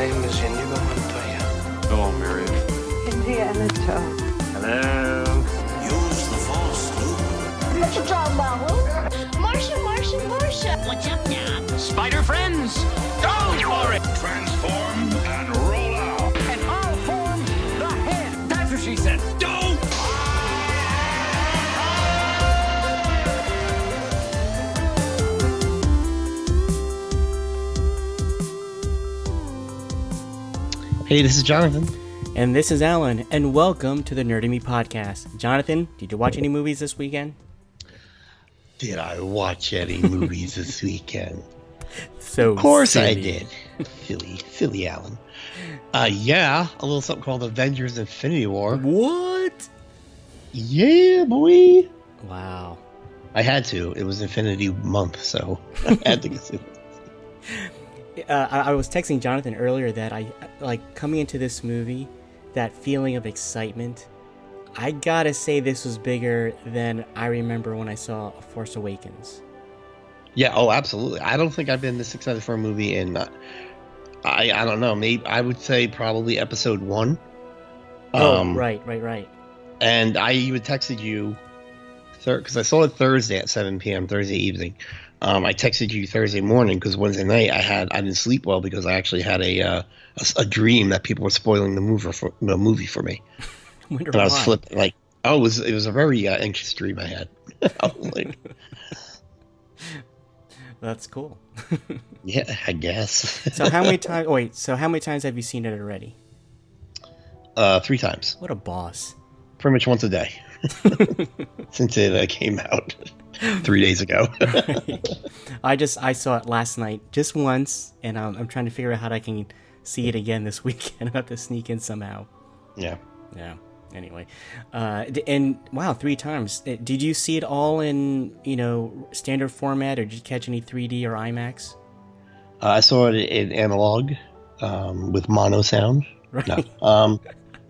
name is Inigo Montoya. Hello, Miriam. Indiana Jones. Hello. Use the force, Luke. What you talking about, Luke? Marcia, Marcia, Marcia. What's up now? Spider friends, go for it! Transform and roll out. And I'll form the head. That's what she said. Don't. Hey, this is Jonathan. And this is Alan, and welcome to the Nerdy Me podcast. Jonathan, did you watch any movies this weekend? Did I watch any movies this weekend? So Of course I did. Silly, silly Alan. Uh, yeah, a little something called Avengers Infinity War. What? Yeah, boy. Wow. I had to. It was Infinity Month, so I had to get it. Uh, I, I was texting Jonathan earlier that I like coming into this movie, that feeling of excitement. I gotta say, this was bigger than I remember when I saw Force Awakens. Yeah, oh, absolutely. I don't think I've been this excited for a movie in, uh, I, I don't know, maybe I would say probably episode one. Oh, Um, right, right, right. And I even texted you, because I saw it Thursday at 7 p.m. Thursday evening. Um, I texted you Thursday morning because Wednesday night I had I didn't sleep well because I actually had a uh, a, a dream that people were spoiling the movie for the movie for me, and I was why. flipping like oh it was it was a very uh, anxious dream I had. I like That's cool. yeah I guess so how many times? Wait, so how many times have you seen it already? uh, three times What a boss. pretty much once a day since it uh, came out three days ago. I just I saw it last night just once, and um, I'm trying to figure out how I can see it again this weekend. I have to sneak in somehow. yeah. Yeah. Anyway, uh, and wow, three times. Uh, Did you see it all in you know standard format, or did you catch any 3D or IMAX? Uh, I saw it in analog um, with mono sound. Right. No. Um,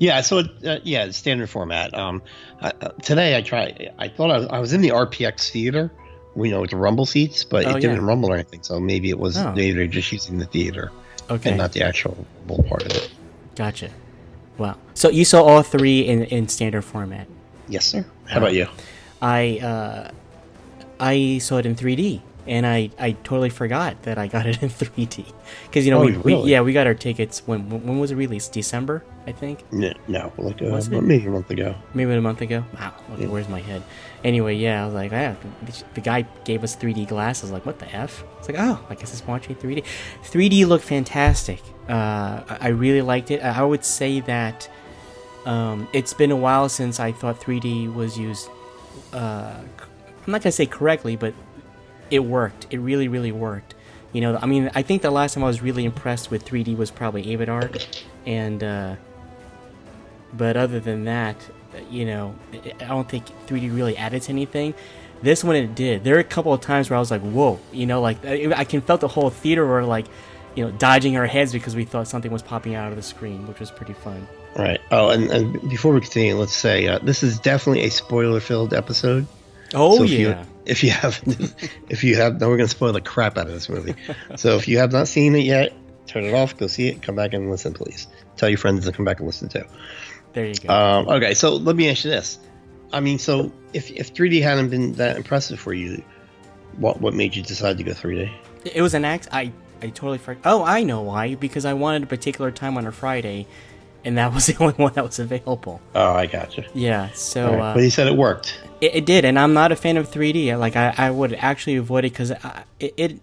yeah, so. Uh, yeah, standard format. Um, I, uh, today I tried. I thought I was, I was in the RPX theater. You know, with the rumble seats, but Oh, it didn't yeah. rumble or anything. So maybe it was Oh. they're just using the theater Okay, and not the actual rumble part of it. gotcha. Wow. So you saw all three in in standard format. Yes, sir. How about you? I uh, I saw it in 3D, and I, I totally forgot that I got it in 3D because you know Oh, we, we yeah we got our tickets when when was it released? December I think? No, no like uh, maybe a month ago. maybe a month ago? Wow okay, where's my head? Anyway yeah I was like ah, the guy gave us 3D glasses. Like what the f? It's like oh I guess it's watching 3D 3D looked fantastic. Uh, I I really liked it. I would say that um, it's been a while since I thought 3D was used uh, I'm not gonna say correctly, but it worked. It really, really worked. You know, I mean, I think the last time I was really impressed with 3D was probably Avatar, and uh, but other than that, you know, I don't think 3D really added to anything. This one it did. There are a couple of times where I was like, "Whoa!" You know, like I I can felt the whole theater were like, you know, dodging our heads because we thought something was popping out of the screen, which was pretty fun. Right. Oh, and, and before we continue, let's say uh, this is definitely a spoiler-filled episode. Oh So if yeah. You, if you have, if you have, now we're gonna spoil the crap out of this movie. so if you have not seen it yet, turn it off, go see it, come back and listen, please. Tell your friends to come back and listen too. there you go. Um, okay, so let me ask you this. I mean, so if if 3D hadn't been that impressive for you, what what made you decide to go 3D? It was an act. I I totally forgot. Oh, I know why. Because I wanted a particular time on a Friday, and that was the only one that was available. Oh, I gotcha. Yeah. So right, uh, but he said it worked. it, it did, and I'm not a fan of 3D. Like I, I would actually avoid it because it, it.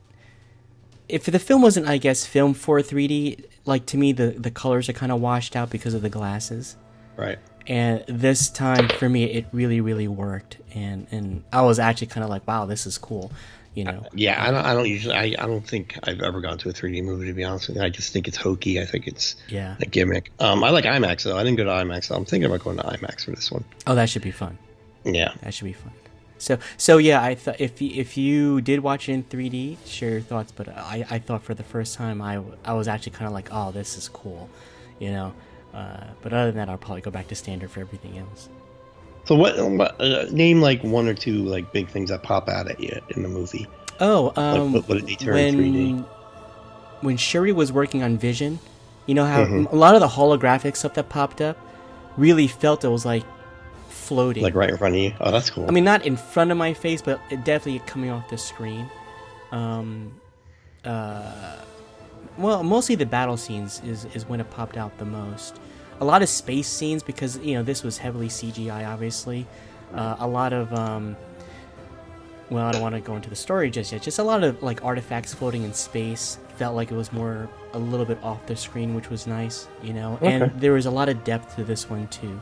If the film wasn't, I guess, filmed for 3D, like to me, the the colors are kind of washed out because of the glasses. Right. And this time, for me, it really, really worked, and and I was actually kind of like, wow, this is cool, you know. Yeah, I don't. I don't usually. I, I don't think I've ever gone to a 3D movie to be honest with you. I just think it's hokey. I think it's Yeah. a gimmick. Um, I like IMAX though. I didn't go to IMAX. So I'm thinking about going to IMAX for this one. Oh, that should be fun. Yeah. That should be fun. So, so yeah, I thought if y- if you did watch it in 3D, share your thoughts. But I, I thought for the first time, I I was actually kind of like, oh, this is cool, you know. Uh, but other than that, I'll probably go back to standard for everything else. So what? what uh, name like one or two like big things that pop out at you in the movie. Oh, um, what- what they turn when 3D? when Shuri was working on Vision, You know how Mhm. a lot of the holographic stuff that popped up really felt it was like floating. Like right in front of you. Oh, that's cool. I mean, not in front of my face, but it definitely coming off the screen. Um, uh, well, mostly the battle scenes is, is when it popped out the most. A lot of space scenes because you know this was heavily CGI, obviously. Uh, a lot of um, well, I don't want to go into the story just yet. Just a lot of like artifacts floating in space. Felt like it was more a little bit off the screen, which was nice, you know. Okay. And there was a lot of depth to this one too,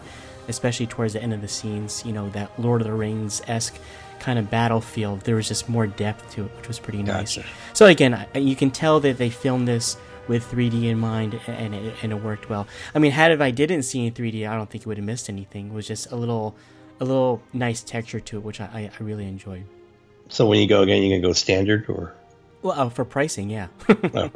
especially towards the end of the scenes. You know that Lord of the Rings esque kind of battlefield. There was just more depth to it, which was pretty nice. Gotcha. So again, you can tell that they filmed this with 3D in mind, and it, and it worked well. I mean, had if I didn't see in 3D, I don't think it would have missed anything. It was just a little, a little nice texture to it, which I, I, really enjoyed. so when you go again, you gonna go standard or? Well, uh, for pricing, yeah, Oh.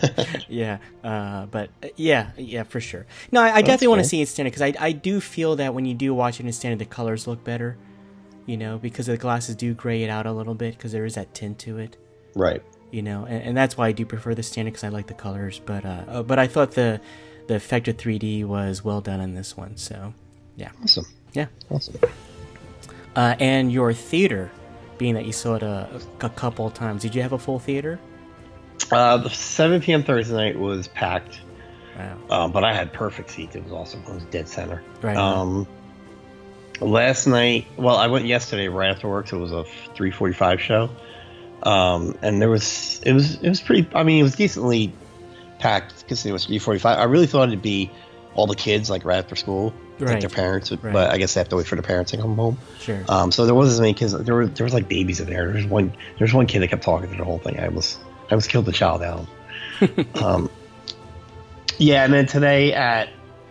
yeah, uh, but uh, yeah, yeah, for sure. No, I, I definitely want to see it standard because I, I do feel that when you do watch it in standard, the colors look better. You know, because the glasses do gray it out a little bit because there is that tint to it. right. You know, and, and that's why I do prefer the standard because I like the colors. But uh, uh, but I thought the the effect of 3D was well done in this one. So yeah, Awesome. yeah. Awesome. Uh, and your theater, being that you saw it a, a couple of times, did you have a full theater? Uh, the 7 p.m. Thursday night was packed, Wow. um, but I had perfect seats. It was awesome. I was dead center. Right. Um, last night, well, I went yesterday right after work. So it was a 3:45 show, um, and there was it was it was pretty. I mean, it was decently packed because it was 3:45. I really thought it'd be all the kids like right after school, like their parents, would, Right. but I guess they have to wait for the parents to come home. Sure. Um, so there wasn't as many kids. There were there was like babies in there. There's one there's one kid that kept talking to the whole thing. I was I was killed the child out. um, yeah, and then today at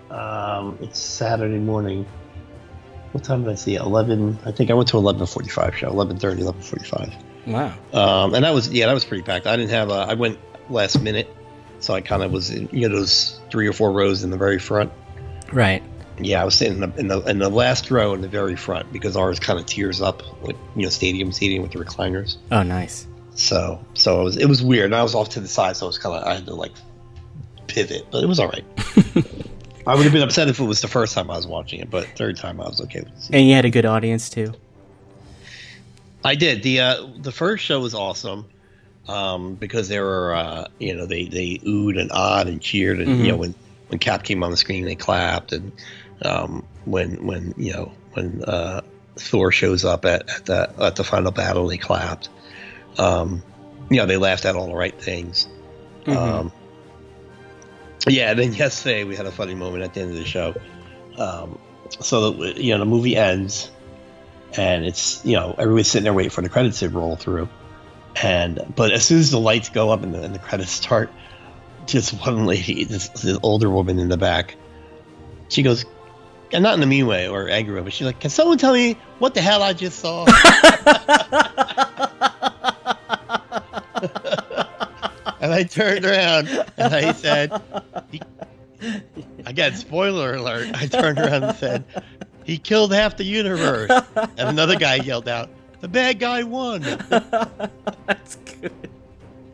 um, it's Saturday morning. What time did I see? Eleven. I think I went to eleven forty five show. 11.30, 11.45. wow. Um, and that was yeah, that was pretty packed. I didn't have a. I went last minute, so I kind of was in you know those three or four rows in the very front. Right. Yeah, I was sitting in the, in the in the last row in the very front because ours kind of tears up like you know stadium seating with the recliners. Oh, nice. So so it was it was weird. And I was off to the side, so it was kind of I had to like pivot, but it was all right. I would have been upset if it was the first time I was watching it, but third time I was okay with it. And you had a good audience too. I did the uh, the first show was awesome um, because they were uh, you know they they oohed and awed and cheered and Mhm. you know when when Cap came on the screen they clapped and um, when when you know when uh, Thor shows up at, at the at the final battle they clapped. Um, you know they laughed at all the right things. Mhm. Um, yeah, and then yesterday we had a funny moment at the end of the show. Um, so the, you know the movie ends, and it's you know everybody's sitting there waiting for the credits to roll through, and but as soon as the lights go up and the, and the credits start, just one lady, this, this older woman in the back, she goes, and not in a mean way or angry way, but she's like, "Can someone tell me what the hell I just saw?" and I turned around and I said, "Again, spoiler alert!" I turned around and said, "He killed half the universe." And another guy yelled out, "The bad guy won." that's good.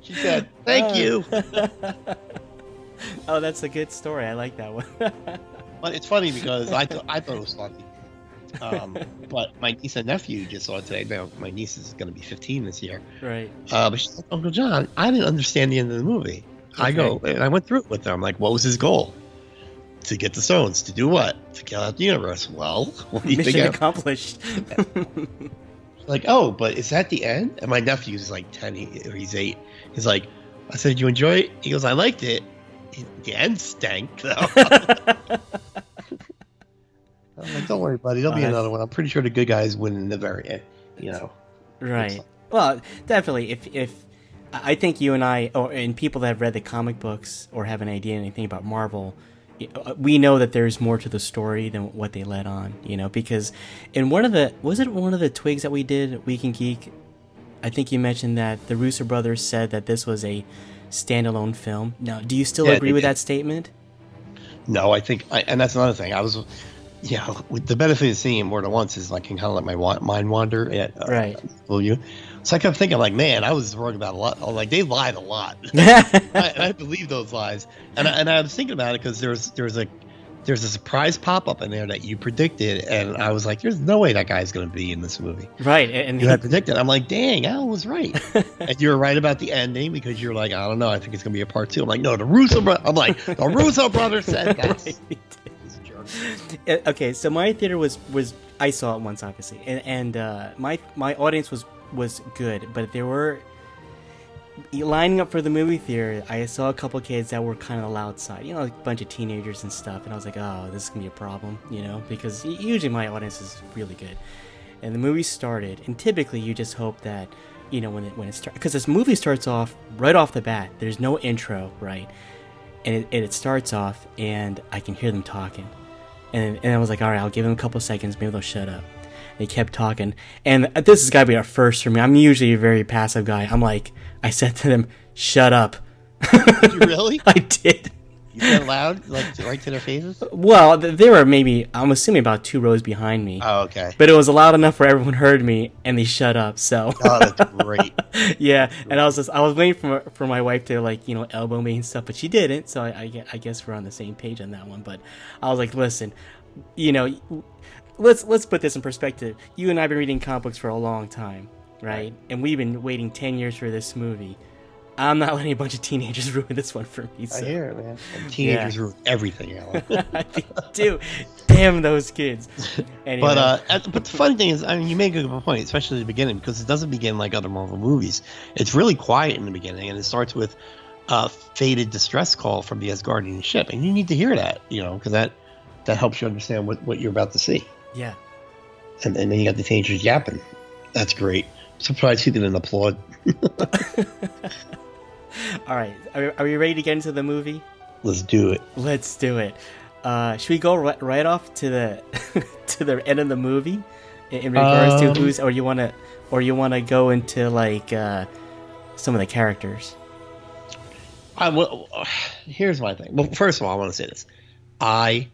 She said, "Thank you." Oh, that's a good story. I like that one. But it's funny because I th- I thought it was funny. Um, but my niece and nephew just saw it today. Now my niece is going to be 15 this year. right. Uh, but she's like, Uncle John, I didn't understand the end of the movie. I go and I went through it with her. I'm like, what was his goal? To get the stones. To do what? To kill out the universe. Well, what do you Mission think? accomplished. Like, oh, but is that the end? And my nephew's like 10, he, or he's eight. He's like, I said, you enjoy it? He goes, I liked it. The end stank, though. I'm like, don't worry, buddy. There'll be Uh, another one. I'm pretty sure the good guys win in the very end. You know. Right. Well, definitely. If if I think you and I, or and people that have read the comic books or have an idea anything about Marvel, we know that there's more to the story than what they let on. You know, because in one of the was it one of the twigs that we did Week and Geek, I think you mentioned that the Russo brothers said that this was a standalone film. Now, do you still Yeah, agree with did. that statement? No, I think, I, and that's another thing. I was, yeah, with the benefit of seeing it more than once is like I can kind of let my wa- mind wander. At, uh, Right. Will you? So I kept thinking, like, man, I was wrong about a lot. oh, Like they lied a lot. I, I believe those lies, and I, and I was thinking about it because there's there's a there's a surprise pop up in there that you predicted, and I was like, there's no way that guy's going to be in this movie. right, and You had predicted. I'm like, dang, Al was right, and you were right about the ending because you're like, I don't know, I think it's going to be a part two. I'm like, no, the Russo bro. I'm like, the Russo brothers said that. Jerk. Uh, okay, so my theater was was I saw it once, obviously, and and uh, my my audience was was good, but there were lining up for the movie theater. I saw a couple kids that were kind of the loud side, you know, like a bunch of teenagers and stuff, and I was like, oh, this is gonna be a problem, you know, because usually my audience is really good. And the movie started, and typically you just hope that, you know, when it when it starts, because this movie starts off right off the bat. There's no intro, right? And it, it starts off, and I can hear them talking. And, and I was like, all right, I'll give them a couple seconds. Maybe they'll shut up. They kept talking. And this has got to be a first for me. I'm usually a very passive guy. I'm like, I said to them, shut up. Did you really? I did. You said loud, like right to their faces? Well, they were maybe, I'm assuming about two rows behind me. Oh, okay. But it was loud enough where everyone heard me and they shut up. So, Oh, that's great. yeah. And I was just, I was waiting for, for my wife to, like, you know, elbow me and stuff, but she didn't. So I, I, I guess we're on the same page on that one. But I was like, listen, you know, let's let's put this in perspective. You and I have been reading comic books for a long time, right? And we've been waiting ten years for this movie. I'm not letting a bunch of teenagers ruin this one for me. I hear it, man. Teenagers ruin everything, Alan. I do. Damn those kids. Anyway, But uh, but the funny thing is, I mean, you make a good point, especially at the beginning, because it doesn't begin like other Marvel movies. It's really quiet in the beginning, and it starts with a faded distress call from the Asgardian ship, and you need to hear that, you know, because that that helps you understand what, what you're about to see. Yeah. And, and then you got the teenagers yapping. That's great. Surprised he didn't applaud. All right. Are, are we ready to get into the movie? Let's do it. Let's do it. Uh, should we go right, right off to the to the end of the movie in, in regards Um, to who's, or you want to, or you want to go into like uh, some of the characters? I well, here's my thing. Well, first of all, I want to say this. I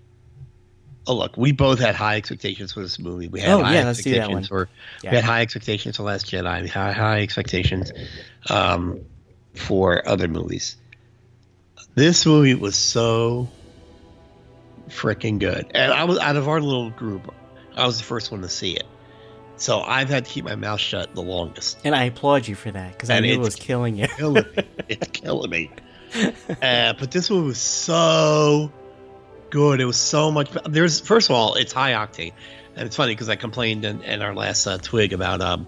oh look, we both had high expectations for this movie. We had Oh, high yeah, let's do that expectations for Yeah. we had high expectations for Last Jedi. We had high expectations um, for other movies. This movie was so freaking good, and I was out of our little group. I was the first one to see it, so I've had to keep my mouth shut the longest. And I applaud you for that because I knew it was killing you. killing me. It's killing me. Uh, but this one was so good. It was so much. There's first of all, it's high octane, and it's funny because I complained in, in our last uh, twig about um,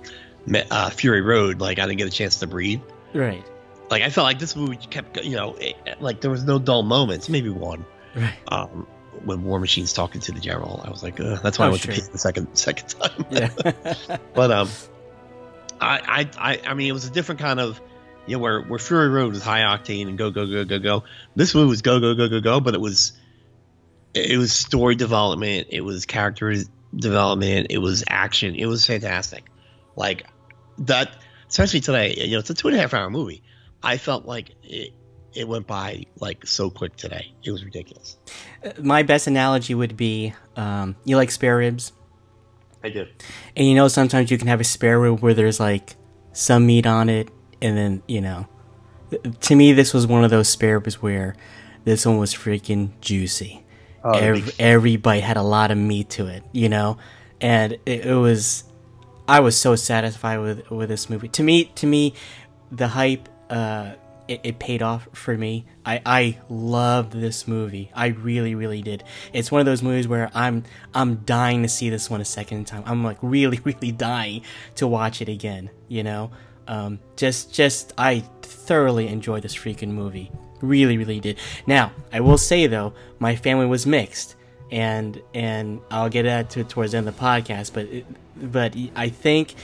uh, Fury Road. Like I didn't get a chance to breathe. right. Like I felt like this movie kept, you know, it, like there was no dull moments. Maybe one. Right. Um, when War Machine's talking to the general, I was like, Ugh. that's why I Oh, went sure. to pee the second second time. Yeah. But um, I, I, I, I mean, it was a different kind of, you know, where where Fury Road was high octane and go go go go go. This movie was go go go go go, but it was, it was story development, it was character development, it was action, it was fantastic. Like that, especially today. You know, it's a two and a half hour movie. I felt like it, it went by like so quick today. It was ridiculous. My best analogy would be, um, you like spare ribs, I did. and you know sometimes you can have a spare rib where there's like some meat on it, and then you know, to me this was one of those spare ribs where this one was freaking juicy. Oh, every, every bite had a lot of meat to it, you know, and it, it was. I was so satisfied with with this movie. To me, to me, the hype uh, it, it paid off for me. I I loved this movie. I really really did. It's one of those movies where I'm I'm dying to see this one a second time. I'm like really really dying to watch it again. You know, um, just just I thoroughly enjoyed this freaking movie. Really really did. Now I will say though, my family was mixed and and I'll get at to towards the end of the podcast. But it, but I think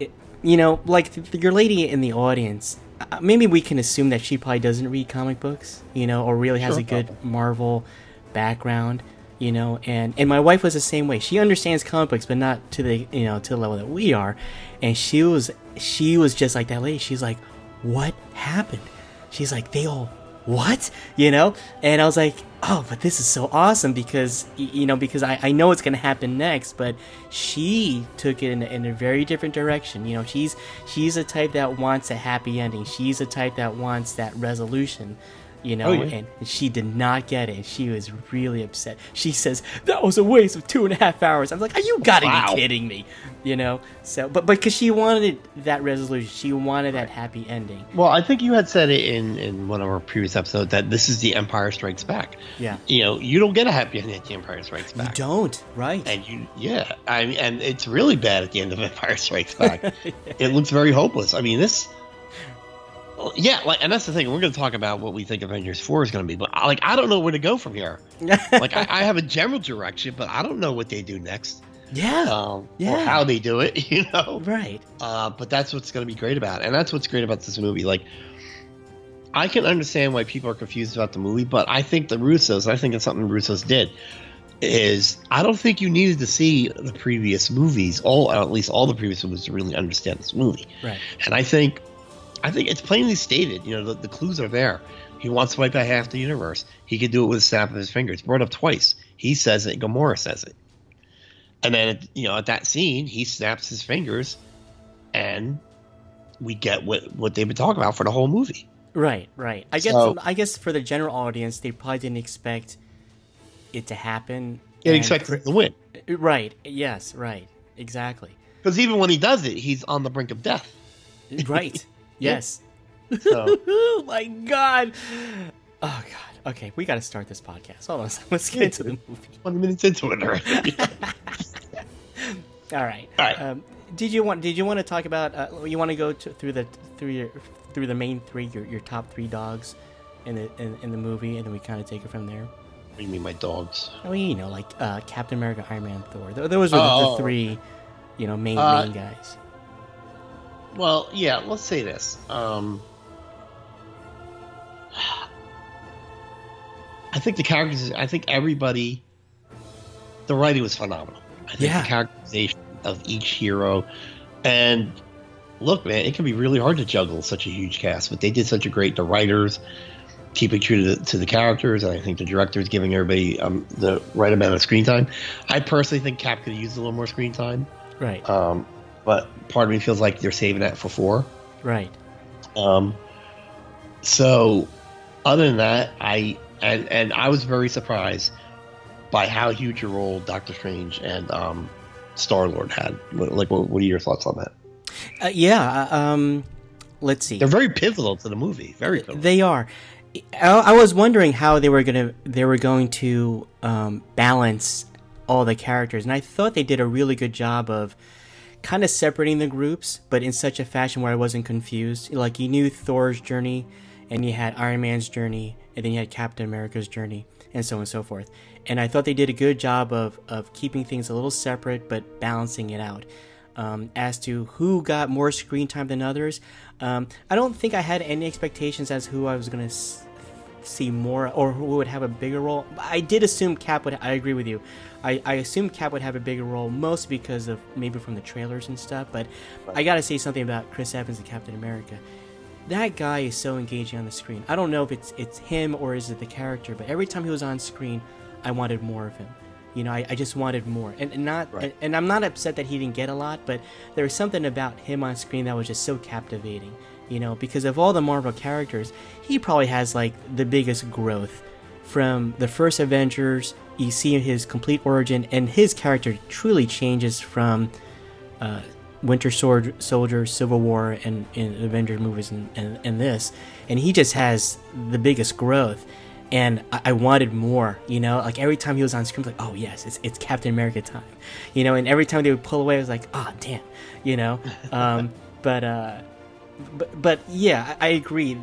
it, you know, like your lady in the audience. uh, Maybe we can assume that she probably doesn't read comic books, you know, or really has Sure. a good Marvel background, you know. And and my wife was the same way. She understands comic books, but not to the you know to the level that we are. And she was she was just like that lady. She's like, what happened? She's like, they all what? You know? And I was like, oh, but this is so awesome because, you know, because I, I know what's going to happen next, but she took it in in a very different direction. You know, she's, she's a type that wants a happy ending. She's a type that wants that resolution. You oh, know, Oh, yeah. and she did not get it. She was really upset. She says that was a waste of two and a half hours. I'm like, are you gotta Wow. be kidding me? You know. So, but but because she wanted that resolution, she wanted that happy ending. Well, I think you had said it in, in one of our previous episodes that this is the Empire Strikes Back. Yeah. You know, you don't get a happy ending at the Empire Strikes Back. You don't, right? And you, yeah, I mean, and it's really bad at the end of Empire Strikes Back. It looks very hopeless. I mean, this, yeah, like, and that's the thing. We're going to talk about what we think Avengers Four is going to be, but like, I don't know where to go from here. Like, I, I have a general direction, but I don't know what they do next, yeah. um, Yeah. or how they do it. You know, right. uh, but that's what's going to be great about it. And that's what's great about this movie. Like, I can understand why people are confused about the movie, but I think the Russos, I think it's something the Russos did, is I don't think you needed to see the previous movies, all at least all the previous movies, to really understand this movie. Right. And I think, I think it's plainly stated. You know, the, the clues are there. He wants to wipe out half the universe. He could do it with a snap of his fingers. Brought up twice. He says it. Gamora says it. And then, you know, at that scene, he snaps his fingers, and we get what what they've been talking about for the whole movie. Right, right. I guess So- I guess for the general audience, they probably didn't expect it to happen. They and expect to win Right. Yes. Right. Exactly. because even when he does it, he's on the brink of death. Right. yes. So oh my god. Oh god. Okay, we got to start this podcast. Hold on. Let's get into the movie. twenty minutes into it already. All right. All right. Um, did you want? Did you want to talk about? Uh, you want to go to, through the through your through the main three, your, your top three dogs in the in, in the movie, and then we kind of take it from there. what do you mean, my dogs? I mean, you know, like uh, Captain America, Iron Man, Thor. Those were the, Oh. the three, you know, main Uh, main guys. Well, yeah, let's say this. Um, I think the characters, I think everybody, the writing was phenomenal. I think Yeah. the characterization of each hero. And look, man, it can be really hard to juggle such a huge cast, but they did such a great, the writers keeping true to the, to the characters, and I think the director is giving everybody um, the right amount of screen time. I personally think Cap could have used a little more screen time. Right. Um, but part of me feels like they're saving that for four. right. Um, so, other than that, I and and I was very surprised by how huge a role Doctor Strange and um, Star Lord had. Like, what, what are your thoughts on that? Uh, yeah. uh, Um. Let's see. They're very pivotal to the movie. Very pivotal. They are. I, I was wondering how they were gonna they were going to um, balance all the characters, and I thought they did a really good job of kind of separating the groups, but in such a fashion where I wasn't confused. Like you knew Thor's journey, and you had Iron Man's journey, and then you had Captain America's journey, and so on and so forth. And I thought they did a good job of of keeping things a little separate, but balancing it out. Um, as to who got more screen time than others, um, I don't think I had any expectations as who I was gonna s- see more or who would have a bigger role. I did assume Cap would. I agree with you. I, I assumed Cap would have a bigger role, most because of maybe from the trailers and stuff. But I gotta say something about Chris Evans and Captain America. That guy is so engaging on the screen. I don't know if it's it's him or is it the character, but every time he was on screen, I wanted more of him. You know, I, I just wanted more, and, and not, Right. and, and I'm not upset that he didn't get a lot, but there was something about him on screen that was just so captivating. You know, because of all the Marvel characters, he probably has like the biggest growth from the first Avengers. You see his complete origin, and his character truly changes from uh, Winter Sword, Soldier, Civil War, and in Avengers movies, and, and, and this, and he just has the biggest growth. And I, I wanted more, you know. Like every time he was on screen, I was like, "Oh yes, it's, it's Captain America time," you know. And every time they would pull away, I was like, "Ah, damn," you know. Um, but uh, but but yeah, I, agree.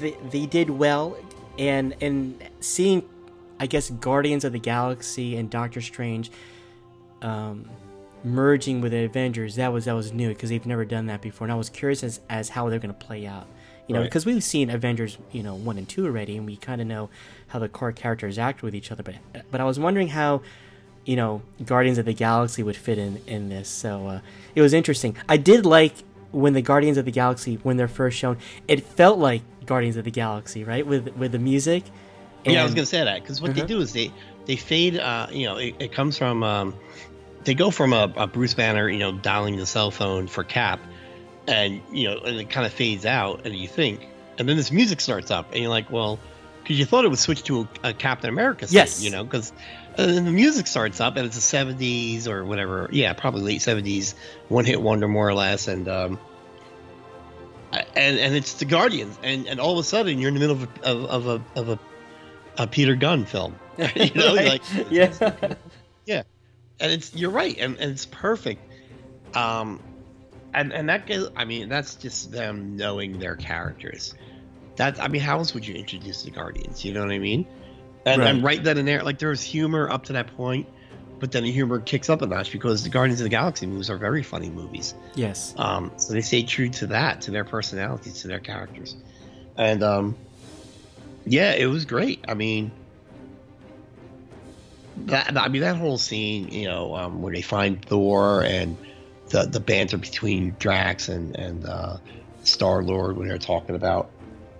They, they did well, and and seeing, I guess, Guardians of the Galaxy and Doctor Strange, um, merging with the Avengers, that was that was new because they've never done that before, and I was curious as as how they're gonna play out. You know, Right. because we've seen Avengers, you know, one and two already, and we kind of know how the core characters act with each other. But but I was wondering how, you know, Guardians of the Galaxy would fit in in this. So uh, it was interesting. I did like when the Guardians of the Galaxy when they're first shown, it felt like Guardians of the Galaxy, right? With with the music. yeah, I was gonna say that because what they Mhm. do is they they fade. Uh, you know, it, it comes from. Um, they go from a, a Bruce Banner, you know, dialing the cell phone for Cap, and you know, and it kind of fades out, and you think, and then this music starts up, and you're like, well, because you thought it would switch to a, a Captain America scene, Yes. you know, because and then the music starts up, and it's the '70s or whatever, yeah, probably late '70s, one hit wonder more or less, and um, and and it's the Guardians, and and all of a sudden you're in the middle of a, of, of a of a, a Peter Gunn film, you know, Right. like yeah. yeah, and it's you're right, and, and it's perfect. Um, and and that goes. I mean, that's just them knowing their characters. That I mean, how else would you introduce the Guardians? You know what I mean? And and Right. right then and there, like there was humor up to that point, but then the humor kicks up a notch because the Guardians of the Galaxy movies are very funny movies. Yes. Um, so they stay true to that, to their personalities, to their characters, and um, yeah, it was great. I mean, that I mean that whole scene, you know, um, where they find Thor and the the banter between Drax and and uh, Star Lord when they're talking about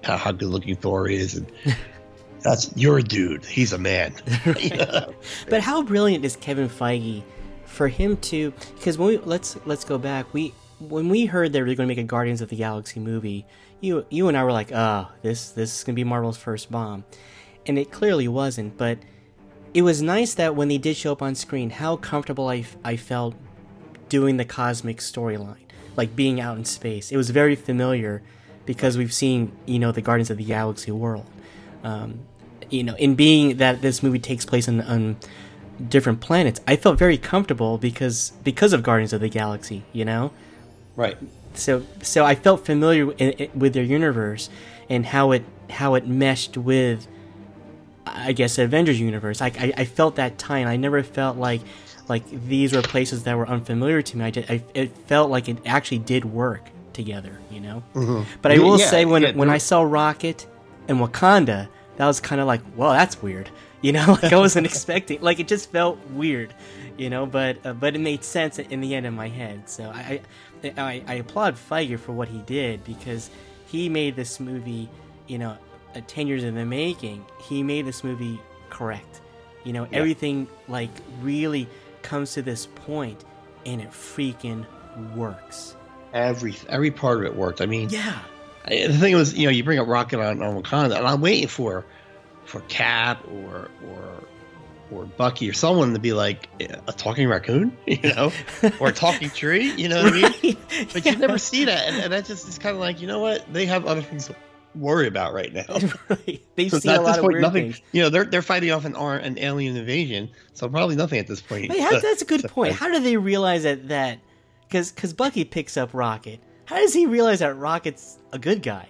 how, how good looking Thor is, and that's you're dude, he's a man. But how brilliant is Kevin Feige for him to? Because when we let's let's go back. We when we heard they were going to make a Guardians of the Galaxy movie, you you and I were like, oh, this this is going to be Marvel's first bomb, and it clearly wasn't. But it was nice that when they did show up on screen, how comfortable I, I felt doing the cosmic storyline, like being out in space. It was very familiar because we've seen you know the Guardians of the Galaxy world. Um, you know, in being that this movie takes place on, on different planets, I felt very comfortable because because of Guardians of the Galaxy. You know, right. so so I felt familiar in, in- with their universe and how it how it meshed with, I guess, the Avengers universe. I, I, I felt that tie, and I never felt like like these were places that were unfamiliar to me. I, just, I it felt like it actually did work together. You know, mm-hmm. but I will yeah, say when yeah, when I saw Rocket and Wakanda, that was kind of like, well, that's weird. You know, like I wasn't expecting. Like it just felt weird, you know. But uh, but it made sense in the end in my head. So I I, I, applaud Feige for what he did because he made this movie, you know, uh, ten years in the making. He made this movie correct. You know, everything like really comes to this point, and it freaking works. Every every part of it worked. I mean, Yeah. I- The thing was, you know, you bring up Rocket on, on Wakanda, and I'm waiting for for Cap or or or Bucky or someone to be like a talking raccoon, you know, or a talking tree, you know what I mean? But you never see that, and, and that just is kind of like, you know what? They have other things to worry about right now. right. They've So seen a lot of point, weird nothing. things. You know, they're they're fighting off an an alien invasion, so probably nothing at this point. Hey, how, that's a good point. How do they realize that that because because Bucky picks up Rocket? How does he realize that Rocket's a good guy?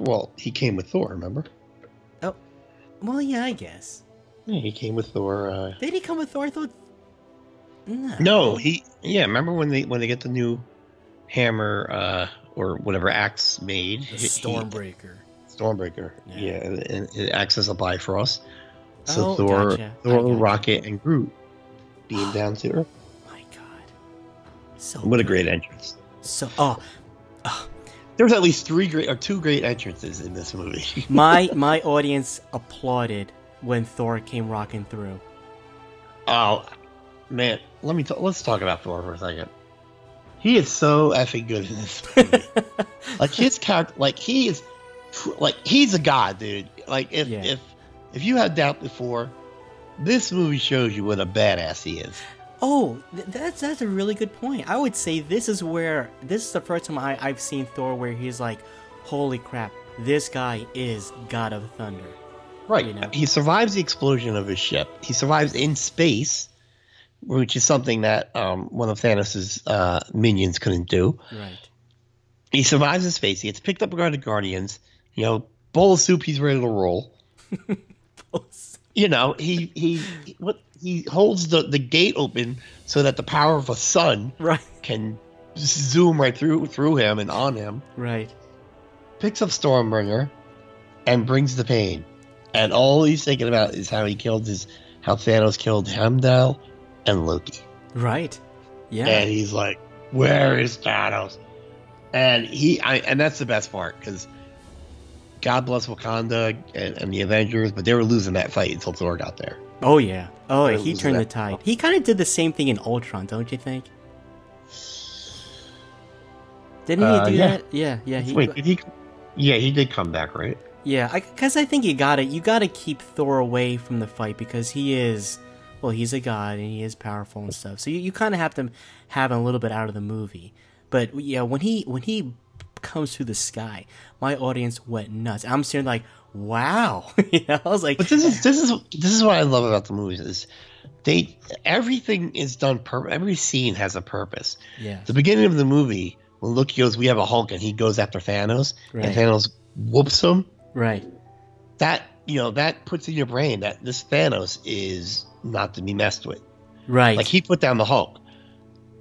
well, he came with Thor. Remember? Oh, well, yeah, I guess. Yeah, he came with Thor. Uh, Did he come with Thor? I thought. No. No, he yeah. Remember when they when they get the new hammer uh, or whatever axe made? The he- Stormbreaker. Stormbreaker. Yeah. Yeah, and, and it acts as a Bifrost. So Oh, Thor, gotcha. Thor, gotcha. Rocket, and Groot beam down to Earth. My God. So. What a great entrance! So oh, There's at least three great or two great entrances in this movie. my my audience applauded when Thor came rocking through. oh man, let me t- let's talk about Thor for a second. He is so effing good in this movie. like his character, like he is, like he's a god, dude. Like if Yeah. if if you had doubt before, this movie shows you what a badass he is. Oh, th- that's that's a really good point. I would say this is where this is the first time I, I've seen Thor where he's like, "Holy crap, this guy is God of Thunder." Right. You know? He survives the explosion of his ship. He survives in space, which is something that um, one of Thanos' uh, minions couldn't do. Right. He survives in space. He gets picked up by the Guardians. You know, bowl of soup. He's ready to roll. You know, he he what he holds the the gate open so that the power of a sun right. can zoom right through through him and on him. Right. Picks up Stormbringer and brings the pain. And all he's thinking about is how he killed his how Thanos killed Heimdall and Loki. Right. Yeah. And he's like, where is Thanos? And he, I, and that's the best part because God bless Wakanda and, and the Avengers, but they were losing that fight until Thor got there. Oh yeah. Oh, he turned the tide. He kind of did the same thing in Ultron, don't you think? Didn't he Uh, do yeah. that? Yeah, yeah. He, Wait, did he? Yeah, he did come back, right? Yeah, because I, think you gotta you gotta keep Thor away from the fight because he is, well, he's a god and he is powerful and stuff. So you, you kind of have to have him a little bit out of the movie. But yeah, when he when he comes through the sky, my audience went nuts. I'm sitting like, wow, you know, I was like, But this is this is this is what I love about the movies is they everything is done per every scene has a purpose. yeah, The beginning of the movie when Loki goes, we have a Hulk, and he goes after Thanos, Right. and Thanos whoops him. right, That you know that puts in your brain that this Thanos is not to be messed with. right, Like he put down the Hulk.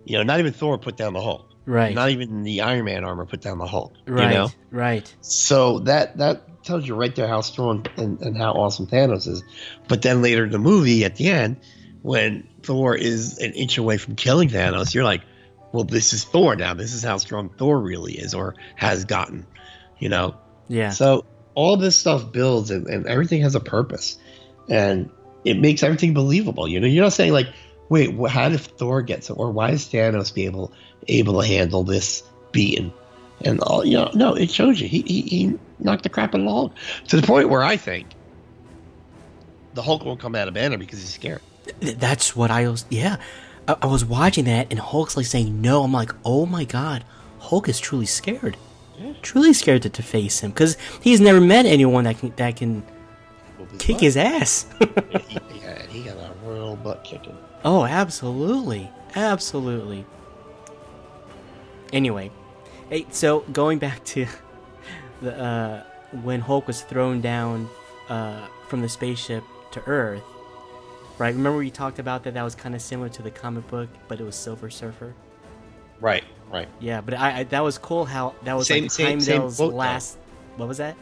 You know, not even Thor put down the Hulk. Right, Not even the Iron Man armor put down the Hulk. right, You know? right, So that that tells you right there how strong and, and how awesome Thanos is. But then later in the movie, at the end, when Thor is an inch away from killing Thanos, you're like, well, this is Thor now. This is how strong Thor really is or has gotten. You know? yeah, So all this stuff builds and, and everything has a purpose. And it makes everything believable. You know, you're not saying like, wait, wh- how did Thor get so or why is Thanos be able able to handle this beating? And all you know, no, it shows you he, he he knocked the crap out of Hulk to the point where I think the Hulk won't come out of Banner because he's scared. That's what I was. Yeah, I, I was watching that, and Hulk's like saying no. I'm like, oh my god, Hulk is truly scared, truly scared to, to face him because he's never met anyone that can that can kick his ass. he, yeah, he got a real butt kicking. Oh, absolutely, absolutely. Anyway, hey, so going back to the uh, when Hulk was thrown down uh, from the spaceship to Earth, right? Remember we talked about that? That was kind of similar to the comic book, but it was Silver Surfer. Right, right. Yeah, but I, I that was cool how that was Same- like same- same Heimdall's though. last. What was that?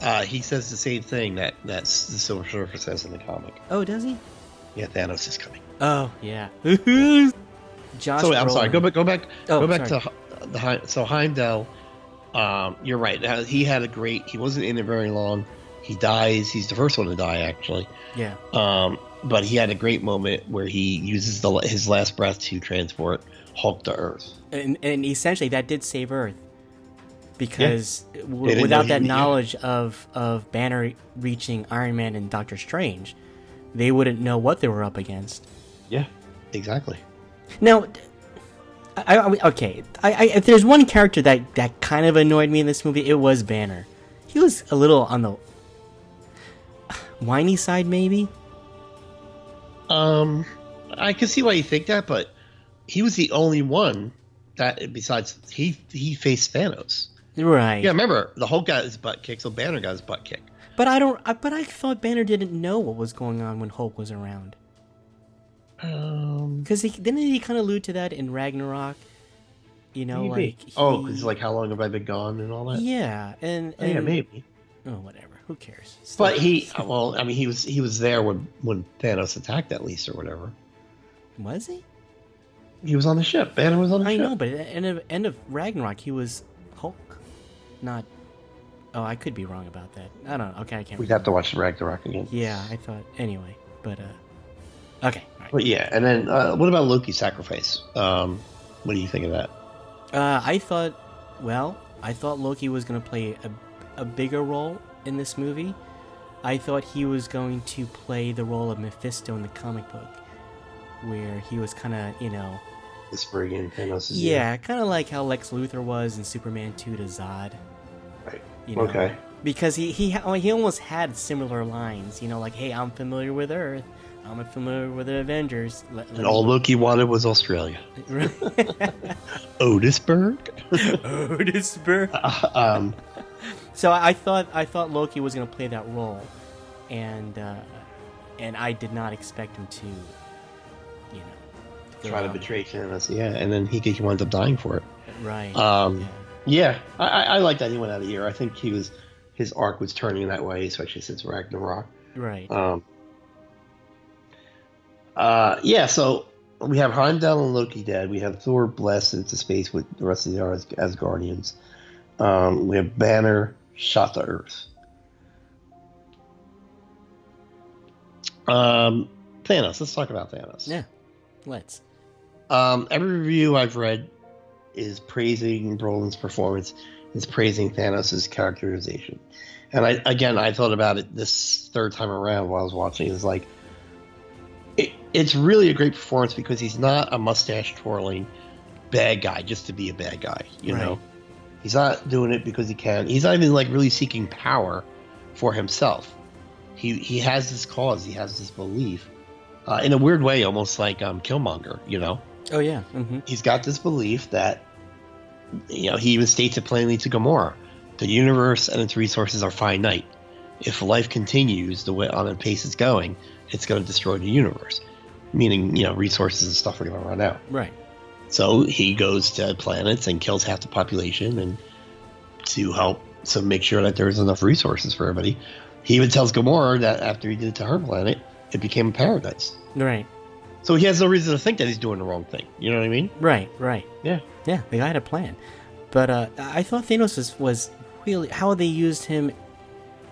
Uh, he says the same thing that that's the Silver Surfer says in the comic. Oh, does he? Yeah, Thanos is coming. Oh, yeah. Josh. So wait, I'm sorry. Go back. Go back. Oh, go back sorry. to the Heim- so Heimdall. Um, you're right. Uh, He had a great. He wasn't in it very long. He dies. He's the first one to die, actually. Yeah. Um, but he had a great moment where he uses the his last breath to transport Hulk to Earth. and and essentially that did save Earth because w- without that he- yeah. knowledge of of Banner reaching Iron Man and Doctor Strange, they wouldn't know what they were up against. Yeah, exactly. Now, I, I okay, I, I, if there's one character that that kind of annoyed me in this movie, it was Banner. He was a little on the whiny side, maybe. Um, I can see why you think that, but he was the only one that besides he he faced Thanos. Right. Yeah, remember the Hulk got his butt kicked, so Banner got his butt kicked. But I don't. But I thought Banner didn't know what was going on when Hulk was around. Um, Because he didn't he kind of allude to that in Ragnarok. You know, maybe. like oh, he- because like how long have I been gone and all that? yeah, and, Oh, yeah, maybe. Oh, whatever. Who cares? Still- But he, well, I mean, he was he was there when when Thanos attacked at least or whatever. was he? He was on the ship. Banner was on the I ship. I know, but at the end of end of Ragnarok, he was Hulk, not. Oh, I could be wrong about that. I don't know. Okay, I can't. We'd have to watch Ragnarok again. Yeah, I thought anyway, but uh, okay. right. But yeah, and then uh, what about Loki's sacrifice? Um, what do you think of that? Uh, I thought, well, I thought Loki was going to play a, a bigger role in this movie. I thought he was going to play the role of Mephisto in the comic book, where he was kind of, you know, Whispering in Thanos' yeah, kind of like how Lex Luthor was in Superman 2 to Zod. Right. You know? Okay. Because he he he almost had similar lines, you know, like, "Hey, I'm familiar with Earth. I'm familiar with the Avengers." Let, let And all Loki wanted was Australia. Otisburg. Otisburg. um, So I thought I thought Loki was going to play that role, and uh, and I did not expect him to, you know, go try to betray Thanos. Yeah, and then he, he wound up dying for it. Right. Um, yeah. yeah, I, I I like that he went out of here. I think he was his arc was turning that way, especially since Ragnarok. Right. Um, uh, yeah, so we have Heimdall and Loki dead. We have Thor blasted into space with the rest of the As- Asgardians. Um, we have Banner shot to Earth. Um, Thanos. Let's talk about Thanos. Yeah. Let's. Um, every review I've read is praising Brolin's performance, is praising Thanos' characterization. And I again I thought about it this third time around while I was watching. It's like it, it's really a great performance because he's not a mustache twirling bad guy just to be a bad guy. You Right. know, he's not doing it because he can. He's not even like really seeking power for himself. He he has this cause. He has this belief. Uh, in a weird way, almost like um, Killmonger. You know, Oh yeah. Mm-hmm. he's got this belief that you know he even states it plainly to Gamora: the universe and its resources are finite. If life continues the way on the pace it's going, it's going to destroy the universe. Meaning, you know, resources and stuff are going to run out. Right. So he goes to planets and kills half the population, and to help so make sure that there's enough resources for everybody. He even tells Gamora that after he did it to her planet, it became a paradise. Right. So he has no reason to think that he's doing the wrong thing. You know what I mean? Right. Right. Yeah. Yeah. The guy had a plan. But uh, I thought Thanos was, was really how they used him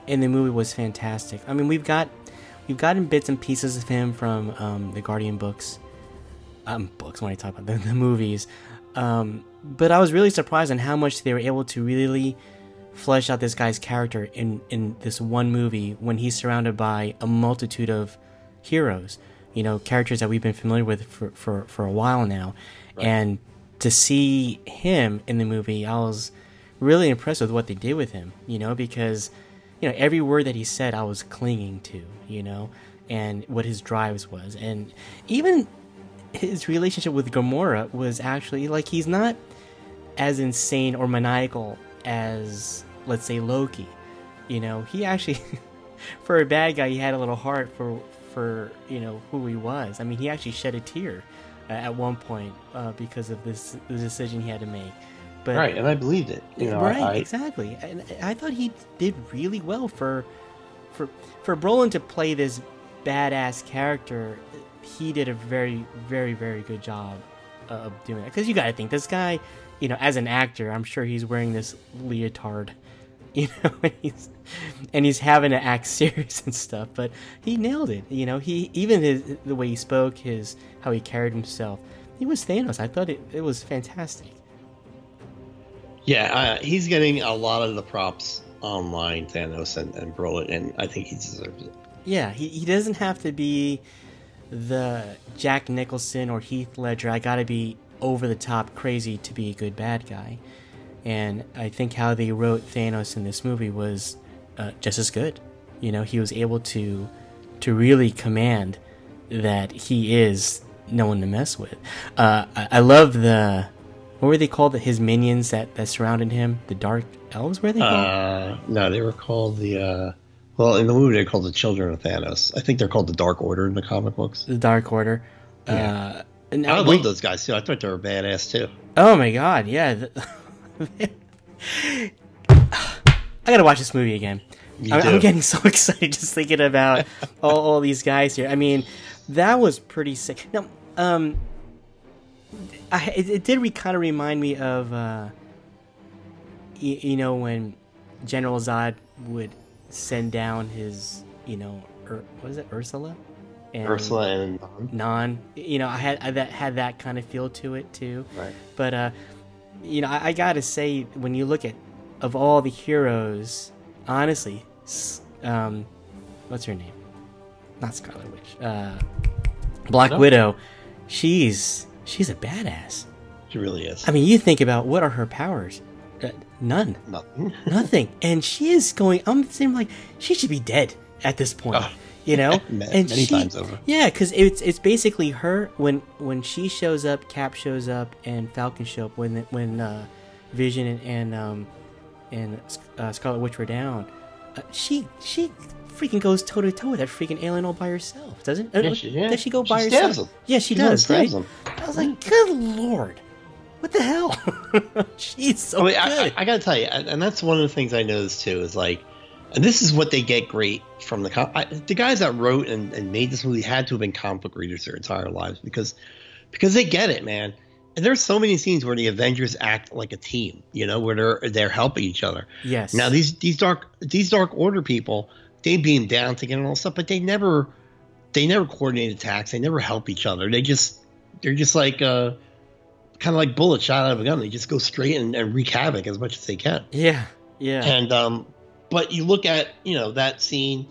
in the movie was fantastic. I mean, we've got we've gotten bits and pieces of him from um, the Guardian books, um, books when I talk about the, the movies. Um, but I was really surprised on how much they were able to really flesh out this guy's character in in this one movie when he's surrounded by a multitude of heroes. You know, characters that we've been familiar with for for, for a while now, and to see him in the movie, I was really impressed with what they did with him. You know, because you know every word that he said, I was clinging to. You know, and what his drives was, and even his relationship with Gamora was actually like he's not as insane or maniacal as let's say Loki. You know, he actually for a bad guy, he had a little heart for for you know who he was. I mean, he actually shed a tear uh, at one point uh, because of this the decision he had to make. But Right, and I believed it. You know, right, I, exactly. And I thought he did really well for for for Brolin to play this badass character. He did a very, very, very good job of doing it. Because you got to think this guy, you know, as an actor, I'm sure he's wearing this leotard, you know, and he's and he's having to act serious and stuff. But he nailed it. You know, he even his the way he spoke, his how he carried himself. He was Thanos. I thought it, it was fantastic. Yeah, uh, he's getting a lot of the props online, Thanos and, and Brolin, and I think he deserves it. Yeah, he, he doesn't have to be the Jack Nicholson or Heath Ledger. I gotta be over the top crazy to be a good bad guy. And I think how they wrote Thanos in this movie was uh, just as good. You know, he was able to to really command that he is no one to mess with. Uh, I, I love the what were they called? His minions that that surrounded him, the Dark Elves. Were they called? Uh, no, they were called the. Uh, well, in the movie, they're called the Children of Thanos. I think they're called the Dark Order in the comic books. the Dark Order. Yeah. Uh, and I we- love those guys too. I thought they were badass too. Oh my god, yeah. I gotta watch this movie again. I'm, I'm getting so excited just thinking about all, all these guys here. I mean, that was pretty sick. Now, um, I, it, it did re- kind of remind me of, uh, y- you know, when General Zod would send down his, you know, Ur- what is it, Ursula? And Ursula and um, Non. You know, I had I that had that kind of feel to it too. right. But uh, you know, I, I gotta say, when you look at of all the heroes, honestly, um, what's her name? Not Scarlet Witch. Uh, Black No. Widow. She's she's a badass. She really is. I mean, you think about what are her powers? Uh, none, Nothing. nothing, and she is going. I'm saying like she should be dead at this point. Oh. You know, and many she- times over. Yeah, because it's it's basically her when when she shows up, Cap shows up, and Falcon show up when when uh, Vision and and, um, and uh, Scarlet Witch were down. Uh, she she freaking goes toe to toe with that freaking alien all by herself, doesn't? Yeah, she- yeah. Does she go by herself? him. Yeah, she, She does. Right? him. I was like, good lord, what the hell? She's so I, mean, good. I, I, gotta tell you, and, that's one of the things I noticed too is like, and this is what they get great from the I, the guys that wrote and, and made this movie had to have been comic book readers their entire lives because because they get it, man. And there's so many scenes where the Avengers act like a team, you know, where they're they're helping each other. Yes. Now these these dark these Dark Order people, they beam down together and all stuff, but they never they never coordinate attacks. They never help each other. They just they're just like uh kind of like bullets shot out of a gun. They just go straight and, and wreak havoc as much as they can. Yeah. Yeah. And um, but you look at you know that scene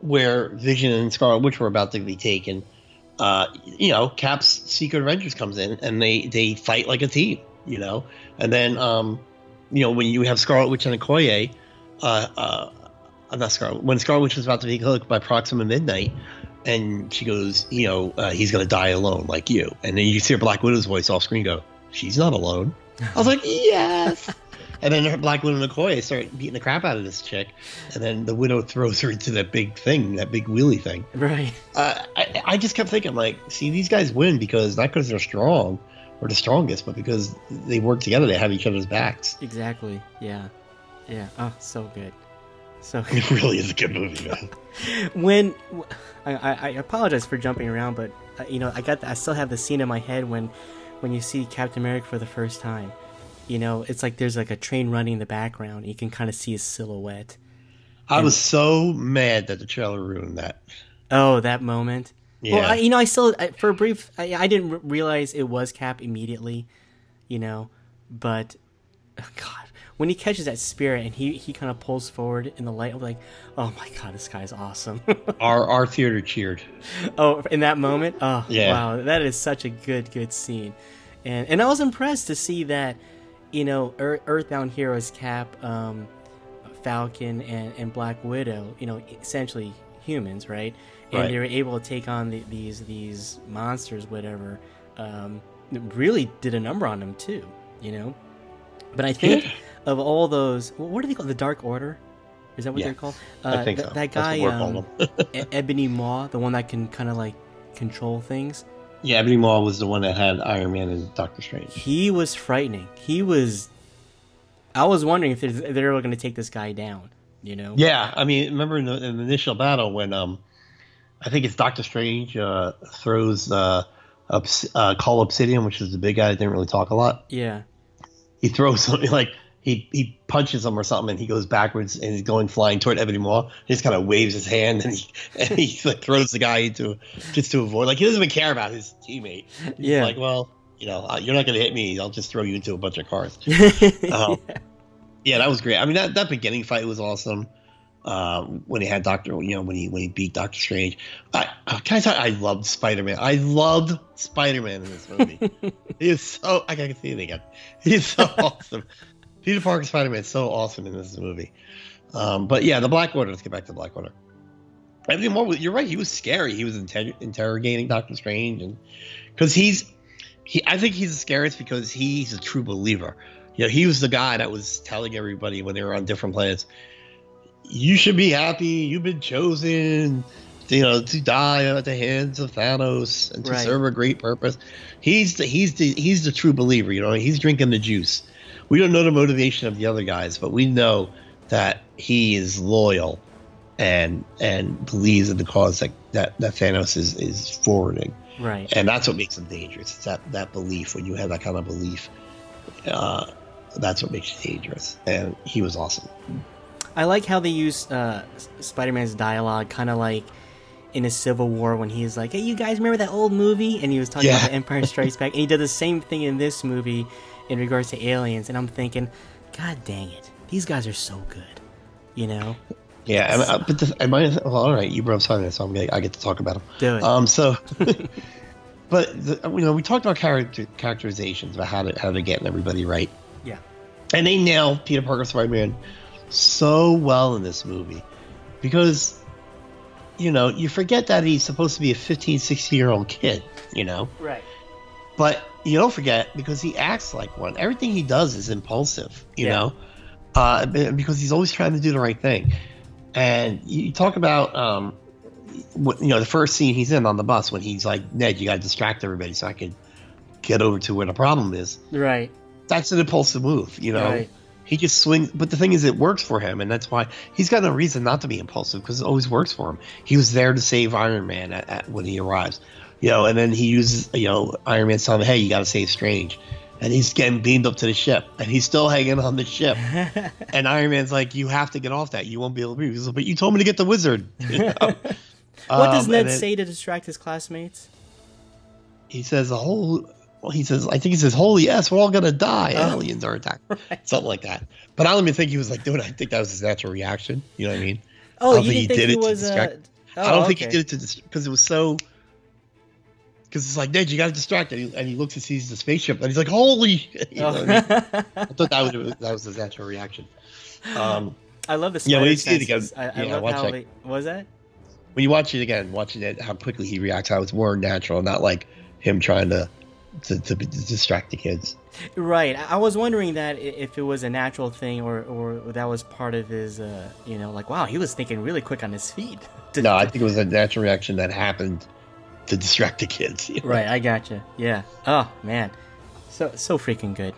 where Vision and Scarlet Witch were about to be taken. Uh, you know, Cap's Secret Avengers comes in and they they fight like a team. You know, and then um, you know when you have Scarlet Witch and Okoye, uh, uh, not Scarlet. When Scarlet Witch was about to be killed by Proxima Midnight, and she goes, you know, uh, he's gonna die alone like you. And then you see her Black Widow's voice off screen go, she's not alone. I was like, yes. And then her Black Widow and Okoye start beating the crap out of this chick, and then the Widow throws her into that big thing, that big wheelie thing. right. Uh, I, I just kept thinking, like, see, these guys win because not because they're strong or the strongest, but because they work together. They have each other's backs. Exactly. Yeah. Yeah. Oh, so good. So It really is a good movie, man. when I, I, I apologize for jumping around, but uh, you know I got the, I still have the scene in my head when when you see Captain America for the first time. You know, it's like there's like a train running in the background. You can kind of see his silhouette. I was so mad that the trailer ruined that. Oh, that moment. Yeah. Well, I, you know, I still I, for a brief, I, I didn't r- realize it was Cap immediately. You know, but oh, God, when he catches that spirit and he he kind of pulls forward in the light, I'm like, oh my God, this guy's awesome. our our theater cheered. Oh, in that moment, oh Yeah. wow, that is such a good, good scene, and and I was impressed to see that, you know, Earth, Earthbound Heroes Cap, um, Falcon, and and Black Widow, you know, essentially humans, right? And Right. they were able to take on the, these these monsters, whatever. Um, really did a number on them too, you know. But I think. Of all those, what do they call the Dark Order? Is that what Yeah, they're called? I think th- so. That guy, um. E- Ebony Maw, the one that can kind of like control things. Yeah, Ebony Maw was the one that had Iron Man and Doctor Strange. He was frightening. He was. I was wondering if they're, ever going to take this guy down. You know? Yeah, I mean, remember in the, in the initial battle when um, I think it's Doctor Strange uh, throws uh, uh, Cull Obsidian, which is the big guy that didn't really talk a lot. Yeah. He throws something like he he punches him or something, and he goes backwards and he's going flying toward Ebony Maw. He just kind of waves his hand and he and he like throws the guy into just to avoid. Like he doesn't even care about his teammate. He's Yeah. like, well, you know, uh, you're not going to hit me. I'll just throw you into a bunch of cars. Um, yeah, that was great. I mean, that, that beginning fight was awesome. Um, when he had Doctor, you know, when he when he beat Doctor Strange, I, I can I tell you, I loved Spider Man. I loved Spider Man in this movie. he is so I can see it again. He's so awesome. Peter Parker Spider Man is so awesome in this movie. Um, but yeah, the Black Order. Let's get back to the Black Order. Everything more. You're right. He was scary. He was inter- interrogating Doctor Strange, and because he's he, I think he's the scariest because he's a true believer. You know, he was the guy that was telling everybody when they were on different planets, "You should be happy. You've been chosen, you know, to die at the hands of Thanos and to Right. serve a great purpose." He's the he's the he's the true believer. You know, he's drinking the juice. We don't know the motivation of the other guys, but we know that he is loyal and and believes in the cause that that, that Thanos is is forwarding right. and that's what makes him dangerous. It's that that belief when you have that kind of belief, uh, that's what makes you dangerous. And he was awesome. I like how they use uh, Spider Man's dialogue, kind of like in a Civil War when he's like, "Hey, you guys remember that old movie?" And he was talking Yeah. about the Empire Strikes Back, and he did the same thing in this movie in regards to aliens. And I'm thinking, God dang it, these guys are so good, you know? Yeah, and, uh, but the, I might. Well, all right, you brought up Spider-Man, so I'm gonna, I get to talk about him. Do it. Um, so, but the, you know, we talked about character characterizations about how to how to get everybody right, yeah, and they nail Peter Parker Spider-Man so well in this movie because you know you forget that he's supposed to be a 15 16 year old kid you know right. But you don't forget because he acts like one. Everything he does is impulsive, you Yeah. know, uh, because he's always trying to do the right thing. And you talk about, um, what, you know, the first scene he's in on the bus when he's like, Ned, you got to distract everybody so I can get over to where the problem is. Right. That's an impulsive move, you know. Right. He just swings, but the thing is, it works for him, and that's why he's got no reason not to be impulsive because it always works for him. He was there to save Iron Man at, at, when he arrives. You know, and then he uses, you know, Iron Man's telling him, "Hey, you got to save Strange," and he's getting beamed up to the ship, and he's still hanging on the ship. and Iron Man's like, "You have to get off that. You won't be able to breathe." Like, "But you told me to get the wizard." You know? what does Um, Ned then say to distract his classmates? He says, "The whole." Well, he says, I think he says, "Holy yes, we're all gonna die. Oh. Aliens are attacked." Something like that. But I don't even think he was like doing. it. I think that was his natural reaction. You know what I mean? Oh, I don't think he did it to was? Uh, oh, I don't think he did it to because it was so. Because it's like Ned, you got to distract him, and he looks and sees the spaceship, and he's like, "Holy!" You know I, mean? I thought that was that was his natural reaction. Um, I love the Yeah, when you see it again- I, I yeah, love watch how that. they was that. when you watch it again, watching it, how quickly he reacts, how it's more natural, not like him trying to to, to, to distract the kids. Right. I I was wondering that if it was a natural thing or or that was part of his, uh, you know, like wow, he was thinking really quick on his feet. No, I think it was a natural reaction that happened to distract the kids. you know? Right, I gotcha. Yeah. Oh man, so so freaking good.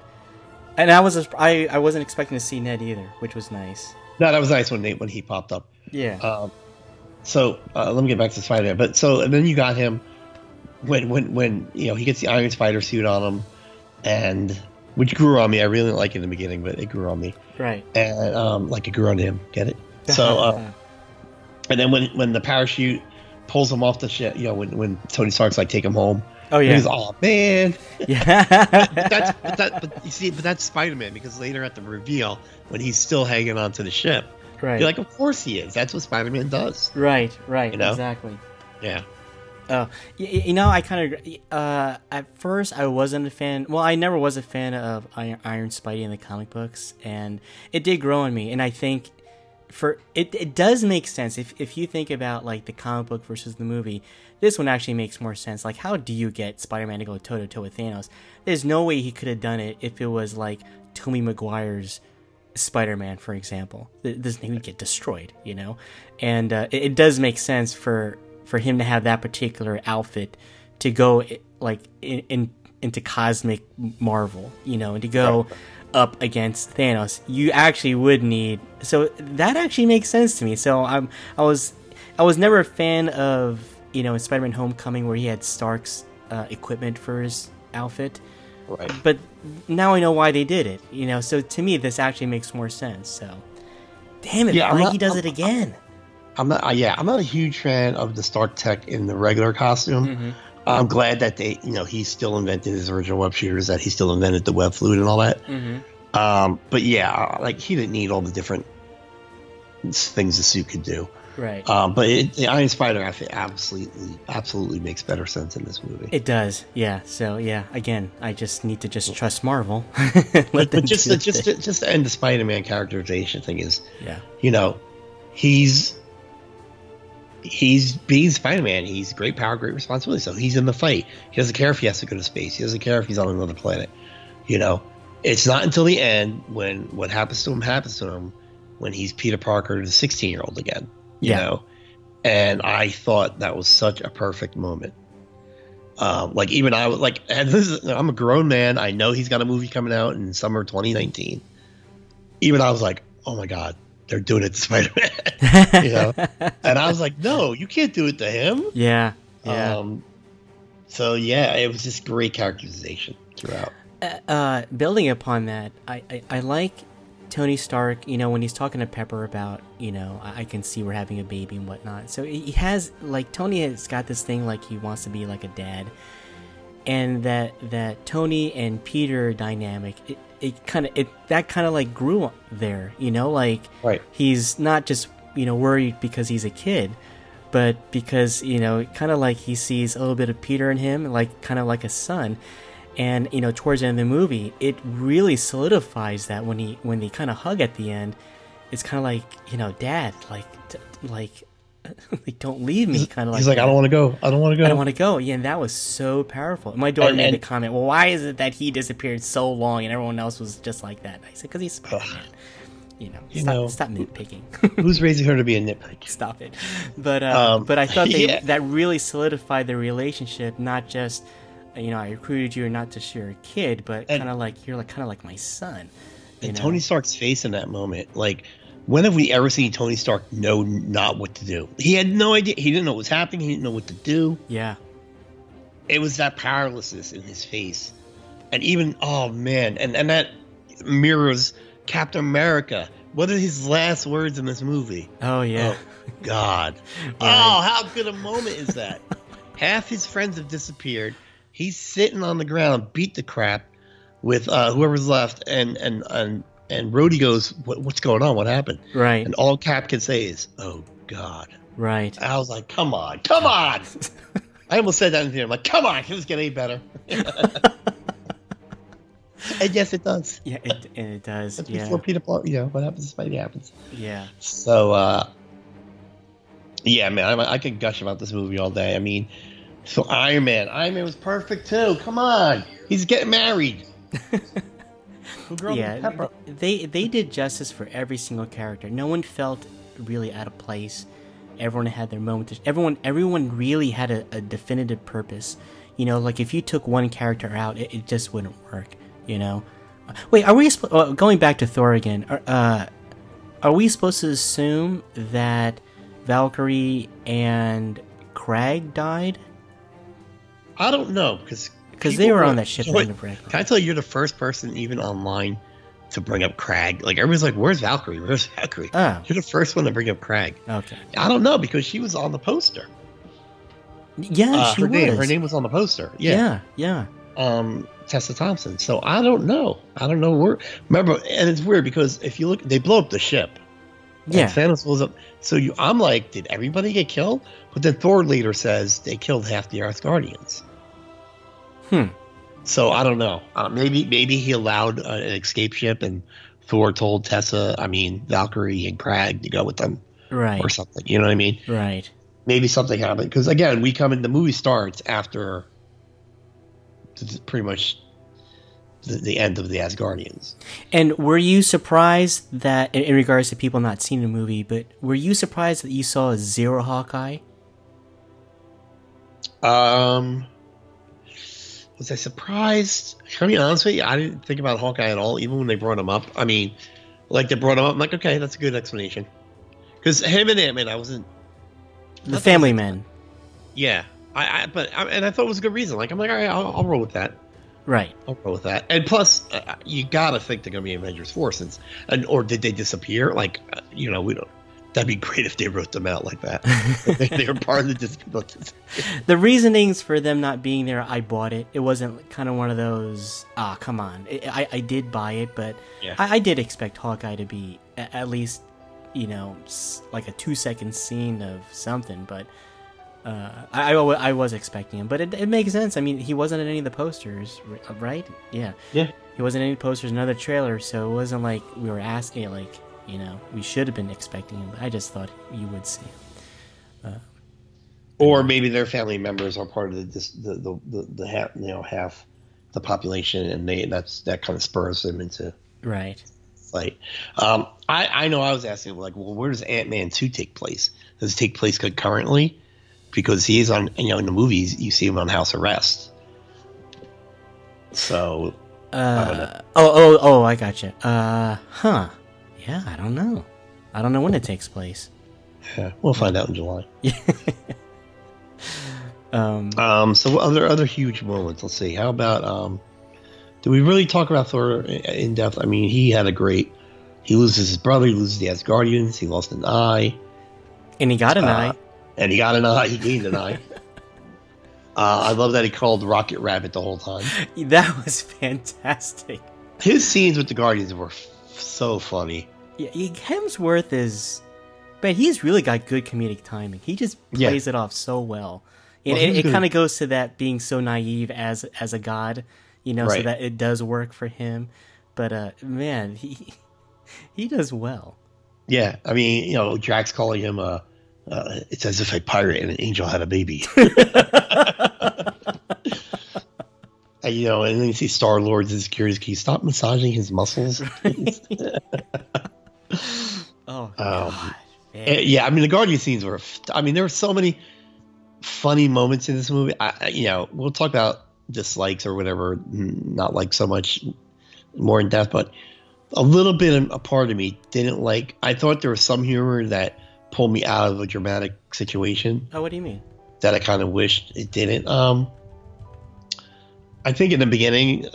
And I was I I wasn't expecting to see Ned either, which was nice. No, that was nice when Nate when he popped up. Yeah. Um, so uh, let me get back to Spider-Man. But so and then you got him when when when you know he gets the Iron Spider suit on him, and which grew on me. I really didn't like it in the beginning, but it grew on me, right. and um, like it grew on him. Get it? So uh, and then when when the parachute pulls him off the ship, you know when when Tony Stark's like take him home. oh yeah. He's oh man, yeah. but that's but that but you see but that's Spider-Man because later at the reveal when he's still hanging onto the ship, right. you're like of course he is. That's what Spider-Man does. right. Right. You know? Exactly. Yeah. Oh, y- you know, I kind of uh, at first I wasn't a fan. Well, I never was a fan of Iron, Iron Spidey in the comic books, and it did grow on me. And I think for it, it does make sense if if you think about like the comic book versus the movie. This one actually makes more sense. Like, how do you get Spider-Man to go toe to toe with Thanos? There's no way he could have done it if it was like Tobey Maguire's Spider-Man, for example. Th- This he would get destroyed, you know. And uh, it, it does make sense for for him to have that particular outfit to go like in, in into cosmic Marvel, you know, and to go up against Thanos. You actually would need so that actually makes sense to me. So I'm I was I was never a fan of you know in Spider-Man: Homecoming where he had Stark's uh, equipment for his outfit Right. but now I know why they did it. You know, so to me, this actually makes more sense. So, damn it, Yeah, I'm Feige not- does I'm- it again. I'm not. Uh, yeah, I'm not a huge fan of the Stark Tech in the regular costume. Mm-hmm. I'm glad that they, you know, he still invented his original web shooters. That he still invented the web fluid and all that. Mm-hmm. Um, but yeah, like he didn't need all the different things the suit could do. Right. Um, but it, the Iron Spider, I think, absolutely, absolutely makes better sense in this movie. it does. Yeah. So yeah, again, I just need to just trust Marvel. but, but just, just, just, just to end the Spider-Man characterization thing is, yeah. you know, he's he's being Spider-Man. He's great power, great responsibility. So he's in the fight. He doesn't care if he has to go to space. He doesn't care if he's on another planet. You know, it's not until the end when what happens to him happens to him when he's Peter Parker, the 16-year-old again. You Yeah. know, and I thought that was such a perfect moment. Um, like even I was like, and this is, I'm a grown man. I know he's got a movie coming out in summer 2019. Even I was like, oh my god, they're doing it to Spider-Man. you know, and I was like, no, you can't do it to him. Yeah. Yeah. Um, so yeah, it was just great characterization throughout. uh, building upon that, I, I, I like Tony Stark, you know, when he's talking to Pepper about, you know, I, I can see we're having a baby and whatnot. So he has, like, Tony has got this thing like he wants to be like a dad. And that, that Tony and Peter dynamic, it, it kind of, it, that kind of like grew there, you know, like, Right. he's not just, you know, worried because he's a kid, but because, you know, kind of like he sees a little bit of Peter in him, like, kind of like a son and you know towards the end of the movie it really solidifies that when he when they kind of hug at the end it's kind of like you know dad like t- like like don't leave me kind of like He's like, I don't want to go. I don't want to go. I don't want to go. Yeah, and that was so powerful. My daughter And- made the comment, "Well, why is it that he disappeared so long and everyone else was just like that?" And I said, "Because he's Spider-Man." You know, You stop, know. stop nitpicking. Who's raising her to be a nitpick? stop it. But uh, Um, but I thought they, yeah. that really solidified the relationship. Not just you know I recruited you, not just you're a kid, but kind of like you're like kind of like my son. And know? Tony Stark's face in that moment, like, when have we ever seen Tony Stark know not what to do? He had no idea. He didn't know what was happening. He didn't know what to do. Yeah, it was that powerlessness in his face, and even oh man, and and that mirrors Captain America. What are his last words in this movie? Oh yeah. God. Oh, how good a moment is that? Half his friends have disappeared. He's sitting on the ground, beat the crap with uh, whoever's left, and and and and Rhodey goes, what, "What's going on? What happened?" Right. And all Cap can say is, "Oh God." Right. I was like, "Come on, come on!" I almost said that in the I'm like, "Come on, can this get any better?" and yes, it does. Yeah, it and it does. That's Yeah. before Peter Parker. You know what happens? Spidey happens. Yeah. So, uh, yeah, man, I, I could gush about this movie all day. I mean, so Iron Man, Iron Man was perfect too. Come on, he's getting married. yeah, Pepper? they they did justice for every single character. No one felt really out of place. Everyone had their moment. To, everyone everyone really had a, a definitive purpose. You know, like if you took one character out, it, it just wouldn't work. You know. Wait, are we sp- uh, going back to Thor again? Are, uh, are we supposed to assume that Valkyrie and Korg died? I don't know because 'Cause they were on that ship Wait, end of Ragnarok. Can I tell you, you're the first person even online to bring up Korg. Like everybody's like, "Where's Valkyrie? Where's Valkyrie?" Oh. You're the first one to bring up Korg. Okay. I don't know because she was on the poster. Yeah, Uh, she her was. name, her name was on the poster. Yeah. yeah, yeah. um Tessa Thompson. So I don't know. I don't know where. Remember, and it's weird because if you look, they blow up the ship. Yeah. Thanos blows up. So you, I'm like, did everybody get killed? But then Thor later says they killed half the Asgardians. Hmm. So I don't know. Uh, maybe maybe he allowed uh, an escape ship, and Thor told Tessa, I mean Valkyrie and Korg to go with them Right. or something. You know what I mean? Right. maybe something happened because again we come in the movie starts after pretty much the, the end of the asgardians And were you surprised that, in, in regards to people not seeing the movie, but were you surprised that you saw a zero Hawkeye? um was i surprised can i be honest with you i didn't think about hawkeye at all even when they brought him up i mean like they brought him up i'm like okay that's a good explanation because him and ant-man i wasn't The Family Man. yeah I, I but I, and i thought it was a good reason like i'm like all right i'll, I'll roll with that Right. I'll roll with that. And plus, uh, you gotta think they're gonna be Avengers Four, since and or did they disappear? Like, uh, you know, we don't. That'd be great if they wrote them out like that. they, they were part of the dis- The reasonings for them not being there, I bought it. It wasn't kind of one of those, ah, come on. I, I, I did buy it, but Yeah. I, I did expect Hawkeye to be at least, you know, like a two second scene of something, but. Uh, I, I, I was expecting him, but it, it makes sense. I mean, he wasn't in any of the posters, right? Yeah. Yeah. He wasn't in any posters, another trailer, so it wasn't like we were asking, like, you know, we should have been expecting him. I just thought you would see him. or maybe their family members are part of the dis- the the, the, the half, you know half the population, and they that's that kind of spurs them into Right. fight. Um, I I know I was asking like, well, where does Ant Man two take place? Does it take place concurrently? Because he is on you know in the movies you see him on house arrest. So Uh, oh, oh, oh, I gotcha. Uh, huh. Yeah, I don't know. I don't know when it takes place. yeah, we'll find out in July. Um, Um, so other other huge moments. Let's see. How about um, do we really talk about Thor in depth? I mean, he had a great. He loses his brother. He loses the Asgardians. He lost an eye, and he got an uh, eye. and he got an eye. He gained an eye. Uh, I love that he called Rocket Rabbit the whole time. That was fantastic. His scenes with the Guardians were f- so funny. Yeah, Hemsworth is, but he's really got good comedic timing. He just Yeah. plays it off so well. And Well, it, it kind of goes to that being so naive as as a god, you know, so that it does work for him. But uh, man, he he does well. Yeah, I mean, you know, Drax calling him a. Uh, it's as if a pirate and an angel had a baby. And, you know, and then you see Star Lord's insecurities. Can you stop massaging his muscles? Oh Um, god. Uh, yeah, I mean the Guardian scenes were. I mean there were so many funny moments in this movie. I, I- you know, we'll talk about dislikes or whatever, not like so much more in depth, but a little bit of a part of me didn't like. I thought there was some humor that pulled me out of a dramatic situation oh, what do you mean? that I kind of wished it didn't. Um, I think in the beginning,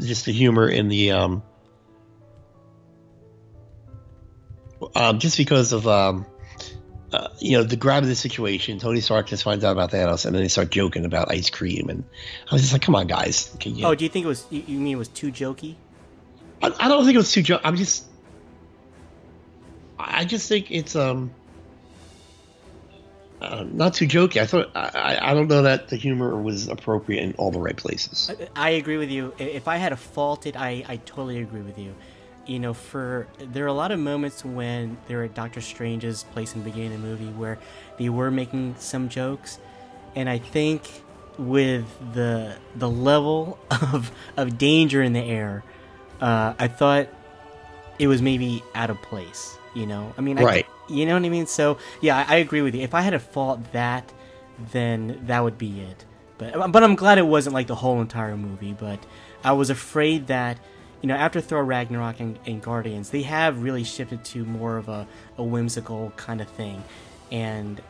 just the humor in the um, um, just because of um, uh, you know, the grab of the situation. Tony Stark just finds out about Thanos, and then they start joking about ice cream, and I was just like, "Come on, guys!" Can you, Oh, do you think it was? You, you mean it was too jokey? I, I don't think it was too. Jo- I'm just, I just think it's um, uh, not too jokey. I thought I, I I don't know that the humor was appropriate in all the right places. I agree with you. If I had a fault it, I, I totally agree with you. You know, for there are a lot of moments when they're at Doctor Strange's place in the beginning of the movie where they were making some jokes, and I think with the the level of of danger in the air, uh, I thought it was maybe out of place. You know, I mean, I, Right. You know what I mean? So yeah, I, I agree with you. If I had to fault that, then that would be it. But but I'm glad it wasn't like the whole entire movie. But I was afraid that you know after Thor Ragnarok and, and Guardians, they have really shifted to more of a, a whimsical kind of thing, and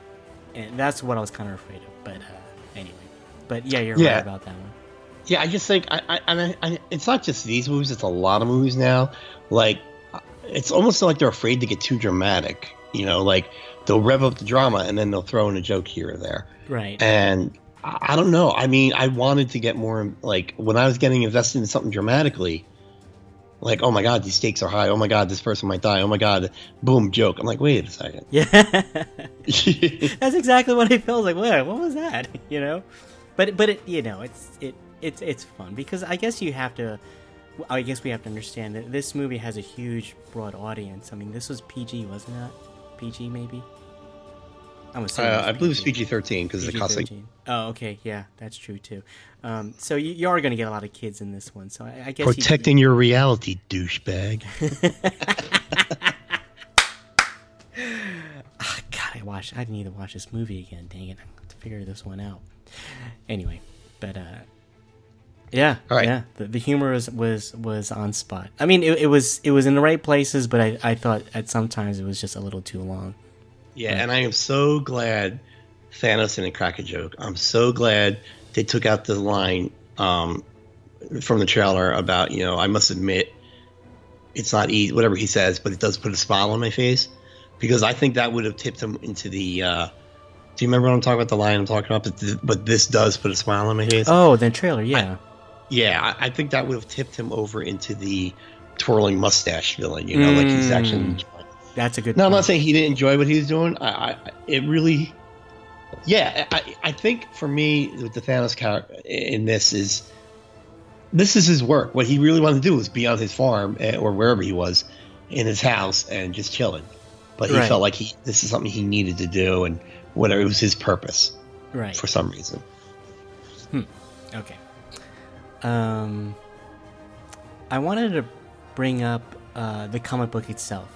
and that's what I was kind of afraid of. But uh, anyway, but yeah, you're Yeah. right about that one. Yeah, I just think I, I, I, I, it's not just these movies; it's a lot of movies now. Like, it's almost like they're afraid to get too dramatic. You know, like they'll rev up the drama and then they'll throw in a joke here or there. Right. And I, I don't know. I mean, I wanted to get more. Like when I was getting invested in something dramatically, like oh my god, these stakes are high. Oh my god, this person might die. Oh my god, boom, joke. I'm like, wait a second. Yeah. That's exactly what I felt like. What? What was that? You know, but but it you know it's it it's it's fun because I guess you have to. I guess we have to understand that this movie has a huge, broad audience. I mean, this was PG, wasn't it? PG maybe. I'm assuming. Uh, it was I believe it's PG-13 because of the cussing. PG-13. Oh, okay, yeah, that's true too. Um, so you, you are going to get a lot of kids in this one. So I, I guess you- Protecting your reality, douchebag. Ah, God, I watched. I need to watch this movie again. Dang it, I have to figure this one out. Anyway, but uh, yeah, All right. yeah. The, the humor was was was on spot. I mean, it, it was it was in the right places, but I I thought at sometimes it was just a little too long. Yeah, and I am so glad Thanos didn't crack a joke. I'm so glad they took out the line um, from the trailer about, you know, I must admit it's not easy, whatever he says, but it does put a smile on my face because I think that would have tipped him into the. Uh, do you remember what I'm talking about? The line I'm talking about, but, th- but this does put a smile on my face. Oh, the trailer, yeah, Yeah, I, I think that would have tipped him over into the twirling mustache villain. You know, like he's actually. Mm. that's a good. No, I'm not saying he didn't enjoy what he was doing. I, I it really, yeah, I, I think for me with the Thanos character in this is, this is his work. What he really wanted to do was be on his farm eh, or wherever he was, in his house and just chilling. But he Right. felt like he this is something he needed to do and whatever it was his purpose right. for some reason. Hmm. Okay. Um, I wanted to bring up uh, the comic book itself,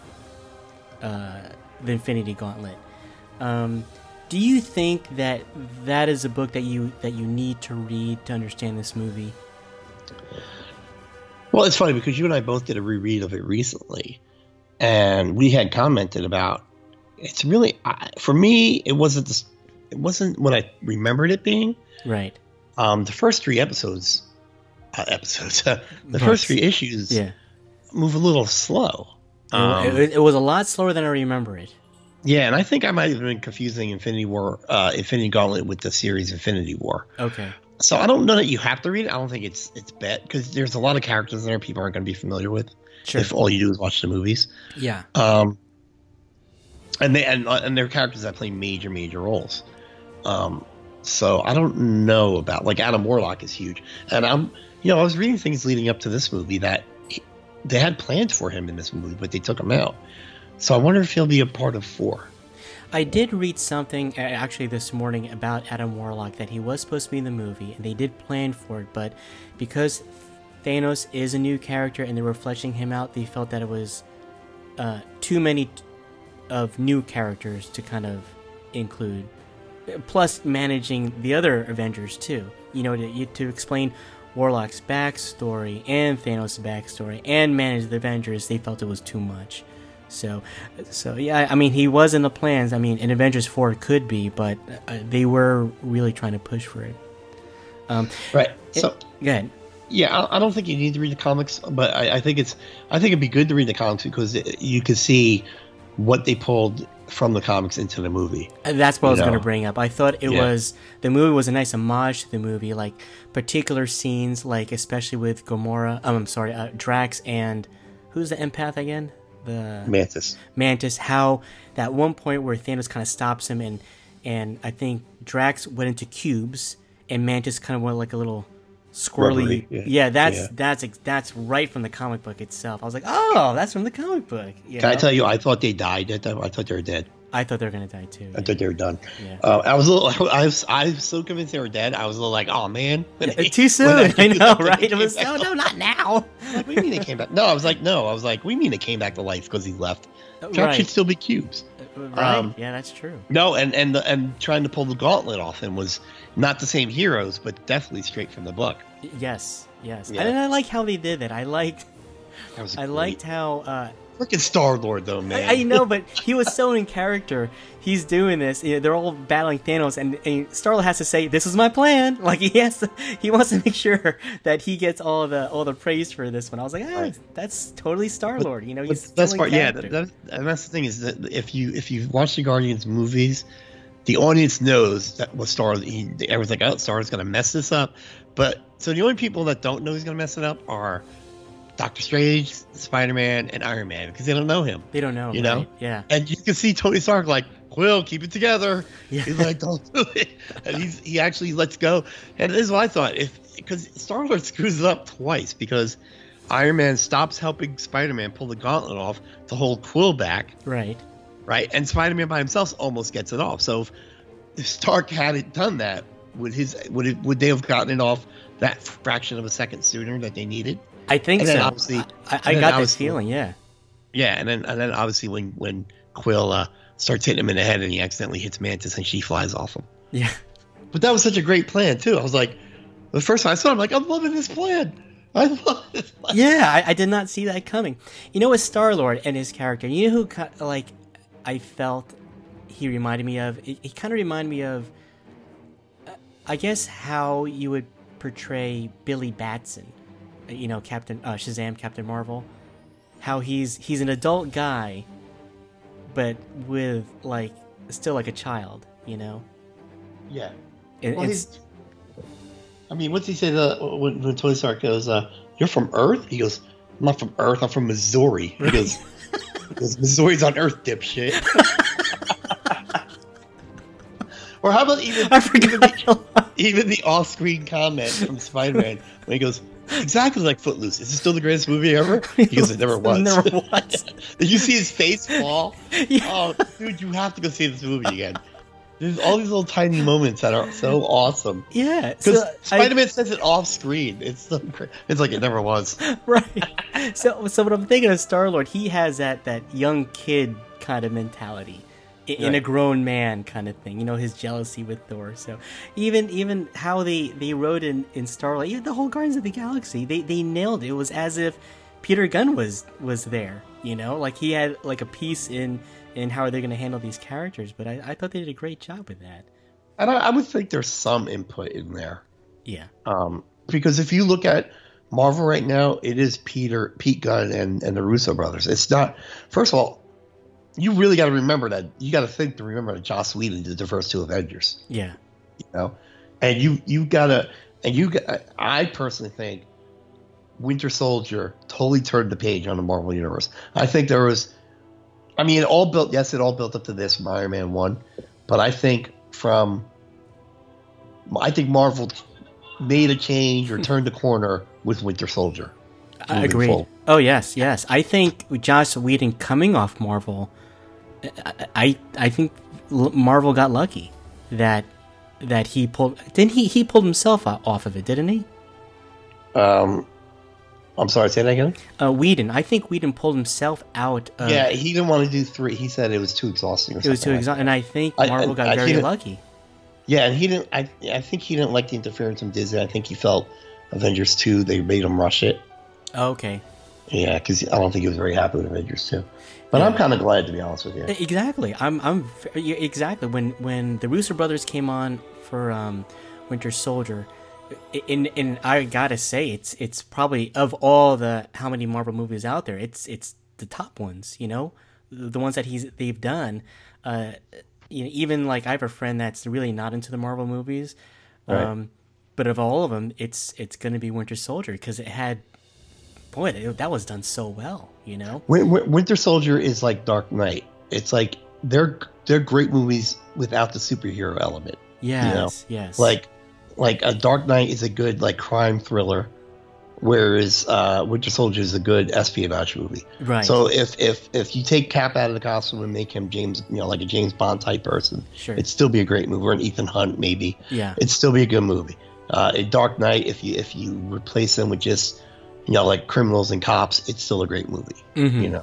uh, the Infinity Gauntlet. Um, do you think that that is a book that you that you need to read to understand this movie? Well, it's funny because you and I both did a reread of it recently, and we had commented about it's really for me. It wasn't this, it wasn't what I remembered it being. Right. Um, the first three episodes, uh, episodes, the first three issues Yeah. move a little slow. Um, it- it was a lot slower than I remember it. Yeah, and I think I might have been confusing Infinity War, uh, Infinity Gauntlet with the series Infinity War. Okay. So I don't know that you have to read it. I don't think it's it's bad because there's a lot of characters in there people aren't going to be familiar with Sure. if all you do is watch the movies. Yeah. Um, and they and and they're characters that play major major roles. Um, so I don't know about like Adam Warlock is huge, and I'm you know I was reading things leading up to this movie that he- they had plans for him in this movie, but they took him out. So I wonder if he'll be a part of four. I did read something uh, actually this morning about Adam Warlock that he was supposed to be in the movie and they did plan for it, but because Thanos is a new character and they were fleshing him out, they felt that it was uh, too many t- of new characters to kind of include. Plus, managing the other Avengers too. You know, to, to explain Warlock's backstory and Thanos' backstory and manage the Avengers, they felt it was too much. So, so yeah, I mean, he was in the plans. I mean, in Avengers 4 it could be, but uh, they were really trying to push for it. Um, Right. So go ahead. yeah, I, I don't think you need to read the comics, but I, I think it's I think it'd be good to read the comics because it, you could see what they pulled from the comics into the movie. Uh, That's what I was going to bring up. I thought it Yeah. was the movie was a nice homage to the movie, like particular scenes, like especially with Gamora. Um, I'm sorry, uh, Drax and who's the empath again? The Mantis. Mantis. How that one point where Thanos kind of stops him, and and I think Drax went into cubes, and Mantis kind of went like a little squirrely. Rubbery, Yeah, yeah. that's Yeah. that's that's right from the comic book itself. I was like, oh, that's from the comic book. You Can I tell you? I thought they died. at that- I thought they were dead. I thought they were gonna die too. I thought they were done. Yeah. Uh, I was a little. I was. I was so convinced they were dead. I was a little like, oh man. They- Too soon. I know, right? It was no, no, not now. Like, you mean they came back? No, I was like, no. I was like, we mean they came back to life because he left. Drax Right. should still be cubes. Right? Um, yeah, that's true. No, and and the, and trying to pull the gauntlet off him was not the same heroes, but definitely straight from the book. Yes, yes. Yeah. And I like how they did it. I liked, I liked how. Uh, freaking Star Lord though, man. I, I know, but he was so in character. He's doing this. You know, they're all battling Thanos, and, and Starlord has to say, "This is my plan." Like he has to, he wants to make sure that he gets all the all the praise for this one. I was like, ah, that's totally Star Lord. You know, he's part, in yeah, character. that, that, and that's the thing is that if you if you watch the Guardians movies, the audience knows that what Star he, everyone's like, oh, Star's gonna mess this up, but so the only people that don't know he's gonna mess it up are Doctor Strange, Spider Man, and Iron Man because they don't know him. they don't know. you know? Yeah. And you can see Tony Stark like, Quill, keep it together. Yeah. He's like, don't do it. And he's he actually lets go. And this is what I thought. If because Star Lord screws it up twice because Iron Man stops helping Spider Man pull the gauntlet off to hold Quill back, Right. right? And Spider Man by himself almost gets it off. So if, if Stark hadn't done that, would his would it would they have gotten it off that fraction of a second sooner that they needed? I think so. obviously- I, I, and I then got that obviously- feeling. Yeah. Yeah, and then and then obviously when when Quill uh, starts hitting him in the head and he accidentally hits Mantis and she flies off him. Yeah. But that was such a great plan too. I was like, the first time I saw it, I'm like, I'm loving this plan. I love this plan. Yeah, I, I did not see that coming. You know, with Star Lord and his character, you know who like I felt he reminded me of. He, he kind of reminded me of, uh, I guess, how you would portray Billy Batson. Uh, You know, Captain uh, Shazam, Captain Marvel. How he's he's an adult guy, but with like still like a child. You know, Yeah. And Well, it's I mean, what's he say the, when, when Tony Stark goes, uh, "You're from Earth"? He goes, "I'm not from Earth. I'm from Missouri." He goes, he goes "Missouri's on Earth, dipshit." or how about even I even the, even the off-screen comment from Spider-Man when he goes, "Exactly like Footloose. Is it still the greatest movie ever?" Because "It never was." Never was. Did you see his face fall? Yeah. Oh, dude, you have to go see this movie again. There's all these little tiny moments that are so awesome. Yeah, Because so Spider-Man says it off screen. It's so great. It's like it never was. right. So, so what I'm thinking of Star Lord, he has that that young kid kind of mentality, in a grown man kind of thing. You know, his jealousy with Thor. So, even even how they they wrote in in Starlight, yeah, the whole Guardians of the Galaxy, they they nailed it. It was as if Peter Gunn was was there. You know, like he had like a piece in in how are they're going to handle these characters. But I, I thought they did a great job with that. And I, I would think there's some input in there. Yeah. Um, because if you look at Marvel right now, it is Peter, Pete Gunn, and and the Russo brothers. It's not. First of all, you really got to remember that. You got to think to remember that Joss Whedon did the first two Avengers. Yeah. you know and you you gotta and you got i personally think winter soldier totally turned the page on the marvel universe i think there was i mean it all built yes it all built up to this from iron man 1 but i think from i think marvel made a change or turned the corner with winter soldier I agree. Oh yes, yes. I think with Joss Whedon coming off Marvel, I I, I think Marvel got lucky that that he pulled. Didn't he? He pulled himself off of it, didn't he? um i'm sorry say that again Uh, Whedon. I think Whedon pulled himself out. Of, yeah he didn't want to do three he said it was too exhausting or it was too exhausting, and I think Marvel I- got I very lucky. Yeah, and he didn't. I I think he didn't like the interference from Disney. I think he felt Avengers two they made him rush it. Okay. Yeah, because I don't think he was very happy with Avengers two. But I'm kind of glad to be honest with you. Exactly. I'm. I'm. Exactly. When when the Russo brothers came on for um, Winter Soldier, and and I gotta say, it's it's probably of all the how many Marvel movies out there, it's it's the top ones. You know, the ones that he's they've done. Uh, you know, even like I have a friend that's really not into the Marvel movies. Right. Um, but of all of them, it's it's gonna be Winter Soldier because it had, boy, that, was done so well. You know. Win- Win- Winter Soldier is like Dark Knight. It's like they're they're great movies without the superhero element. Yes. Yes. Like like a Dark Knight is a good like crime thriller, whereas uh, Winter Soldier is a good espionage movie. Right. So if if if you take Cap out of the costume and make him James, you know, like a James Bond type person, Sure. it'd still be a great movie. Or an Ethan Hunt maybe. Yeah. It'd still be a good movie. Uh, in Dark Knight, if you if you replace them with just you know like criminals and cops, it's still a great movie. Mhm. You know.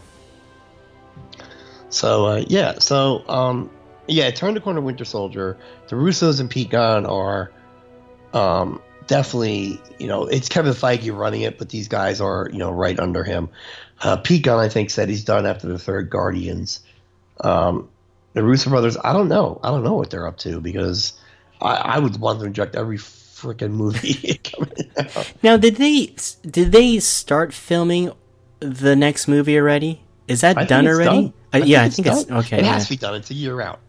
So uh, yeah, so um, yeah, turn the corner, Winter Soldier. The Russos and Pete Gunn are um, definitely you know it's Kevin Feige running it, but these guys are you know right under him. Uh, Pete Gunn, I think, said he's done after the third Guardians. Um, the Russo brothers, I don't know, I don't know what they're up to because I, I would want to direct every freaking movie. Now, did they did they start filming the next movie already? Is that I done already? done. Uh, yeah, I think it's okay. It yeah. has to be done. It's a year out.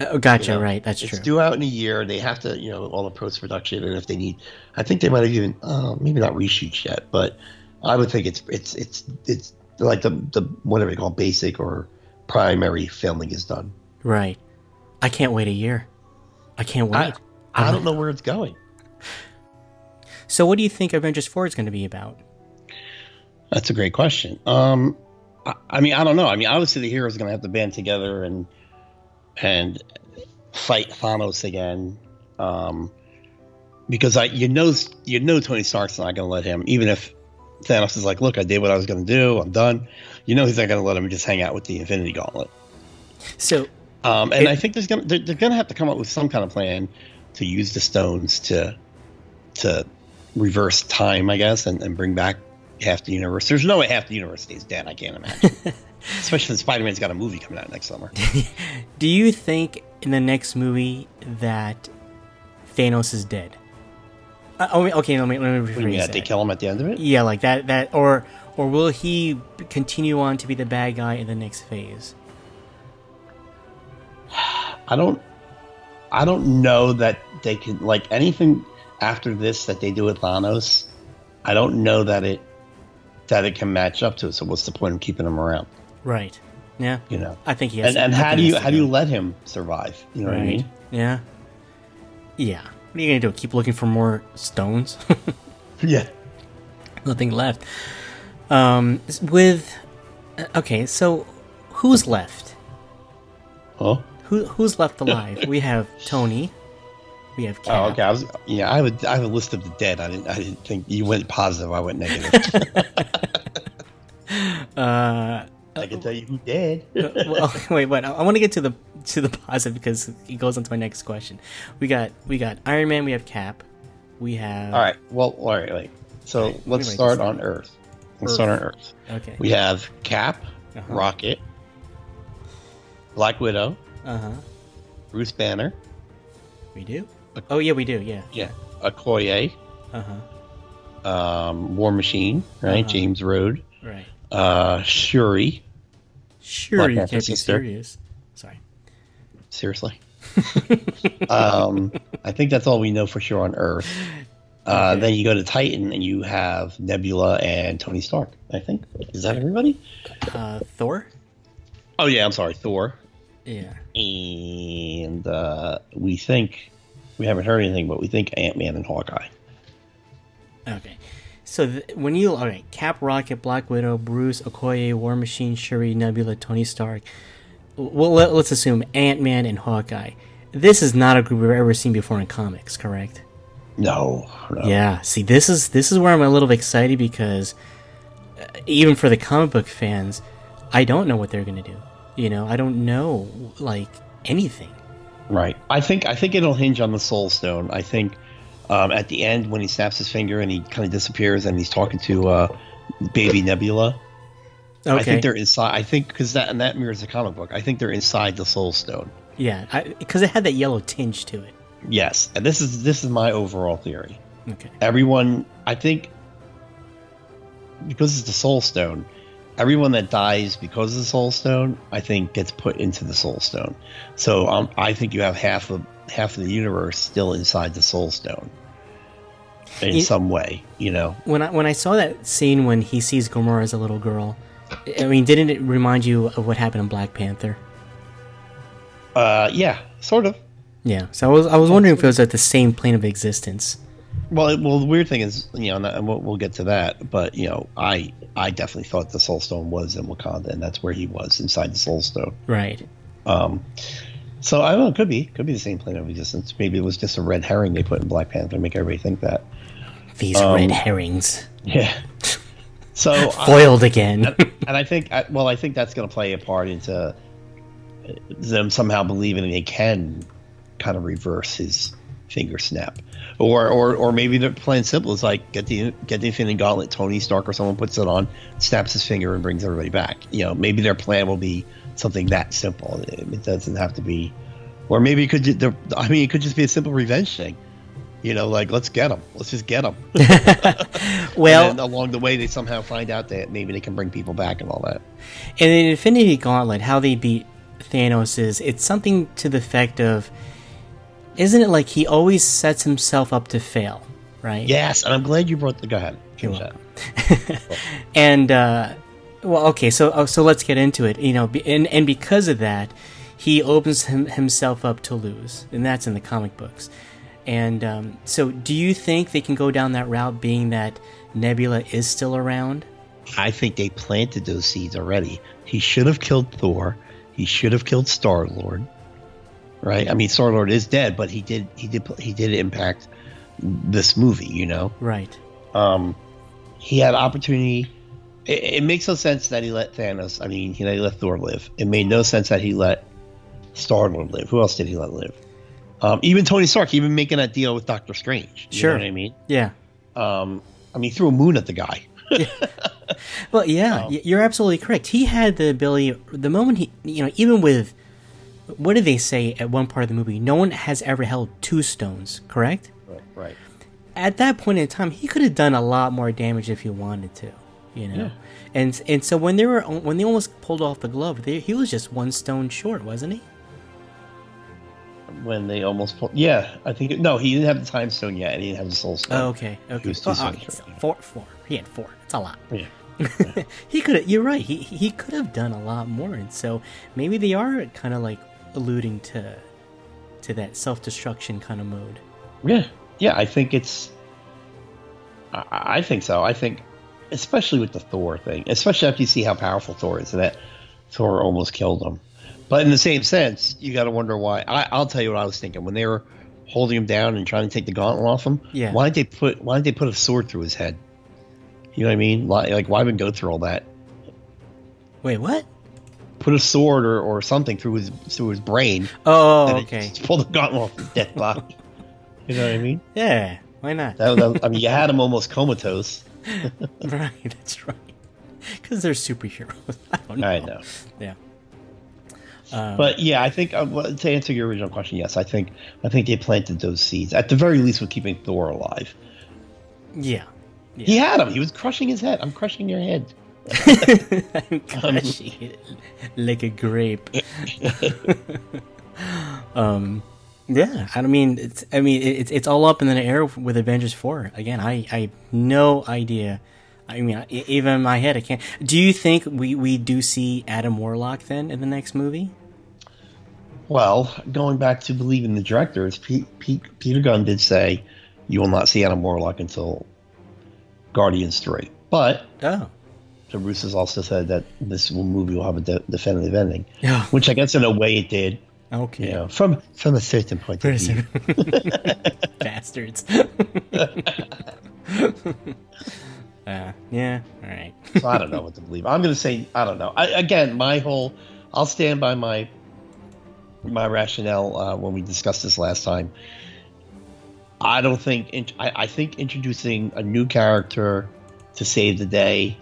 Oh, gotcha. you know? right, that's it's true. due out in a year. They have to, you know, all the post production, and if they need, I think they might have even, uh, maybe not reshoots yet, but I would think it's it's it's it's like the the whatever they call basic or primary filming is done. Right. I can't wait a year. I can't wait. I, I don't know where it's going. So, what do you think Avengers Four is going to be about? That's a great question. Um, I, I mean, I don't know. I mean, obviously the heroes are going to have to band together and and fight Thanos again. Um, because I, you know, you know, Tony Stark's not going to let him, even if Thanos is like, "Look, I did what I was going to do. I'm done." You know, he's not going to let him just hang out with the Infinity Gauntlet. So, Um, and It- I think there's gonna they're, they're gonna have to come up with some kind of plan to use the stones to to reverse time, I guess, and, and bring back half the universe. There's no way half the universe stays dead. I can't imagine, especially since Spider Man's got a movie coming out next summer. do you think in the next movie that Thanos is dead? Uh, oh, okay. Let me let me rephrase mean, that. they kill him at the end of it? Yeah, like that. That or or will he continue on to be the bad guy in the next phase? I don't. I don't know that they can like anything after this that they do with Thanos. I don't know that it that it can match up to it. So what's the point of keeping him around? Right. Yeah. You know. I think he has. And, and how do you how do you let him survive? You know what I mean? Yeah. Yeah. What are you gonna do? Keep looking for more stones? Yeah. Nothing left. Um, with okay, so who's left? Huh? Who who's left alive? we have Tony. We have Cap. Oh, okay. I was, yeah, I have, a, I have a list of the dead. I didn't, I didn't think you went positive. I went negative. Uh, I can tell you who dead. well, wait, wait. I, I want to get to the to the positive because it goes on to my next question. We got we got Iron Man. We have Cap. We have all right. Well, all right. Wait. So Right, let me let's start on. Earth. Let's start on Earth. Okay. We have Cap, Uh-huh. Rocket, Black Widow, Uh huh. Bruce Banner, We do. Oh yeah, we do. Yeah. yeah, Okoye, Uh huh. um, War Machine, right? Uh-huh. James Rhodes, Right. uh, Shuri. Black can't be sister. serious. Sorry. Seriously. um, I think that's all we know for sure on Earth. Uh, Okay. Then you go to Titan and you have Nebula and Tony Stark. I think is that everybody? Uh, Thor. Oh yeah, I'm sorry, Thor. Yeah. And uh, we think we haven't heard anything, but we think Ant Man and Hawkeye. Okay. So th- when you all right, Cap, Rocket, Black Widow, Bruce, Okoye, War Machine, Shuri, Nebula, Tony Stark. Well, let, let's assume Ant Man and Hawkeye. This is not a group we've ever seen before in comics, correct? No, no. Yeah. See, this is this is where I'm a little excited because uh, even for the comic book fans, I don't know what they're gonna do. You know, I don't know like anything. Right. I think I think it'll hinge on the Soul Stone. I think um, at the end when he snaps his finger and he kind of disappears and he's talking to uh, Baby Nebula. Okay. I think they're inside. I think because that and that mirrors the comic book. I think they're inside the Soul Stone. yeah, because it had that yellow tinge to it. Yes, and this is this is my overall theory. Okay. everyone i think because it's the soul stone everyone that dies because of the soul stone i think gets put into the soul stone so um, i think you have half of half of the universe still inside the soul stone in You- some way you know When I when I saw that scene when he sees Gamora as a little girl, I mean, didn't it remind you of what happened in Black Panther? uh yeah sort of Yeah. So I was I was wondering if it was at the same plane of existence. Well well the weird thing is you know and we'll, we'll get to that but you know i i definitely thought the soul stone was in wakanda and that's where he was inside the soul stone Right. Um, so I don't know. It could be, could be the same plane of existence. Maybe it was just a red herring they put in Black Panther to make everybody think that. These Um, red herrings. Yeah. So, I, Foiled again. and I think, I, well, I think that's going to play a part into uh, them somehow believing they can kind of reverse his finger snap, or or or maybe they're simple. is like get the get the Infinity Gauntlet. Tony Stark or someone puts it on, snaps his finger, and brings everybody back. You know, maybe their plan will be something that simple. It, doesn't have to be, or maybe it could. the- I mean, it could just be a simple revenge thing. You know, like let's get them. Let's just get them. well, along the way, they somehow find out that maybe they can bring people back and all that. And in the Infinity Gauntlet, how they beat Thanos is it's something to the effect of, isn't it like he always sets himself up to fail, right? Yes, and I'm glad you brought the. Go ahead. You're welcome. and uh, well, okay, so oh, so let's get into it. You know, and and because of that, he opens him, himself up to lose, and that's in the comic books. And um, so, do you think they can go down that route, being that Nebula is still around? I think they planted those seeds already. He should have killed Thor. He should have killed Star Lord. Right? I mean, Star Lord is dead, but he did he did he did impact this movie. You know, Right. um, he had opportunity. It, it makes no sense that he let Thanos. I mean, he let Thor live. It made no sense that he let Star Lord live. Who else did he let live? Um, even Tony Stark, even making that deal with Doctor Strange. You Sure. know what I mean? Yeah. Um, I mean, he threw a moon at the guy. Well, yeah, y you're absolutely correct. He had the ability. The moment he, you know, even with what did they say at one part of the movie? No one has ever held two stones. Correct. Right. Right. at that point in time, he could have done a lot more damage if he wanted to, you know. Yeah. And and so when they were when they almost pulled off the glove, they, he was just one stone short, wasn't he? when they almost pulled. Yeah, I think. No, he didn't have the time stone yet, and he didn't have the soul stone. Oh, okay, okay. Oh, soon okay, so four, four. He had four. It's a lot. Yeah. he could. have You're right. He he could have done a lot more, and so maybe they are kind of like alluding to to that self destruction kind of mode. Yeah, yeah. I think it's. I, I think so. I think, especially with the Thor thing, especially after you see how powerful Thor is, and that Thor almost killed him. But in the same sense, you got to wonder why. I, I'll tell you what I was thinking when they were holding him down and trying to take the gauntlet off him. Yeah. Why did they put Why did they put a sword through his head? You know what I mean? Like, like why even go through all that? Wait, what? Put a sword or, or something through his through his brain. Oh, and okay. just pull the gauntlet off his dead body. you know what I mean? Yeah. Why not? That, that- I mean, you had him almost comatose. right. That's right. Because they're superheroes. I don't know. I know. Yeah. But yeah, I think uh, well, to answer your original question, yes, I think I think they planted those seeds at the very least with keeping Thor alive. Yeah. He had him. He was crushing his head. I'm crushing your head. I'm crushing it like a grape. um, yeah. I mean, it's. I mean, it's it's all up in the air with Avengers Four. Again, I I have no idea. I mean, I- even in my head, I can't. Do you think we we do see Adam Warlock then in the next movie? Well, going back to believing the directors, Pete, Pete, Peter Gunn did say you will not see Adam Warlock until Guardians Three, but Oh. The Russos also said that this will- movie will have a de- definitive ending, Yeah. which I guess in a way it did. Okay. You know, from from a certain point of view. Bastards. uh, yeah. All right. So I don't know what to believe. I'm going to say I don't know. I, again, my whole I'll stand by my my rationale uh, when we discussed this last time. I don't think I, I think introducing a new character to save the day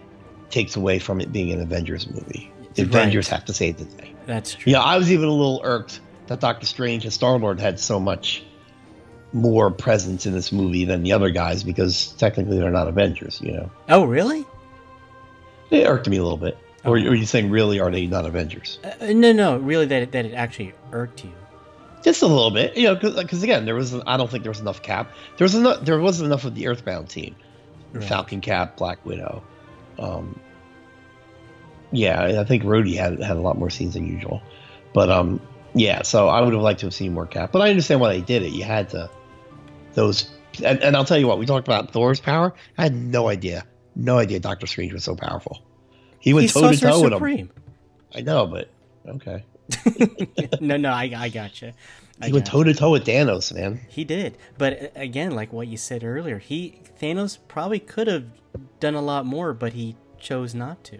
takes away from it being an Avengers movie. The Right. Avengers have to save the day. That's true. Yeah, I was even a little irked that Doctor Strange and Star Lord had so much more presence in this movie than the other guys because technically they're not Avengers. You know, Oh, really? it irked me a little bit. Or, or are you saying really are they not Avengers? Uh, no, no, really, that it, that it actually irked you. Just a little bit, you know, because again, there was I don't think there was enough Cap. There was enough. There wasn't enough of the Earthbound team, Right. Falcon Cap, Black Widow. Um, yeah, I think Rhodey had had a lot more scenes than usual, but um, yeah. So I would have liked to have seen more Cap, but I understand why they did it. You had to those, and, and I'll tell you what we talked about Thor's power. I had no idea, no idea Doctor Strange was so powerful. He went toe to toe with him. I know, but okay. no, no, I, I gotcha. I He went toe to toe with Thanos, man. He did, but again, like what you said earlier, he Thanos probably could have done a lot more, but he chose not to.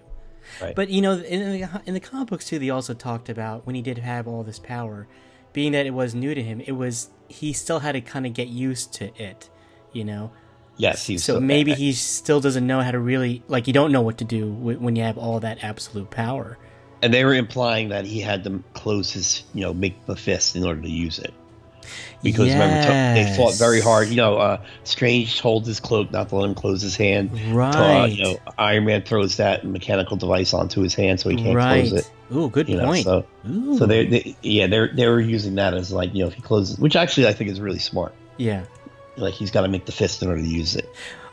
Right. But you know, in the, in the comic books too, they also talked about when he did have all this power, being that it was new to him, it was he still had to kind of get used to it, you know. Yes, he's So maybe he still doesn't know how to really like. You don't know what to do when you have all that absolute power. And they were implying that he had to close his, you know, make the fist in order to use it. Because remember, they fought very hard. You know, uh, Strange holds his cloak not to let him close his hand. Uh, Right. you know, Iron Man throws that mechanical device onto his hand so he can't right. close it. Ooh, good You know, point. so Ooh. so they, they yeah they they were using that as like you know if he closes, which actually I think is really smart. yeah. Like he's got to make the fist in order to use it.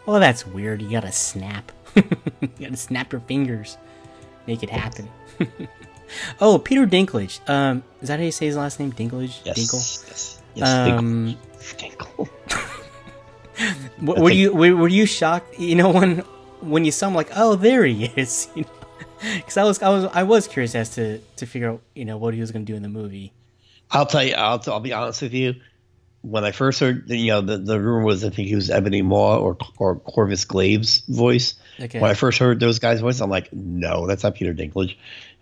Oh, that's weird. You gotta snap. you gotta snap your fingers. Make it happen. oh, Peter Dinklage. Um, is that how you say his last name? Dinklage? Yes, Dinkle? yes, yes. Um, Dinkle. W- were you were, were you shocked? You know when when you saw him, like, oh, there he is. You know, because I was I was I was curious as to to figure out you know what he was gonna do in the movie. I'll tell you. I'll, I'll be honest with you. When I first heard, you know, the, the rumor was I think he was Ebony Maw or or Corvus Glaive's voice. Okay. When I first heard those guys' voices, I'm like, no, that's not Peter Dinklage.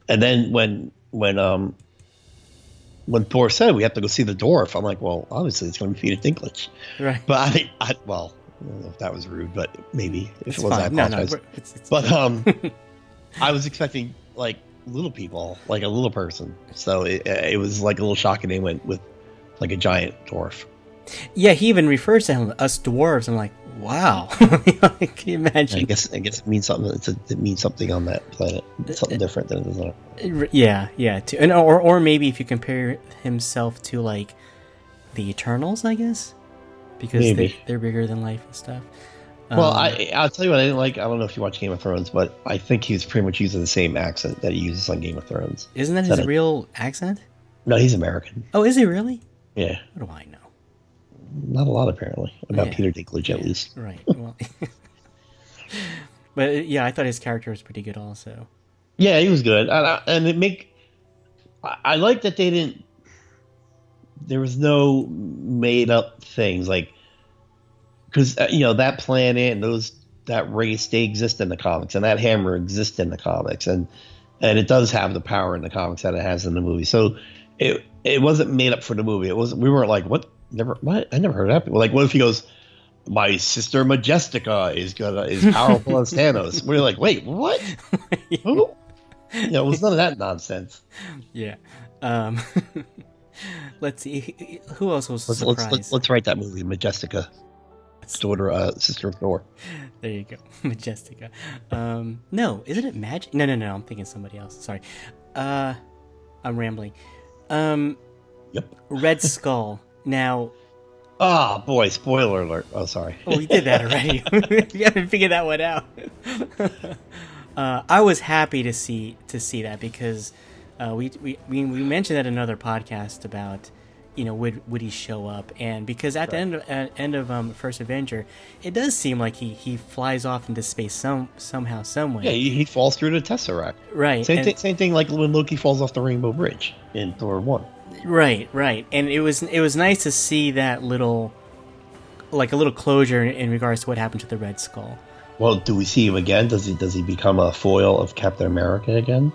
And then when when um when Thor said we have to go see the dwarf, I'm like, well, obviously it's going to be Peter Dinklage. Right. But I, I well, I don't know if that was rude, but maybe if It's it was, I fine. No, no, it's, it's but um, I was expecting like little people, like a little person. So it, it was like a little shocking. They went with like a giant dwarf. yeah, he even refers to him us dwarves. I'm like, wow. I can you I imagine? guess I guess it means something. It's a, it means something on that planet. It's something different than it is on. Our, Yeah, yeah. To, and or or maybe if you compare himself to like the Eternals, I guess, because Maybe. they, they're bigger than life and stuff. well, Um, I I'll tell you what I didn't like. I don't know if you watch Game of Thrones, but I think he was pretty much using the same accent that he uses on Game of Thrones. isn't that is his that a- real accent? No, he's American. Oh, is he really? Yeah, What do I know? Not a lot apparently about Yeah. Peter Dinklage at least. Right. Well, but uh, yeah, I thought his character was pretty good also. Yeah, he was good, and, I, and it make. I, I like that they didn't. There was no made up things like, because uh, you know that planet and those that race they exist in the comics, and that hammer exists in the comics, and and it does have the power in the comics that it has in the movie. So it it wasn't made up for the movie. It was we weren't like what never what I never heard that. Like what if he goes. My sister Majestica is gonna is powerful as Thanos. We're like, wait, what? Who? You know, it was none of that nonsense. Yeah. Um, let's see. Who else was Let's surprised? let's, let's let's write that movie, Majestica, daughter, uh, sister of Thor. There you go, Majestica. Um, no, isn't it Magic? No, no, no. I'm thinking somebody else. Sorry. Uh, I'm rambling. Um, Yep. Red Skull. Now, Ah, boy, spoiler alert. Oh, sorry. oh, we did that already. you haven't figured that one out. uh, I was happy to see to see that because uh, we, we we we mentioned that in another podcast about you know would would he show up and because at the end of, at end of um, first Avenger, it does seem like he he flies off into space some somehow some way. Yeah, he, he falls through the Tesseract. right. Same thing. Same thing like when Loki falls off the Rainbow Bridge in Thor one. Right, right, and it was it was nice to see that little, like a little closure in, in regards to what happened to the Red Skull. Well, do we see him again? Does he does he become a foil of Captain America again?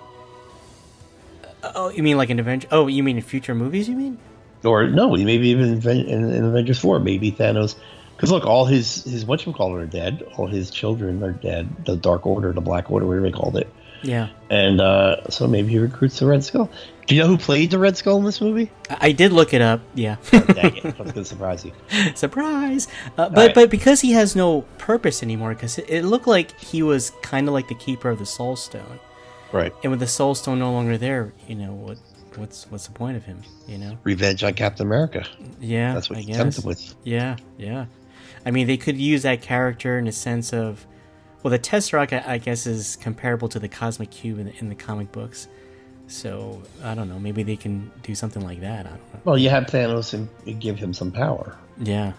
Oh, you mean like in Avenger? Oh, you mean in future movies? You mean? Or no, he maybe even in, in, Avengers four, maybe Thanos. Because look, all his his what you whatchamacallit are dead. All his children are dead. The Dark Order, the Black Order, whatever they called it. Yeah. and uh, so maybe he recruits the Red Skull. Do you know who played the Red Skull in this movie? I, I did look it up. Yeah. Dang it, I was gonna surprise you. Surprise! Uh, but Alright. but because he has no purpose anymore, because it, it looked like he was kind of like the keeper of the Soul Stone, Right, and with the Soul Stone no longer there, you know what? What's what's the point of him? You know? revenge on Captain America. Yeah, That's what I he guess. tempted with. Yeah, yeah. I mean, they could use that character in a sense of, well, the Tesseract, I, I guess, is comparable to the Cosmic Cube in the, in the comic books. So I don't know. Maybe they can do something like that. I don't know. Well, you have Thanos and give him some power Yeah.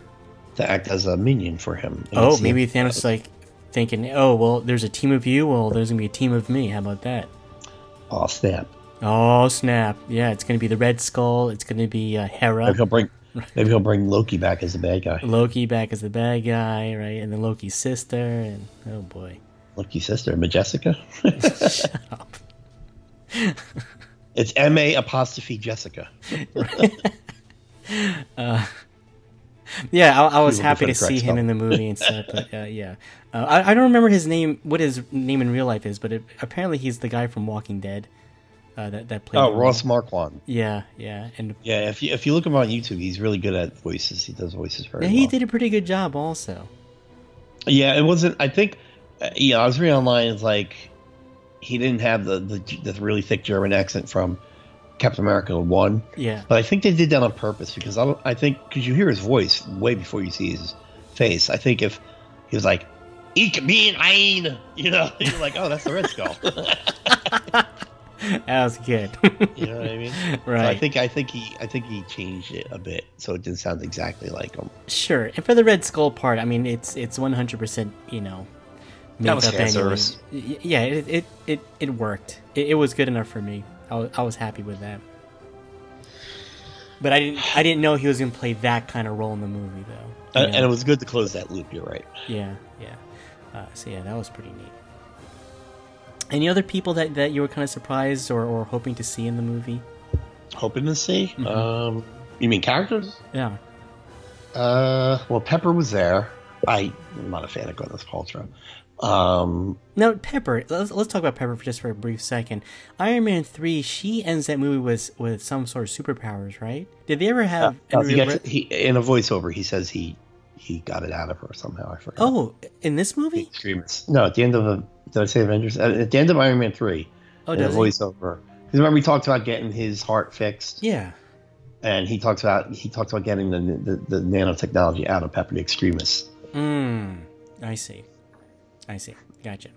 to act as a minion for him. Oh, see- maybe Thanos is like thinking, oh, well, there's a team of you. Well, there's gonna be a team of me. How about that? Oh snap! Oh snap! Yeah, it's gonna be the Red Skull. It's gonna be uh, Hela. Maybe he'll bring, maybe he'll bring Loki back as the bad guy. Loki back as the bad guy, right? And then Loki's sister, and oh boy. Loki's sister, Majessica. Shut up. It's M A apostrophe Jessica. Yeah, I, I was happy to see him in the movie and stuff. But uh, yeah, uh, I, I don't remember his name, what his name in real life is, but it, apparently he's the guy from Walking Dead uh, that that played. Oh. Ross Marquand. Yeah, yeah, and Yeah, if you if you look him on YouTube, he's really good at voices. He does voices very yeah, well. he did a pretty good job also. Yeah, it wasn't. I think. Uh, yeah, I was reading online. It's like he didn't have the, the the really thick German accent from Captain America one, Yeah, but I think they did that on purpose because I don't. I think because you hear his voice way before you see his face. I think if he was like. Ich bin ein, you know, you're like, oh, that's the Red Skull. that was good. you know what I mean? So I think I think he I think he changed it a bit so it didn't sound exactly like him. Sure, and for the Red Skull part, I mean, it's it's one hundred percent, you know, That was fan service. Yeah, it it it, it worked. It, it was good enough for me. I was, I was happy with that. But I didn't I didn't know he was gonna play that kind of role in the movie, though. you And, and it was good to close that loop. You're right. yeah, yeah. Uh, so yeah, that was pretty neat. Any other people that, that you were kind of surprised or, or hoping to see in the movie? Hoping to see. Mm-hmm. Um, you mean characters? Yeah. Uh, well, Pepper was there. I, I'm not a fan of Gwyneth Paltrow. Um, No, Pepper. Let's, let's talk about Pepper for just for a brief second. Iron Man three. She ends that movie with with some sort of superpowers, right? Did they ever have? uh, any he gets- he, in a voiceover, he says he he got it out of her somehow. I forgot. oh, in this movie? Extremis. No, at the end of the, did I say Avengers? At, at the end of Iron Man three, Oh, does voiceover. Because remember, we talked about getting his heart fixed. Yeah. and he talks about he talks about getting the the, the nanotechnology out of Pepper the Extremis. Hmm. I see. I see. Gotcha.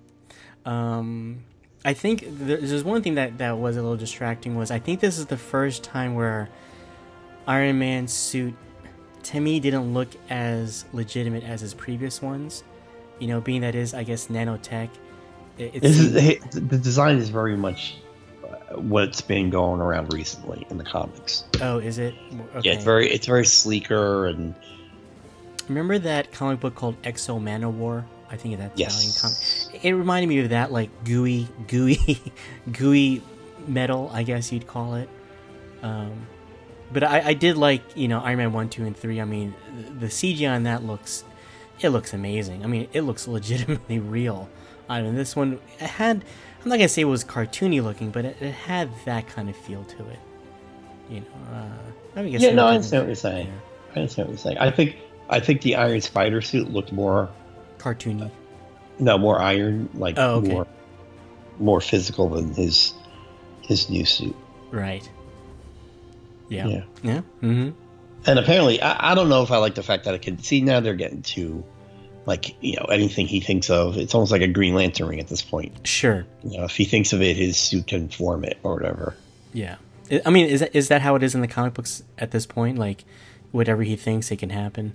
Um, I think there's one thing that that was a little distracting was I think this is the first time where Iron Man's suit to me didn't look as legitimate as his previous ones. You know, being that is I guess nanotech. It, This it's is, the design is very much uh, what's been going around recently in the comics. oh, is it? Okay. Yeah, it's very it's very sleeker and Remember that comic book called Exo Manowar? I think that's Yes. Italian comic. It reminded me of that, like gooey, gooey, gooey metal, I guess you'd call it. Um, but I, I did like, you know, Iron Man one, two, and three. I mean, the CGI on that looks, it looks amazing. I mean, it looks legitimately real. I mean, this one it had. I'm not gonna say it was cartoony looking, but it, it had that kind of feel to it. You know, uh, I guess yeah. No, I understand what you're saying. yeah, I understand what you're saying. I think I think the Iron Spider suit looked more cartoony. no more iron like Oh, okay. more more physical than his his new suit. Right. Yeah. Yeah. Yeah. Mm-hmm. And apparently, I, I don't know if I like the fact that I can see now they're getting to like you know anything he thinks of. It's almost like a Green Lantern ring at this point. Sure. You know, if he thinks of it, his suit can form it or whatever. Yeah. I- mean, is that is that how it is in the comic books at this point? Like, whatever he thinks, it can happen.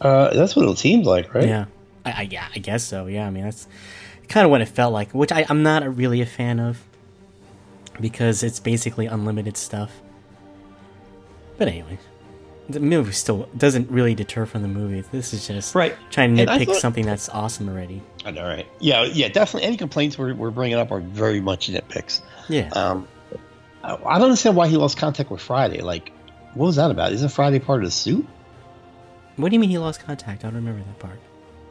Uh, that's what it seems like, right? Yeah. I, I yeah. I guess so. Yeah. I mean, that's kind of what it felt like, which I, I'm not a, really a fan of because it's basically unlimited stuff. But anyway, the movie still doesn't really deter from the movie. This is just Right. trying to And nitpick thought- something that's awesome already. I know, right? Yeah, yeah, definitely. Any complaints we're, we're bringing up are very much nitpicks. Yeah. Um, I I don't understand why he lost contact with Friday. Like, what was that about? Isn't Friday part of the suit? what do you mean he lost contact? I don't remember that part.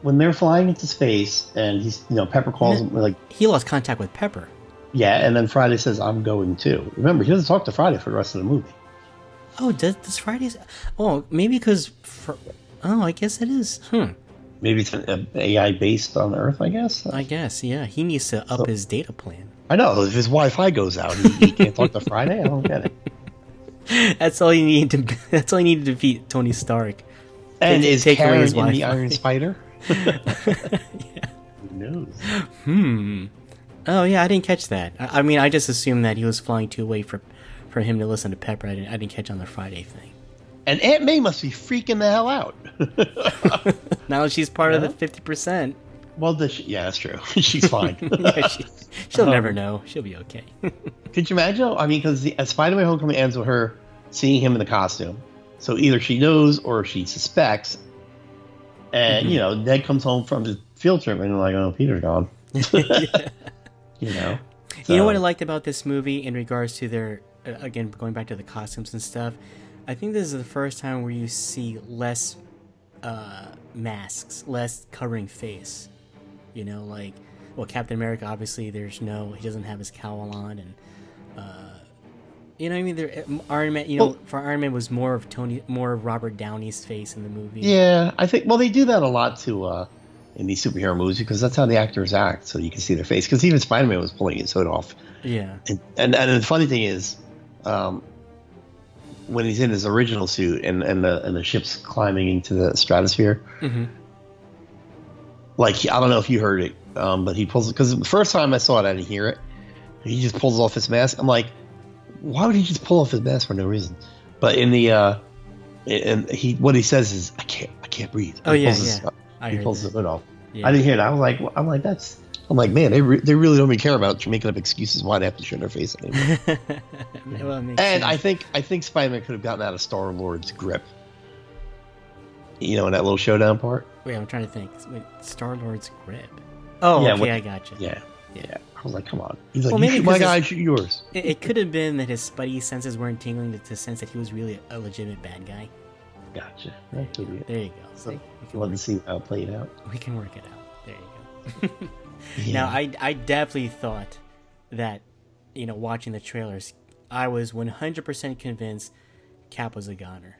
when they're flying into space and he's you know Pepper calls him like He lost contact with Pepper. yeah, and then Friday says I'm going too. Remember, he doesn't talk to Friday for the rest of the movie. Oh, does, does Friday's? Oh, maybe because. Oh, I guess it is. Hmm. Maybe it's an uh, AI based on Earth. I guess. I guess. Yeah, he needs to up So- his data plan. I know if his Wi-Fi goes out, he, he can't talk to Friday. I don't get it. That's all you need to. That's all you need to defeat Tony Stark. And is take away his in the Iron Spider? yeah. Who knows? Hmm. Oh yeah, I didn't catch that. I, I mean, I just assumed that he was flying too away for, for him to listen to Pepper. I didn't. I didn't catch on the Friday thing. And Aunt May must be freaking the hell out. Now she's part of the fifty percent. well, she, yeah, that's true. She's fine. Yeah, she, she'll never Um, know. She'll be okay. Could you imagine? I mean, because Spider-Man: Homecoming ends with her seeing him in the costume, so either she knows or she suspects. And Mhm. you know, Ned comes home from his field trip and like, oh, Peter's gone. You know. You know what I liked about this movie in regards to their again going back to the costumes and stuff. I think this is the first time where you see less uh, masks, less covering face. You know, like well, Captain America obviously there's no he doesn't have his cowl on, and uh, you know what I mean. There, Iron Man, you know, Well- for Iron Man was more of Tony, more of Robert Downey's face in the movie. Yeah, I think. Well, they do that a lot too uh, in these superhero movies because that's how the actors act, so you can see their face. Because even Spider-Man was pulling his hood off. yeah, And, and and the funny thing is, um, when he's in his original suit and and the and the ship's climbing into the stratosphere, hmm like I don't know if you heard it, um, but he pulls because the first time I saw it, I didn't hear it. He just pulls off his mask. I'm like, why would he just pull off his mask for no reason? But in the uh, and he what he says is, I can't, I can't breathe. Oh, He yeah, pulls his- yeah. I he pulls that. the hood off. yeah. I didn't hear it. I was like, I'm like that's. I'm like, man, they, re- they really don't even care about making up excuses why they have to show their face anymore. Well, And I think I think Spider-Man could have gotten out of Star Lord's grip. You know, in that little showdown part. Wait, I'm trying to think. Wait, Star Lord's grip. Oh, Yeah, okay, I got you. Yeah, yeah. I was like, come on. He's like, Well, maybe my guy, shoot yours. It, it could have been that his spidey senses weren't tingling to, to sense that he was really a legitimate bad guy. Gotcha. That could be it. There you go. See, we can, Love work, to see how it played out. we can work it out. There you go. Yeah. Now, I, I definitely thought that, you know, watching the trailers, I was 100% convinced Cap was a goner.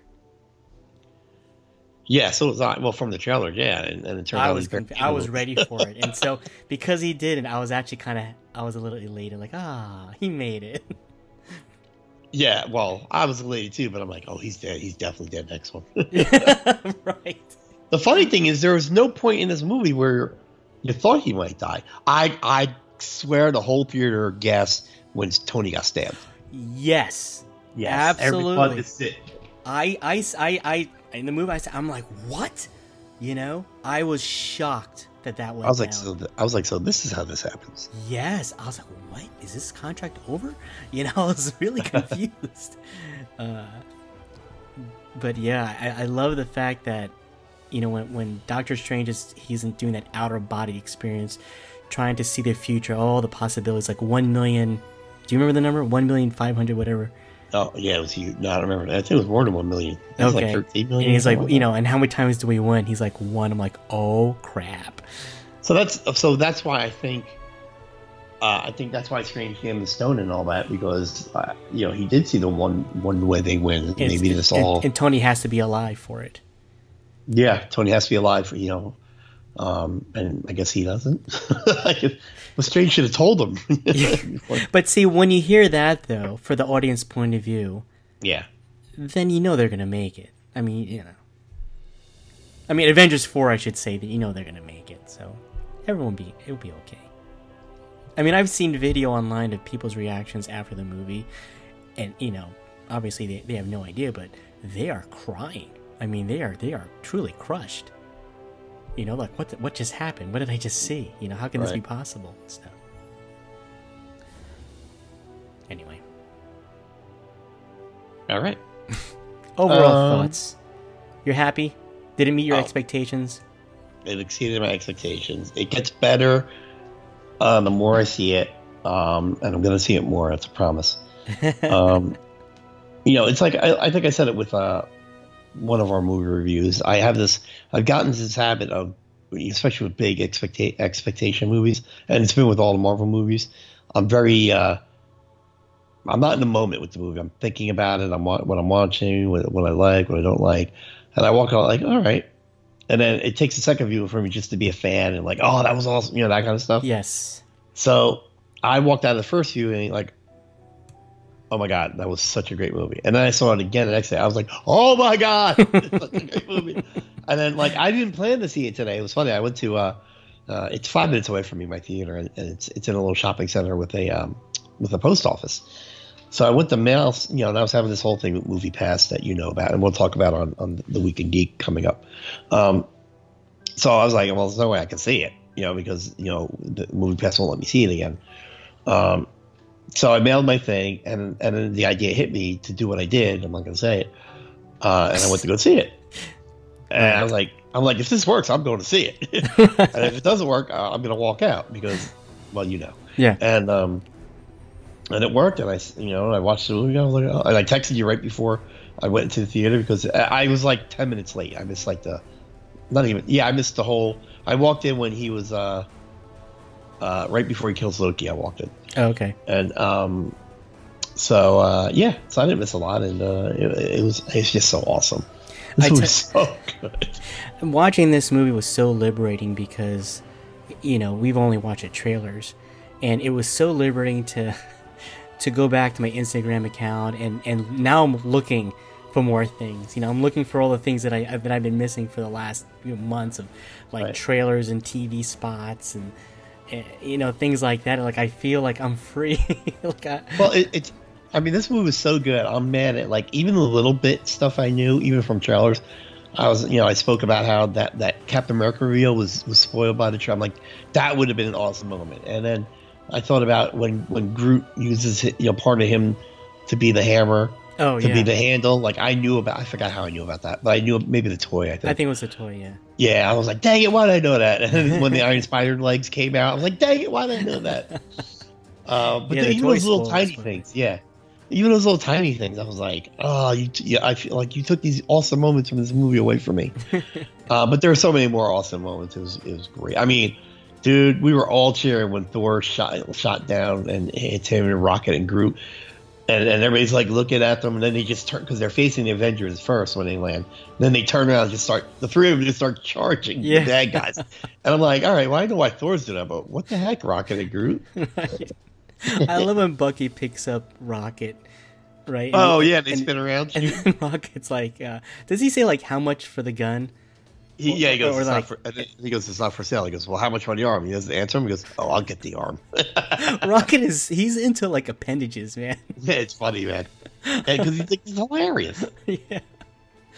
yeah, so was I. Well, from the trailer, yeah, and, and it turned I out was conv- I was ready for it, and so because he did, and I was actually kind of I was a little elated, like ah, he made it. Yeah, well, I was elated too, but I'm like, oh, he's dead. He's definitely dead next one. right. the funny thing is, there was no point in this movie where you thought he might die. I I swear the whole theater gasped when Tony got stabbed. Yes. Yes, Absolutely. Everyone is sick. I, I, I, I, in the movie, I said, I'm like, what? You know, I was shocked that that went I was like, down. so th- I was like, so this is how this happens. yes, I was like, what? Is this contract over? You know, I was really confused. uh, but yeah, I, I love the fact that, you know, when, when Doctor Strange is, he's doing that outer body experience, trying to see the future, all the possibilities, like 1 million, do you remember the number? 1 million 500, whatever. Oh yeah, it was huge. No, I don't remember. I think it was more than one million. It was Okay. like thirteen million. And he's like, you know, and how many times do we win? He's like, one. I'm like, oh crap. So that's so that's why I think. Uh, I think that's why Strange gave him the stone and all that because uh, you know he did see the one one way they win. It's- Maybe this and, all. and Tony has to be alive for it. Yeah, Tony has to be alive for you know, um, and I guess he doesn't. Strange should have told him. But see, when you hear that though, for the audience point of view, yeah, then you know they're gonna make it. I mean, you know. I mean, Avengers four, I should say that you know they're gonna make it. So everyone be it'll be okay. I mean, I've seen video online of people's reactions after the movie, and you know, obviously they, they have no idea, but they are crying. I mean, they are they are truly crushed. You know, like what what just happened? What did I just see? You know, how can this be Right. possible? So, anyway, all right. overall Um, thoughts. You're happy? Did it meet your Oh. expectations? It exceeded my expectations. It gets better uh, the more I see it, um, and I'm going to see it more. That's a promise. um, you know, it's like I, I think I said it with uh, one of our movie reviews. I have this. I've gotten this habit of especially with big expecta- expectation movies, and it's been with all the Marvel movies. I'm very, uh, I'm not in the moment with the movie. I'm thinking about it. I'm what I'm watching, what, what I like, what I don't like, and I walk out like, all right. And then it takes a second view for me just to be a fan and like, oh, that was awesome, you know, that kind of stuff. Yes. So I walked out of the first viewing like, oh my god, that was such a great movie. And then I saw it again the next day. I was like, oh my god, such a great movie. And then like I didn't plan to see it today. It was funny. I went to uh, uh it's five minutes away from me, my theater, and, and it's it's in a little shopping center with a um with a post office. So I went to mail, you know, and I was having this whole thing with Movie Pass that you know about, and we'll talk about on, on the Weekend Geek coming up. Um, so I was like, well, there's no way I can see it, you know, because you know the Movie Pass won't let me see it again. Um, so I mailed my thing, and and then the idea hit me to do what I did. I'm not gonna say it, uh, and I went to go see it. And I was like, I'm like, if this works, I'm going to see it, and if it doesn't work, uh, I'm gonna walk out because, well, you know. Yeah. And um, and it worked, and I you know, I watched the movie. I was like, oh, and I texted you right before I went into the theater because I, I was like ten minutes late. I missed like the, not even, yeah, I missed the whole. I walked in when he was, uh, uh, right before he kills Loki. I walked in, Oh, okay. and um, so uh, yeah, so I didn't miss a lot, and uh, it, it was it's just so awesome. This I was so good. watching this movie was so liberating because you know we've only watched it trailers and it was so liberating to to go back to my instagram account and and now i'm looking for more things you know i'm looking for all the things that i that i've been missing for the last you know, months of like Right. trailers and tv spots and Eh, you know things like that like i feel like i'm free like I, Well, it, it's. I mean, this movie was so good. I'm mad at like even the little bit stuff I knew, even from trailers. I was, you know, I spoke about how that that Captain America reveal was was spoiled by the trailer. I'm like, that would have been an awesome moment. And then I thought about when when Groot uses you know part of him to be the hammer, oh to yeah be the handle. Like I knew about. I forgot how I knew about that, but I knew maybe the toy. I think. i think it was a toy yeah Yeah, I was like, dang it, why did I know that? And then when the Iron Spider legs came out, I was like, dang it, why did I know that? Uh, but Yeah, then the even those little tiny things, yeah, even those little tiny things, I was like, oh, you, yeah, I feel like you took these awesome moments from this movie away from me. uh, but there were so many more awesome moments. It was, it was great. I mean, dude, we were all cheering when Thor shot shot down and hits him and Rocket and Groot. And, and everybody's like looking at them, and then they just turn because they're facing the Avengers first when they land. then they turn around and just start. The three of them just start charging Yeah. the bad guys. and I'm like, all right, well I know why Thor's doing that, but what the heck, Rocket and Groot? i love when bucky picks up rocket right And Oh yeah, they and- spin around. And then Rocket's like, uh, does he say like how much for the gun? He, yeah, he goes, it's like- not for, he goes, it's not for sale. He goes, well, how much for the arm? He doesn't answer him. He goes, oh, I'll get the arm. Rocket is he's into like appendages, man. yeah, it's funny, man. Because he thinks he's hilarious. yeah.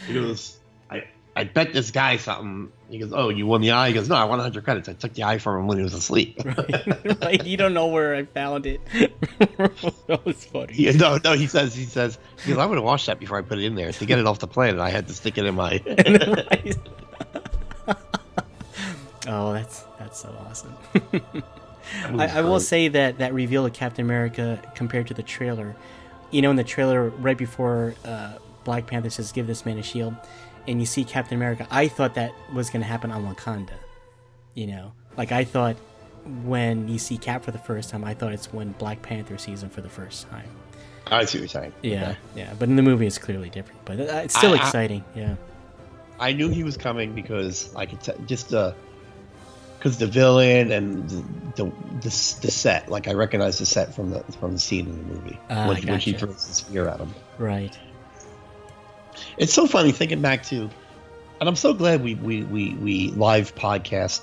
He goes, I, I bet this guy something. He goes, oh, you won the eye? He goes, no, I won 100 credits. I took the eye from him when he was asleep. Right. right. You don't know where I found it. that was funny. Yeah, no, no, he says, he says, he goes, I'm going to wash that before I put it in there. To get it off the planet, I had to stick it in my. Oh, that's that's so awesome. I, I will say that that reveal of Captain America compared to the trailer, you know, in the trailer right before uh, Black Panther says, "Give this man a shield," and you see Captain America, I thought that was going to happen on Wakanda. You know, like I thought when you see Cap for the first time, I thought it's when Black Panther sees him for the first time. I see what you're saying. Yeah, Okay. yeah, but in the movie it's clearly different. But uh, it's still I- I- exciting. yeah. I knew he was coming because I could t- just uh because the villain and the, the the the set like I recognized the set from the from the scene in the movie Ah, when, when she throws the spear at him. Right. It's so funny thinking back to, and I'm so glad we we we, we live podcast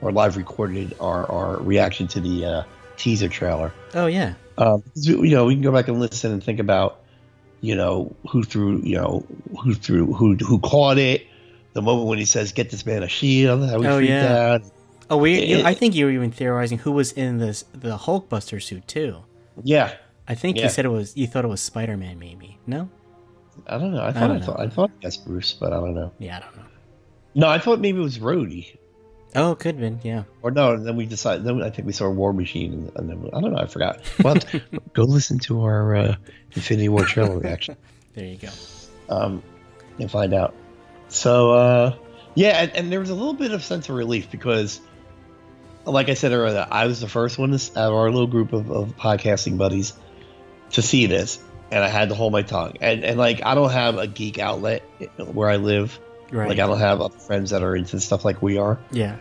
or live recorded our our reaction to the uh, teaser trailer. Oh yeah. Um, you know, we can go back and listen and think about, you know, who threw, you know, who threw, who who caught it. The moment when he says, "Get this man a shield," how we Oh, freaked yeah. out. Oh, we. You, It- I think you were even theorizing who was in this the Hulkbuster suit too. Yeah, I think Yeah. you said it was. You thought it was Spider Man, maybe? No. I don't know. I thought I, don't thought. I thought yes, Bruce, but I don't know. Yeah, I don't know. No, I thought maybe it was Rhodey. Oh, it could have been. Yeah. Or no, and then we decided. Then I think we saw a War Machine, and, and then I don't know. I forgot. Well, go listen to our uh, Infinity War trailer reaction. There you go. um, and find out. So uh, Yeah, and, and there was a little bit of sense of relief because, like I said earlier, I was the first one out of our little group of, of podcasting buddies to see this, and I had to hold my tongue. And and like I don't have a geek outlet where I live. Right. Like I don't have other friends that are into stuff like we are. yeah.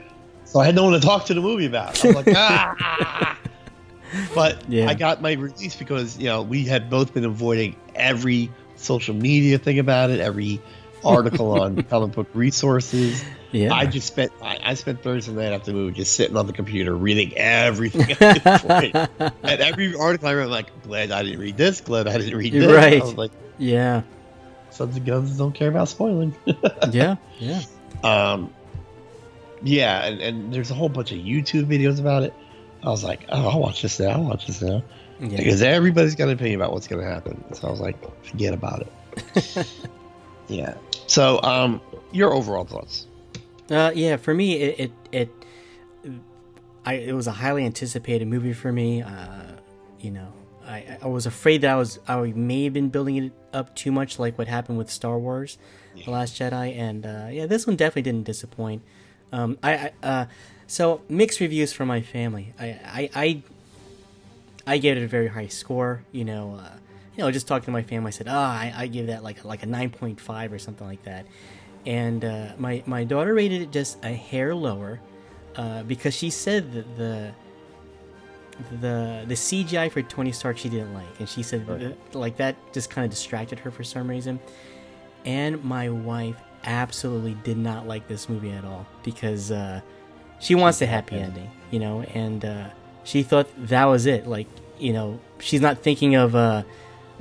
So I had no one to talk to the movie about. I was like, ah. But Yeah. I got my release because you know we had both been avoiding every social media thing about it, every article on comic book resources. Yeah. I just spent I, I spent Thursday night after the movie just sitting on the computer reading everything. I could find. and every article I read, I'm like, glad I didn't read this. Glad I didn't read this. Right. I was like, yeah. Sons of Guns don't care about spoiling. Yeah. Yeah. Um, yeah, and, and there's a whole bunch of YouTube videos about it. I was like, oh, I'll watch this now. I'll watch this now. Yeah. Because everybody's got an opinion about what's going to happen. So I was like, forget about it. yeah. So, um, your overall thoughts? Uh, yeah, for me, it, it, it, I, it was a highly anticipated movie for me. Uh, you know, I, I was afraid that I was, I may have been building it up too much, like what happened with Star Wars, The Last Jedi, and uh, yeah, this one definitely didn't disappoint. Um, I, I uh, so mixed reviews from my family. I, I, I, I gave it a very high score. You know, uh, you know, just talking to my family, I said, "Ah, I, I give that like like a nine point five or something like that." And uh, my my daughter rated it just a hair lower uh, because she said that the the the CGI for Tony Stark she didn't like, and she said that, like that just kind of distracted her for some reason. And my wife absolutely did not like this movie at all because uh, she wants a happy ending, you know, and uh, she thought that was it. Like, you know, she's not thinking of uh,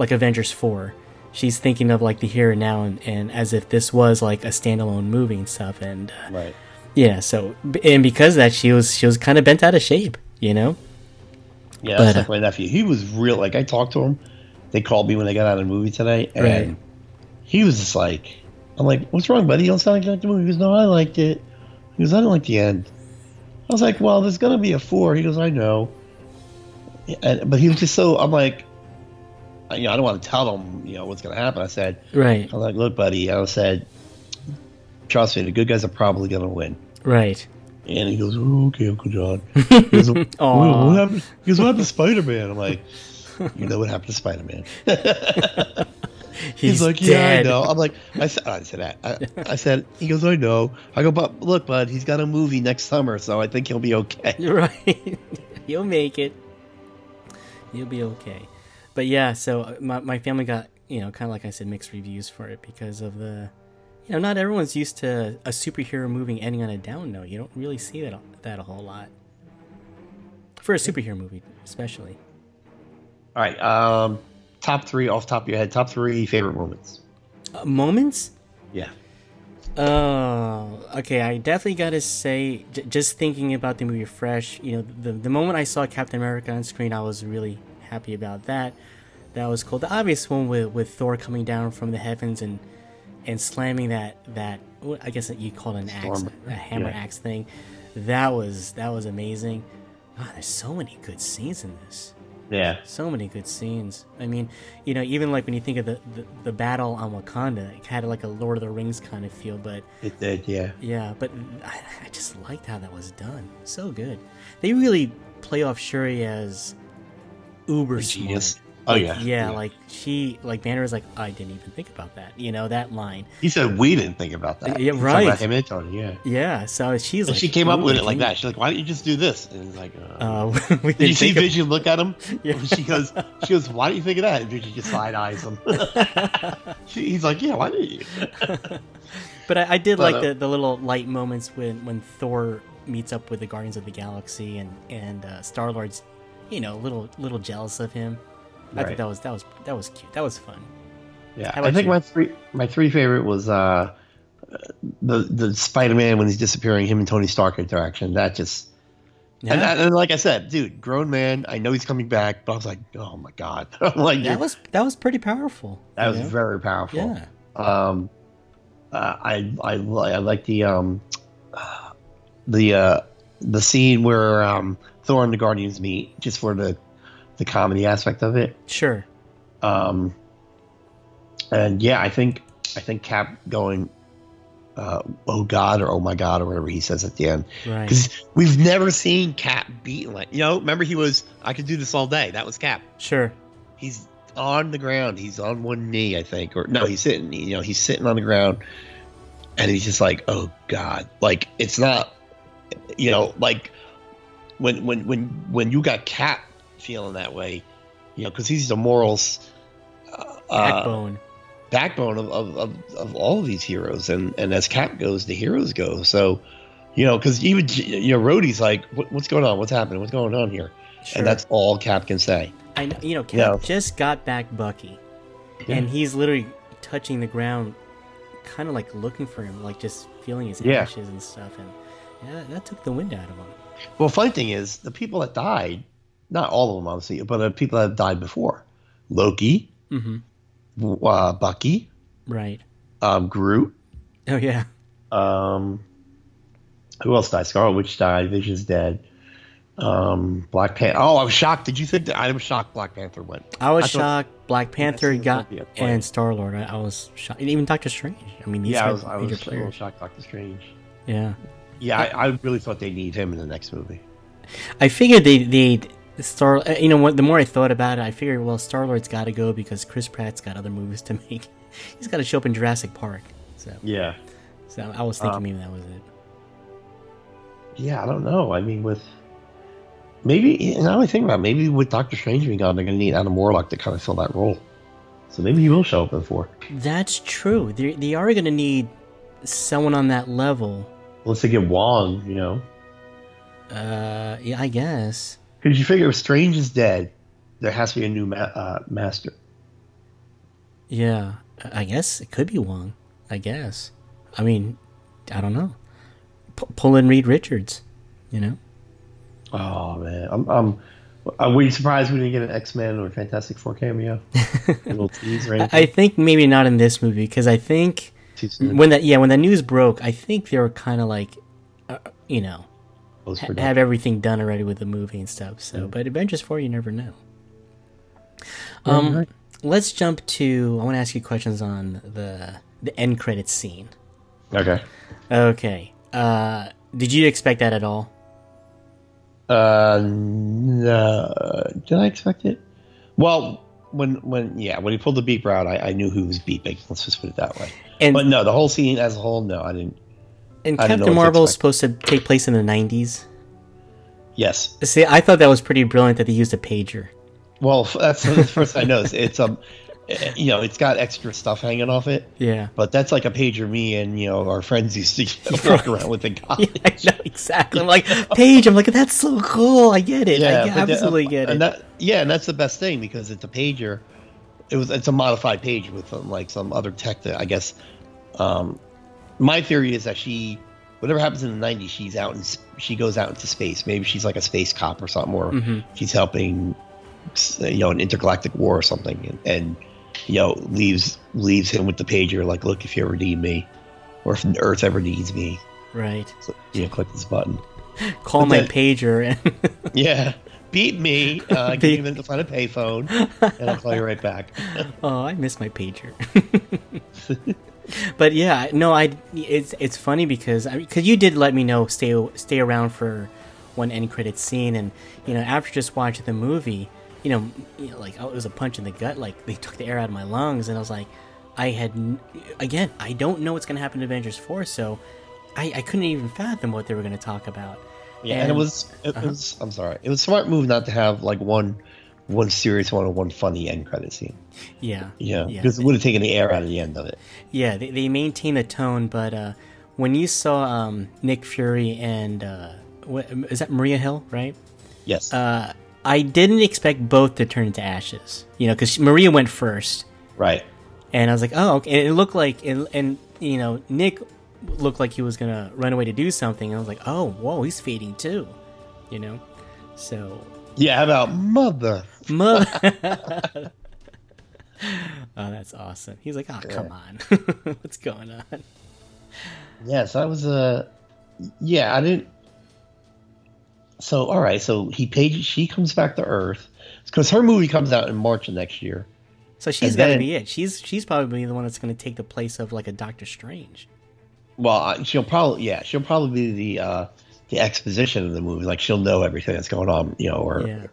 like Avengers four. She's thinking of like the here and now, and, and as if this was like a standalone movie and stuff. And uh, Right. yeah, so and because of that, she was she was kind of bent out of shape, you know. Yeah, But, that's uh, like my nephew. He was real. Like, I talked to him. They called me when they got out of the movie tonight, And Right. he was just like, I'm like, what's wrong, buddy? You don't sound like you liked the movie. He goes, no, I liked it. He goes, I didn't like the end. I was like, well, there's going to be a four. He goes, I know. And, but he was just so, I'm like, you know, I don't want to tell them, you know, what's going to happen. I said, Right, I'm like, look, buddy. I said, trust me, the good guys are probably going to win. right. And he goes, oh, okay, Uncle John. He goes, "Well, Aw. what happened? He goes, what happened to Spider Man? I'm like, you know what happened to Spider Man? He's, He's, like, dead. yeah, I know. I'm like, I said, I said that. I, I said, he goes, I know. I go, but look, bud, he's got a movie next summer, so I think he'll be okay. You're right. You'll make it. You'll be okay. But yeah, so uh, my my family got you know kind of like I said mixed reviews for it because of the you know not everyone's used to a superhero movie ending on a down note. You don't really see that that a whole lot for a superhero movie, especially. All right, um, top three off top of your head, top three favorite moments. Uh, moments. Yeah. Oh, okay. I definitely gotta say, j- just thinking about the movie fresh, you know, the the moment I saw Captain America on screen, I was really happy about that. That was cool. The obvious one with with Thor coming down from the heavens and and slamming that that I guess that you call it an axe, a hammer Yeah. axe thing. That was that was amazing. God, there's so many good scenes in this Yeah. so many good scenes. I mean, you know, even like when you think of the, the, the battle on Wakanda, it had like a Lord of the Rings kind of feel, but It did, yeah. yeah, but I, I just liked how that was done. So good. They really play off Shuri as uber Genius. smart. Oh, Like, yeah. yeah. Like she, like Banner was like, I didn't even think about that. You know that line. He said we didn't think about that. Yeah, right. About him and Tony, yeah. Yeah. So she's And like, she came up with it like that. She's like, why don't you just do this? And it's like, uh, Uh, Did you see think of- Vision look at him? Yeah. She goes, she goes, why do you think of that? And Vision just side eyes him. He's like, yeah, why did you? But I, I did But, like uh, the, the little light moments when, when Thor meets up with the Guardians of the Galaxy and and uh, Star Lord's, you know, a little little jealous of him. I Right. think that was that was that was cute. That was fun. Yeah, I think you? my three my three favorite was uh, the the Spider Man when he's disappearing, him and Tony Stark interaction. That just and, Yeah. and like I said, dude, grown man. I know he's coming back, but I was like, oh my god, like that was that was pretty powerful. that was know? very powerful. yeah. Um, uh, I I I like the um the uh the scene where um Thor and the Guardians meet, just for the the comedy aspect of it. Sure. Um, and yeah, I think I think Cap going uh, "Oh God" or "Oh my God" or whatever he says at the end. Right. Because we've never seen Cap beaten like you know. Remember, he was I could do this all day. That was Cap. Sure. He's on the ground. He's on one knee, I think, or no, he's sitting. You know, he's sitting on the ground, and he's just like, "Oh God!" Like it's not, you know, like when when when when you got Cap feeling that way, you know, because he's the morals. Uh, Backbone. backbone of, of, of, of all of these heroes and and as cap goes the heroes go so you know because even you know Rhodey's like what, what's going on what's happening what's going on here Sure. and that's all cap can say I know, you know, Cap just got back Bucky, Yeah. and he's literally touching the ground, kind of like looking for him, like just feeling his Yeah. ashes and stuff, and yeah, that, that took the wind out of him. Well funny thing is the people that died not all of them obviously but the people that died before Loki Mm-hmm. uh, Bucky Right. um, Groot Oh yeah. um, who else died Scarlet Witch died Vision's dead um, Black Panther oh I was shocked did you think that I was shocked Black Panther went I was I thought- shocked. Black Panther got gonna be a play. and Star Lord. I, I was shocked. And even Doctor Strange. I mean, these yeah I was I was players. shocked Doctor Strange Yeah. Yeah, I, I really thought they need him in the next movie. I figured they they Star. uh, You know what? The more I thought about it, I figured, well, Star Lord's got to go because Chris Pratt's got other movies to make. He's got to show up in Jurassic Park. So, Yeah. so I was thinking Um, maybe that was it. Yeah, I don't know. I mean, with maybe now I think about it, maybe with Doctor Strange being gone, they're going to need Adam Warlock to kind of fill that role. So maybe he will show up in four. That's true. They they are going to need someone on that level. Unless they get Wong, you know, Uh, yeah, I guess. because you figure if Strange is dead, there has to be a new ma- uh, master. Yeah, I guess it could be Wong. I guess. I mean, I don't know. P- pull in Reed Richards. You know. Oh man, I'm, I'm uh, were you surprised we didn't get an X Men or Fantastic Four cameo? a little tease, right? I think maybe not in this movie because I think When that yeah when the news broke, I think they were kind of like, uh, you know, ha- have everything done already with the movie and stuff. So, but Avengers four, you never know. Um, right. let's jump to. I want to ask you questions on the the end credits scene. Okay. Okay. Uh, did you expect that at all? Uh, no. Did I expect it? Well, when when yeah, when he pulled the beeper out, I, I knew who was beeping. Let's just put it that way. And But no, the whole scene as a whole, no, I didn't. and I didn't Captain Marvel is supposed to take place in the '90s. Yes. See, I thought that was pretty brilliant that they used a pager. Well, that's the first I noticed. It's um, you know, it's got extra stuff hanging off it, Yeah. but that's like a pager me and you know our friends used to walk around with in Yeah, college. I know exactly. I'm like Paige. I'm like that's so cool. I get it. I but the- absolutely get it. And that, yeah, and that's the best thing because it's a pager. It was it's a modified page with um, like some other tech that I guess. Um, my theory is that she, whatever happens in the '90s, she's out and she goes out into space. Maybe she's like a space cop or something, or Mhm. she's helping, you know, an intergalactic war or something, and, and you know leaves leaves him with the pager like, look, if you ever need me, or if Earth ever needs me, right. so, you know, click this button. Call But my pager and Yeah. Beat me. Uh, give me a minute to find a payphone, and I'll call you right back. oh, I miss my pager. but yeah, no, I. It's it's funny because I because you did let me know stay stay around for one end credit scene, and you know after just watching the movie, you know, you know, like oh, it was a punch in the gut, like they took the air out of my lungs, and I was like, I had n- again, I don't know what's gonna happen to Avengers four, so I I couldn't even fathom what they were gonna talk about. Yeah, and, it was it uh-huh. was. I'm sorry. It was a smart move not to have like one one serious one and one funny end credit scene. Yeah, Yeah, Yeah. because it would have taken the air out of the end of it. Yeah, they, they maintain the tone, but uh, when you saw um, Nick Fury and uh, what, is that Maria Hill, right? Yes. Uh, I didn't expect both to turn into ashes, you know, because Maria went first, right. and I was like, oh, okay. And it looked like, and, and you know, Nick looked like he was gonna run away to do something, and I was like, oh, whoa, he's fading too, you know. So, Yeah. How about mother? Mo- oh, that's awesome. He's like, oh, come on, what's going on? Yes, I was a. yeah, I didn't. So all right, so he pages. She comes back to Earth because her movie comes out in March of next year. So she's And got to be it. She's she's probably the one that's going to take the place of like a Doctor Strange. Well, she'll probably yeah, she'll probably be the uh, the exposition of the movie. Like she'll know everything that's going on, you know, or Yeah.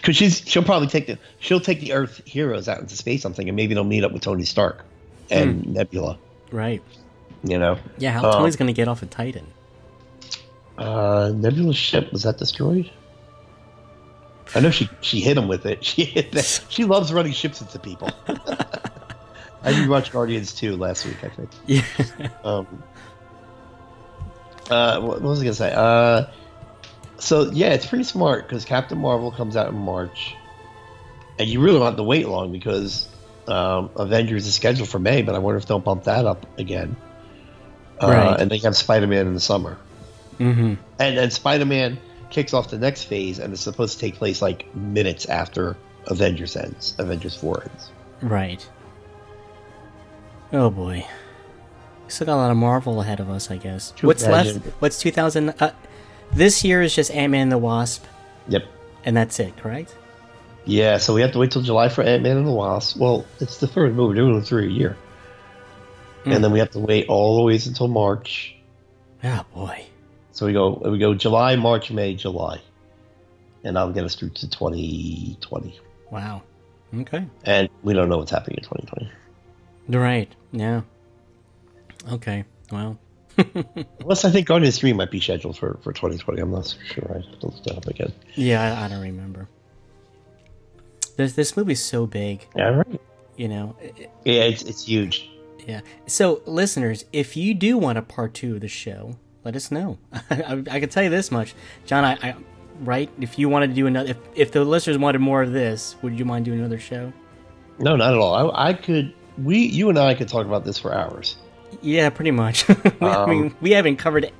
because she's she'll probably take the she'll take the Earth heroes out into space. I'm thinking maybe they'll meet up with Tony Stark and Nebula. Right. You know, Yeah, how Um, Tony's gonna get off of Titan? Uh, Nebula's ship was that destroyed? I know she she hit him with it. She hit that. She loves running ships into people. I rewatched Guardians 2 last week. I think. Yeah. Um, uh, what, was I gonna say? Uh, so yeah, it's pretty smart because Captain Marvel comes out in March, and you really don't have to wait long because um, Avengers is scheduled for May. But I wonder if they'll bump that up again. Uh, Right. And they have Spider Man in the summer, mm-hmm. and then Spider Man kicks off the next phase, and it's supposed to take place like minutes after Avengers ends. Avengers Four ends. Right. Oh boy. Still got a lot of Marvel ahead of us, I guess. True, What's imagine. left? What's 2000? Uh, this year is just Ant Man and the Wasp, Yep. and that's it, correct? Yeah, so we have to wait till July for Ant Man and the Wasp. Well, it's the third movie. We're doing three a year. Mm. And then we have to wait all the way until March. Oh boy. So we go we go July, March, May, July. And that'll get us through to 2020. Wow. Okay. And we don't know what's happening in 2020. Right. Yeah. Okay. Well. Unless I think Guardians 3 might be scheduled for, for 2020. I'm not sure. I have to look that up again. Yeah, I, I don't remember. This this movie's so big, Yeah, right. you know. it- Yeah, it's, it's huge. Yeah. So, listeners, if you do want a part two of the show, let us know. I, I can tell you this much, John. I, I right. If you wanted to do another, if, if the listeners wanted more of this, would you mind doing another show? No, not at all. I, I could, we, you and I could talk about this for hours. Yeah, pretty much. I mean, Um, we haven't covered. it.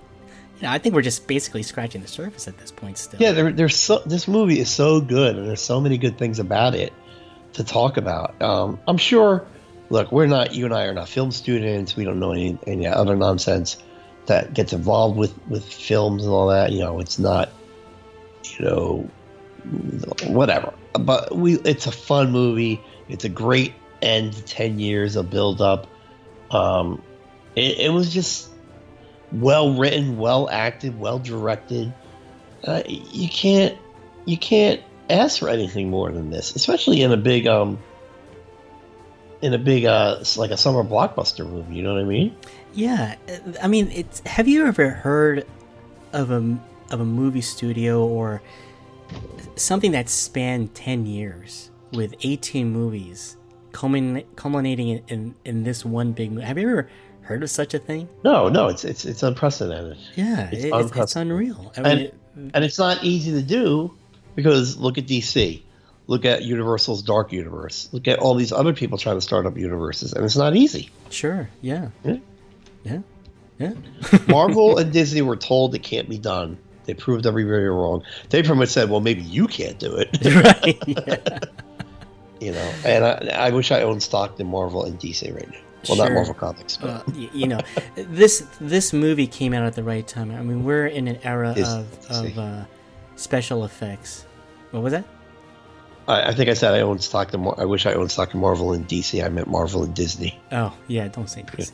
You know, I think we're just basically scratching the surface at this point. Still. Yeah, there, there's so this movie is so good, and there's so many good things about it to talk about. Um, I'm sure. Look, we're not you and I are not film students. We don't know any any other nonsense that gets involved with with films and all that. You know, it's not. You know, whatever. But we, it's a fun movie. It's a great end to ten years of build up. Um, it, it was just well written, well acted, well directed uh, you can't you can't ask for anything more than this, especially in a big um in a big uh like a summer blockbuster movie. You know what I mean? Yeah, I mean, it's. Have you ever heard of a of a movie studio or something that spanned ten years with eighteen movies, culmin- culminating in, in in this one big movie? Have you ever heard of such a thing? No, no, it's it's it's unprecedented, Yeah, It's it- it's, it's, unreal. I mean, and it- and it's not easy to do because look at DC, look at Universal's Dark Universe, look at all these other people trying to start up universes, and it's not easy. sure, yeah, Yeah. Yeah, yeah. Marvel and Disney were told it can't be done. They proved everybody wrong. They pretty much said, "Well, maybe you can't do it." right. Yeah. you know. And I, I wish I owned stock in Marvel and DC right now. Well, not Marvel Comics, but uh, you know, this this movie came out at the right time. I mean, we're in an era Is- of of uh, special effects. What was that? I, I think I said I owned stock in. Mar- I wish I owned stock in Marvel and DC. I meant Marvel and Disney. Oh, yeah, don't say this.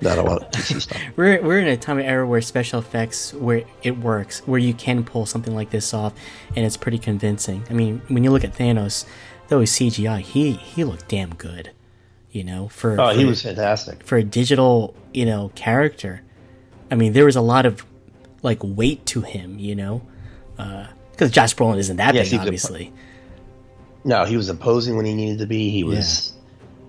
No, I don't want DC stuff. We're we're in a time of era where special effects where it works, where you can pull something like this off, and it's pretty convincing. I mean, when you look at Thanos, though he's CGI, he he looked damn good. You know, for Oh, he was fantastic. for a digital, you know, character. I mean, there was a lot of like weight to him, you know, uh, because Josh Brolin isn't that Yes, big, he could- obviously. No, he was imposing when he needed to be. He was.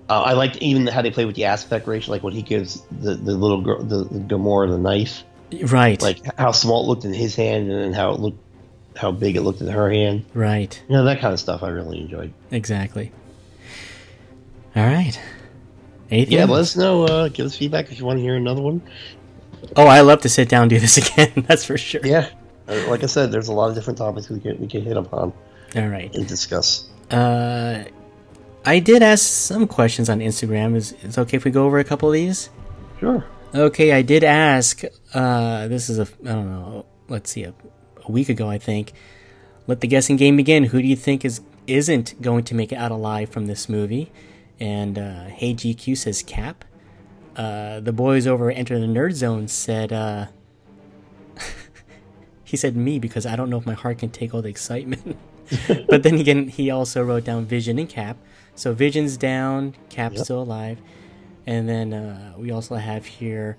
Uh, I liked even how they played with the aspect ratio, like when he gives the, the little girl, the, the Gamora, the knife, Right, like how small it looked in his hand, and then how it looked, how big it looked in her hand. right, You know that kind of stuff. I really enjoyed. exactly. All right. Anything? Yeah, else? let us know. Uh, give us feedback if you want to hear another one. Oh, I love to sit down and do this again. That's for sure. Yeah, Uh, like I said, there's a lot of different topics we can we can hit upon All right. and discuss. Uh, I did ask some questions on Instagram. Is it's okay if we go over a couple of these? Sure. Okay, I did ask. Uh, this is a I don't know. Let's see, a, a week ago, I think. Let the guessing game begin. Who do you think is isn't going to make it out alive from this movie? And uh, Hey GQ says Cap. uh, the boys over at Enter the Nerd Zone said, uh, he said me because I don't know if my heart can take all the excitement. but then again, he also wrote down Vision and Cap. So Vision's down, Cap's Yep. still alive. And then uh, we also have here,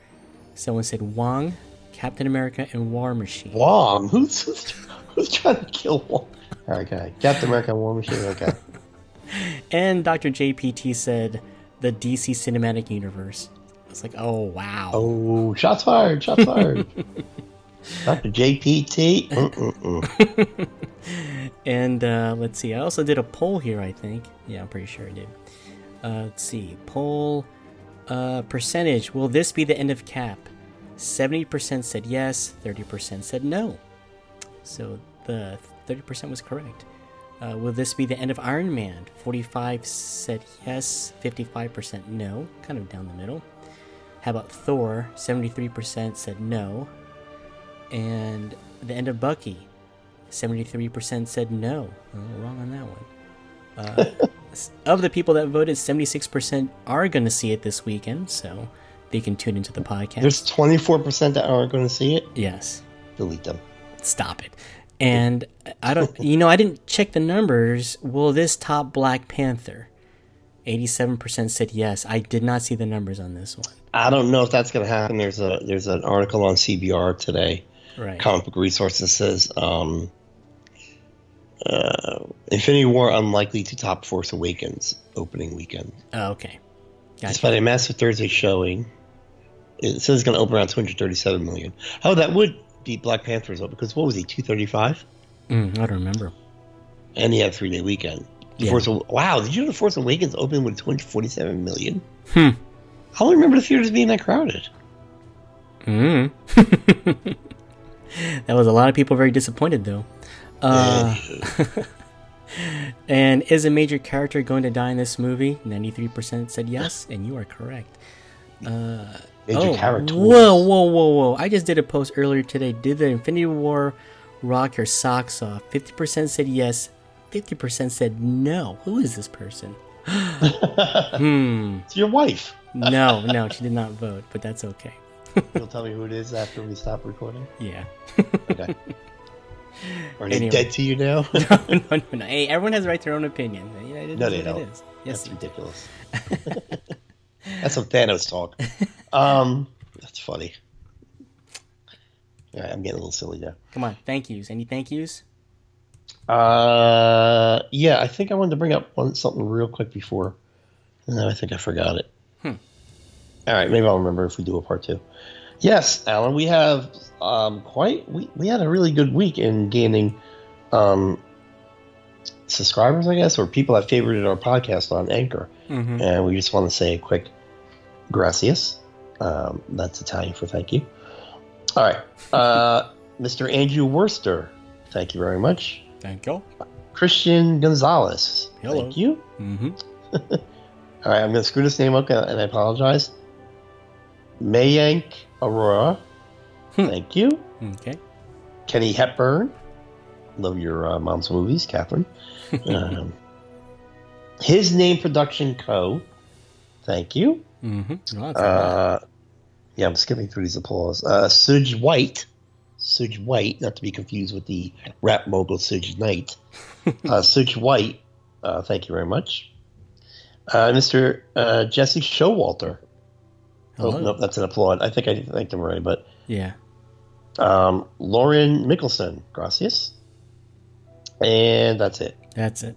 someone said Wong, Captain America, and War Machine. Wong. Who's, who's trying to kill Wong? Okay, Captain America, and War Machine. Okay. And Dr. JPT said the DC Cinematic Universe. It's like, oh wow. Oh, shots fired! Shots fired! Dr. JPT. And uh, let's see, I also did a poll here, I think. Yeah, I'm pretty sure I did. Uh, let's see, poll uh, percentage. Will this be the end of Cap? 70% said yes, 30% said no. So the 30% was correct. Uh, will this be the end of Iron Man? 45 said yes, 55% no, kind of down the middle. How about Thor? 73% said no. And the end of Bucky? 73% said no. Oh, wrong on that one. Uh, of the people that voted, 76% are going to see it this weekend, so they can tune into the podcast. There's 24% that aren't going to see it. yes. Delete them. Stop it. And I don't, you know, I didn't check the numbers. Will this top Black Panther? 87% said yes. I did not see the numbers on this one. I don't know if that's going to happen. There's a there's an article on CBR today. Right. Comic Book Resources says um, uh, Infinity War unlikely to top Force Awakens opening weekend. Oh, okay. Gotcha. Despite a massive Thursday showing, it says it's going to open around 237 million. Oh, that would beat Black Panther's up because what was he 235? Mm, I don't remember. And he had a three day weekend. The Yeah. Force wow, did you know the Force Awakens opened with 247 million? Hmm. I don't remember the theaters being that crowded. Mm. that was a lot of people very disappointed though. Uh, and is a major character going to die in this movie? Ninety-three percent said yes, and you are correct. Major oh, character. whoa, whoa, whoa, whoa! I just did a post earlier today. Did the Infinity War rock your socks off? Fifty percent said yes. Fifty percent said no. Who is this person? hmm. It's your wife. No, no, she did not vote, but that's okay. You'll tell me who it is after we stop recording. Yeah. Okay. Are they Anyway. dead to you now? no, no, no. Hey, everyone has the right to their own opinion. You know, it is No, they it don't. is. Yes, That's ridiculous. that's some Thanos talk. Um, that's funny. All right, I'm getting a little silly now. Come on, thank yous. Any thank yous? Uh, yeah, I think I wanted to bring up one something real quick before. and then I think I forgot it. Hmm. All right, maybe I'll remember if we do a part two. Yes, Alan, we have um, quite we, we had a really good week in gaining um, subscribers, I guess, or people that favorited our podcast on Anchor, Mm-hmm. and we just want to say a quick gracias. Um, that's Italian for thank you. All right, uh, Mr. Andrew Worster, thank you very much. Thank you. Christian Gonzalez. Hello. Thank you. Mm-hmm. All right, I'm going to screw this name up and and I apologize. Mayank Aurora. Thank you. Okay. Kenny Hepburn. Love your uh, mom's movies, Katharine. um, His Name Production Co. Thank you. Mm-hmm. Well, that's all right. Uh, yeah, I'm skipping through these applause. Uh, Suge White. Suge White, not to be confused with the rap mogul Suge Knight. uh, Suge White, uh, thank you very much. Uh, Mr. Uh, Jesse Showalter. Oh, nope, that's an applaud. I think I thanked him already, but Yeah. Um, Lauren Mickelson, gracias. And that's it. That's it.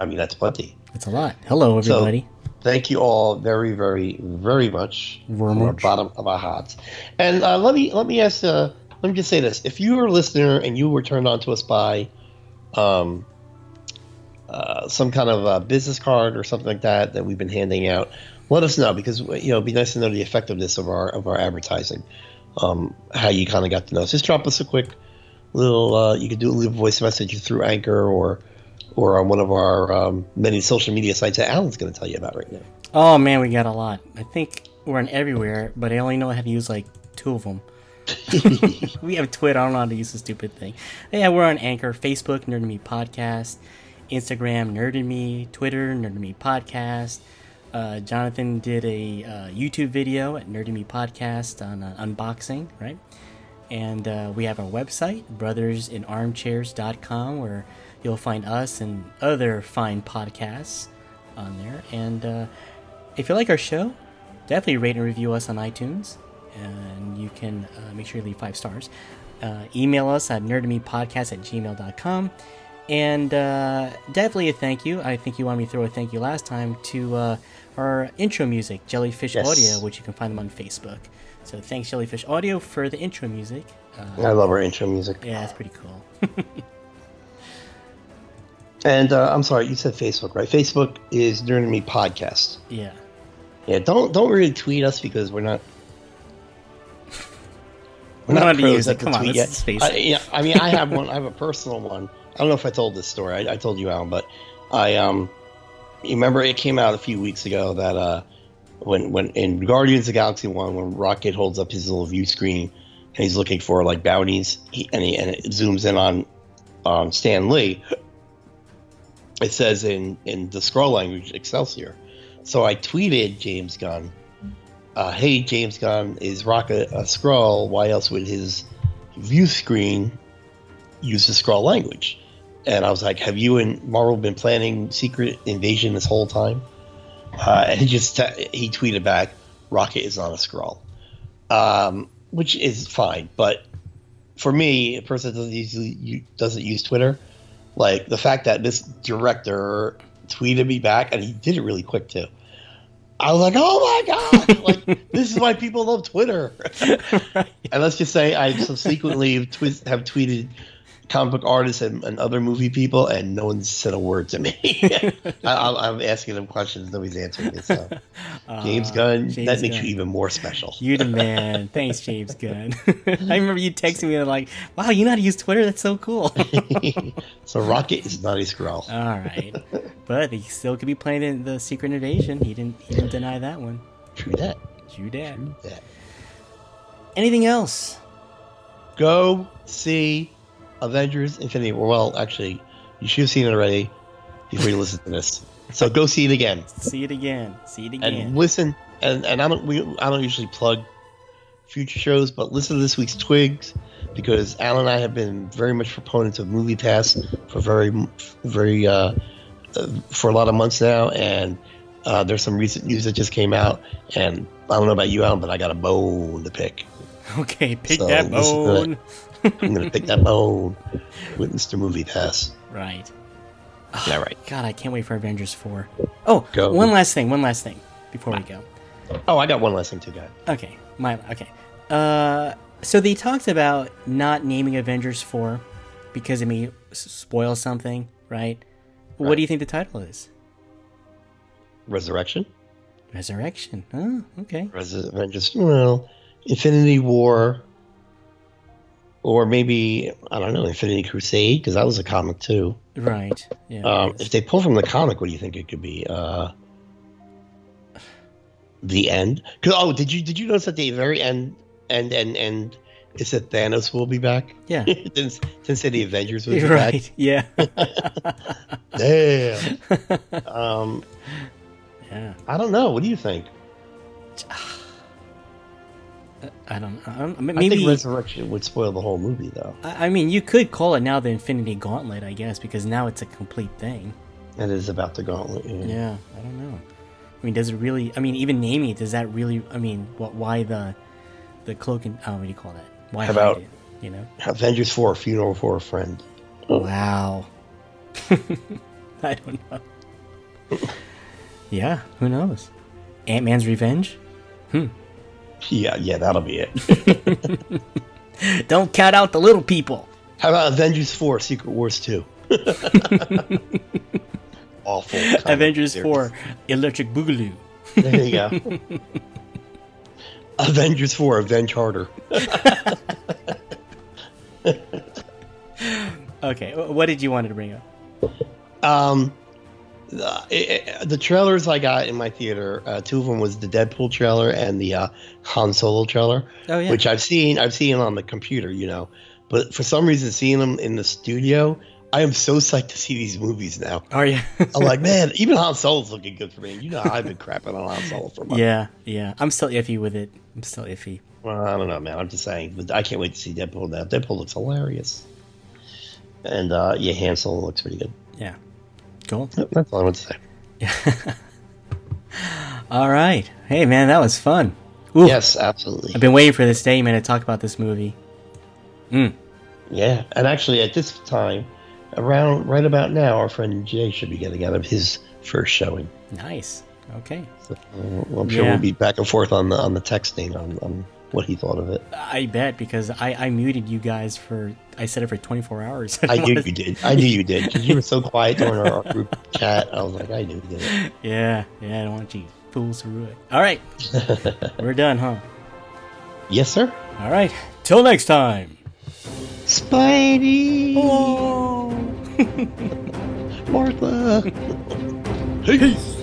I mean, that's plenty. That's a lot. Hello, So- everybody. Thank you all very, very, very much Very from the bottom of our hearts. And uh, let me let me ask. Uh, let me just say this: if you were a listener and you were turned on to us by um, uh, some kind of uh, business card or something like that that we've been handing out, let us know because you know it'd be nice to know the effectiveness of our of our advertising. Um, how you kind of got to know us. Just drop us a quick little. Uh, you could do leave a voice message through Anchor or or on one of our um, many social media sites that Alan's going to tell you about right now. Oh man, we got a lot. I think we're on everywhere, but I only know how to use like two of them. we have Twitter. I don't know how to use the stupid thing. Yeah, we're on Anchor, Facebook, Nerd Me Podcast, Instagram, Nerd Me, Twitter, Nerd Me Podcast. Uh, Jonathan did a uh, YouTube video at Nerdy Me Podcast on uh, unboxing, right? And uh, we have our website, brothersinarmchairs.com, where you'll find us and other fine podcasts on there. And uh, if you like our show, definitely rate and review us on iTunes. And you can uh, make sure you leave five stars. Email us at nerdmepodcast at gmail.com. And definitely a thank you. I think you wanted me to throw a thank you last time to our intro music, Jellyfish Yes. Audio, which you can find them on Facebook. So thanks, Jellyfish Audio, for the intro music. Uh, I love our intro music. yeah, it's pretty cool. And uh, I'm sorry, you said Facebook, right? Facebook is Nerd and Me Podcast. yeah. Yeah, don't don't really tweet us because we're not. We don't know how to pros at the Come on, tweet let's yet. I, yeah, I mean, I have one. I have a personal one. I don't know if I told this story. I, I told you, Alan, but I um, remember it came out a few weeks ago that uh, when when in Guardians of the Galaxy one, when Rocket holds up his little view screen and he's looking for like bounties, he, and he and it zooms in on um, Stan Lee. It says in in the Skrull language Excelsior. So I tweeted James Gunn, uh, "Hey James Gunn, is Rocket a Skrull? Why else would his view screen use the Skrull language?" And I was like, "Have you and Marvel been planning secret invasion this whole time?" Uh, and he just t- he tweeted back, "Rocket is not a Skrull," um, which is fine. But for me, a person that doesn't usually doesn't use Twitter, like the fact that this director tweeted me back and he did it really quick too. I was like, "Oh my god! like this is why people love Twitter." And let's just say I subsequently twi- have tweeted comic book artists and, and other movie people, and no one said a word to me. I, I'm, I'm asking them questions, nobody's answering me. So, James Uh, Gunn, James that makes Gunn. you even more special. You're the man. Thanks, James Gunn. I remember you texting me like, "Wow, you know how to use Twitter? That's so cool." so, Rocket is not a Skrull. All right, but he still could be playing in the Secret Invasion. He didn't. He didn't deny that one. True that. You did. True that. Anything else? Go see Avengers Infinity War. Well, actually, you should have seen it already before you listen to this. So go see it again. See it again. See it again. and listen and, and I don't we I don't usually plug future shows, but listen to this week's Twigs because Alan and I have been very much proponents of MoviePass for very very uh, uh, for a lot of months now, and uh, there's some recent news that just came out, and I don't know about you, Alan, but I got a bone to pick. okay, pick So, that bone. I'm gonna pick that bone with Mr. MoviePass. Right. Yeah, right. God, I can't wait for Avengers four. Oh, Go. one last thing. One last thing before we go. Oh, I got one last thing to guy. Okay, my okay. Uh, so they talked about not naming Avengers four because it may spoil something, right? What Right. do you think the title is? Resurrection. Resurrection. Oh, okay. Res- Avengers, well, Infinity War, or maybe I don't know, Infinity Crusade, because that was a comic too. Right. Yeah. Um, if they pull from the comic, what do you think it could be? Uh, the end. Cause, oh, did you did you notice at the very end, and and end? It said Thanos will be back. yeah. didn't, didn't say the Avengers will be right. Yeah. back. Damn. um, yeah. I don't know. What do you think? I don't. know. I don't I think Resurrection would spoil the whole movie, though. I I mean, you could call it now the Infinity Gauntlet, I guess, because now it's a complete thing. It is about the gauntlet. Yeah. Yeah, I don't know. I mean, does it really? I mean, even naming it, does that really? I mean, what? Why the the cloak and oh, what do you call that? Why How about- it? You know? Avengers 4, Funeral for a Friend. Wow. I don't know. yeah, who knows? Ant Man's Revenge. Hmm. Yeah, yeah, that'll be it. Don't count out the little people. How about Avengers 4, Secret Wars 2? Awful. Avengers. Four, Electric Boogaloo. There you go. Avengers 4, Avenge Harder. Okay, what did you want to bring up? Um, the, it- the trailers I got in my theater, uh, two of them was the Deadpool trailer and the uh, Han Solo trailer, Oh yeah. which I've seen. I've seen on the computer, you know, but for some reason, seeing them in the studio, I am so psyched to see these movies now. Are you? I'm like, man, even Han Solo's looking good for me. You know, I've been crapping on Han Solo for months. yeah, yeah. I'm still iffy with it. I'm still iffy. Well, I don't know, man. I'm just saying. But I can't wait to see Deadpool now. Deadpool looks hilarious. And uh, yeah, Han Solo looks pretty good. Cool. That's all I want to say. All right. Hey, man, that was fun. Ooh, Yes, absolutely. I've been waiting for this day, man, to talk about this movie. Yeah, and actually, at this time, around right about now, our friend Jay should be getting out of his first showing. Nice. Okay. So, uh, well, I'm sure Yeah. we'll be back and forth on the on the texting on, on what he thought of it. I bet because I, I muted you guys for I said it for 24 hours. I knew you did. I knew you did because you were so quiet during our group chat. I was like, I knew you did it. Yeah, yeah. I don't want you fools to ruin it. All right, we're done, huh? Yes, sir. All right. Till next time. Spidey, Oh. Martha. Peace.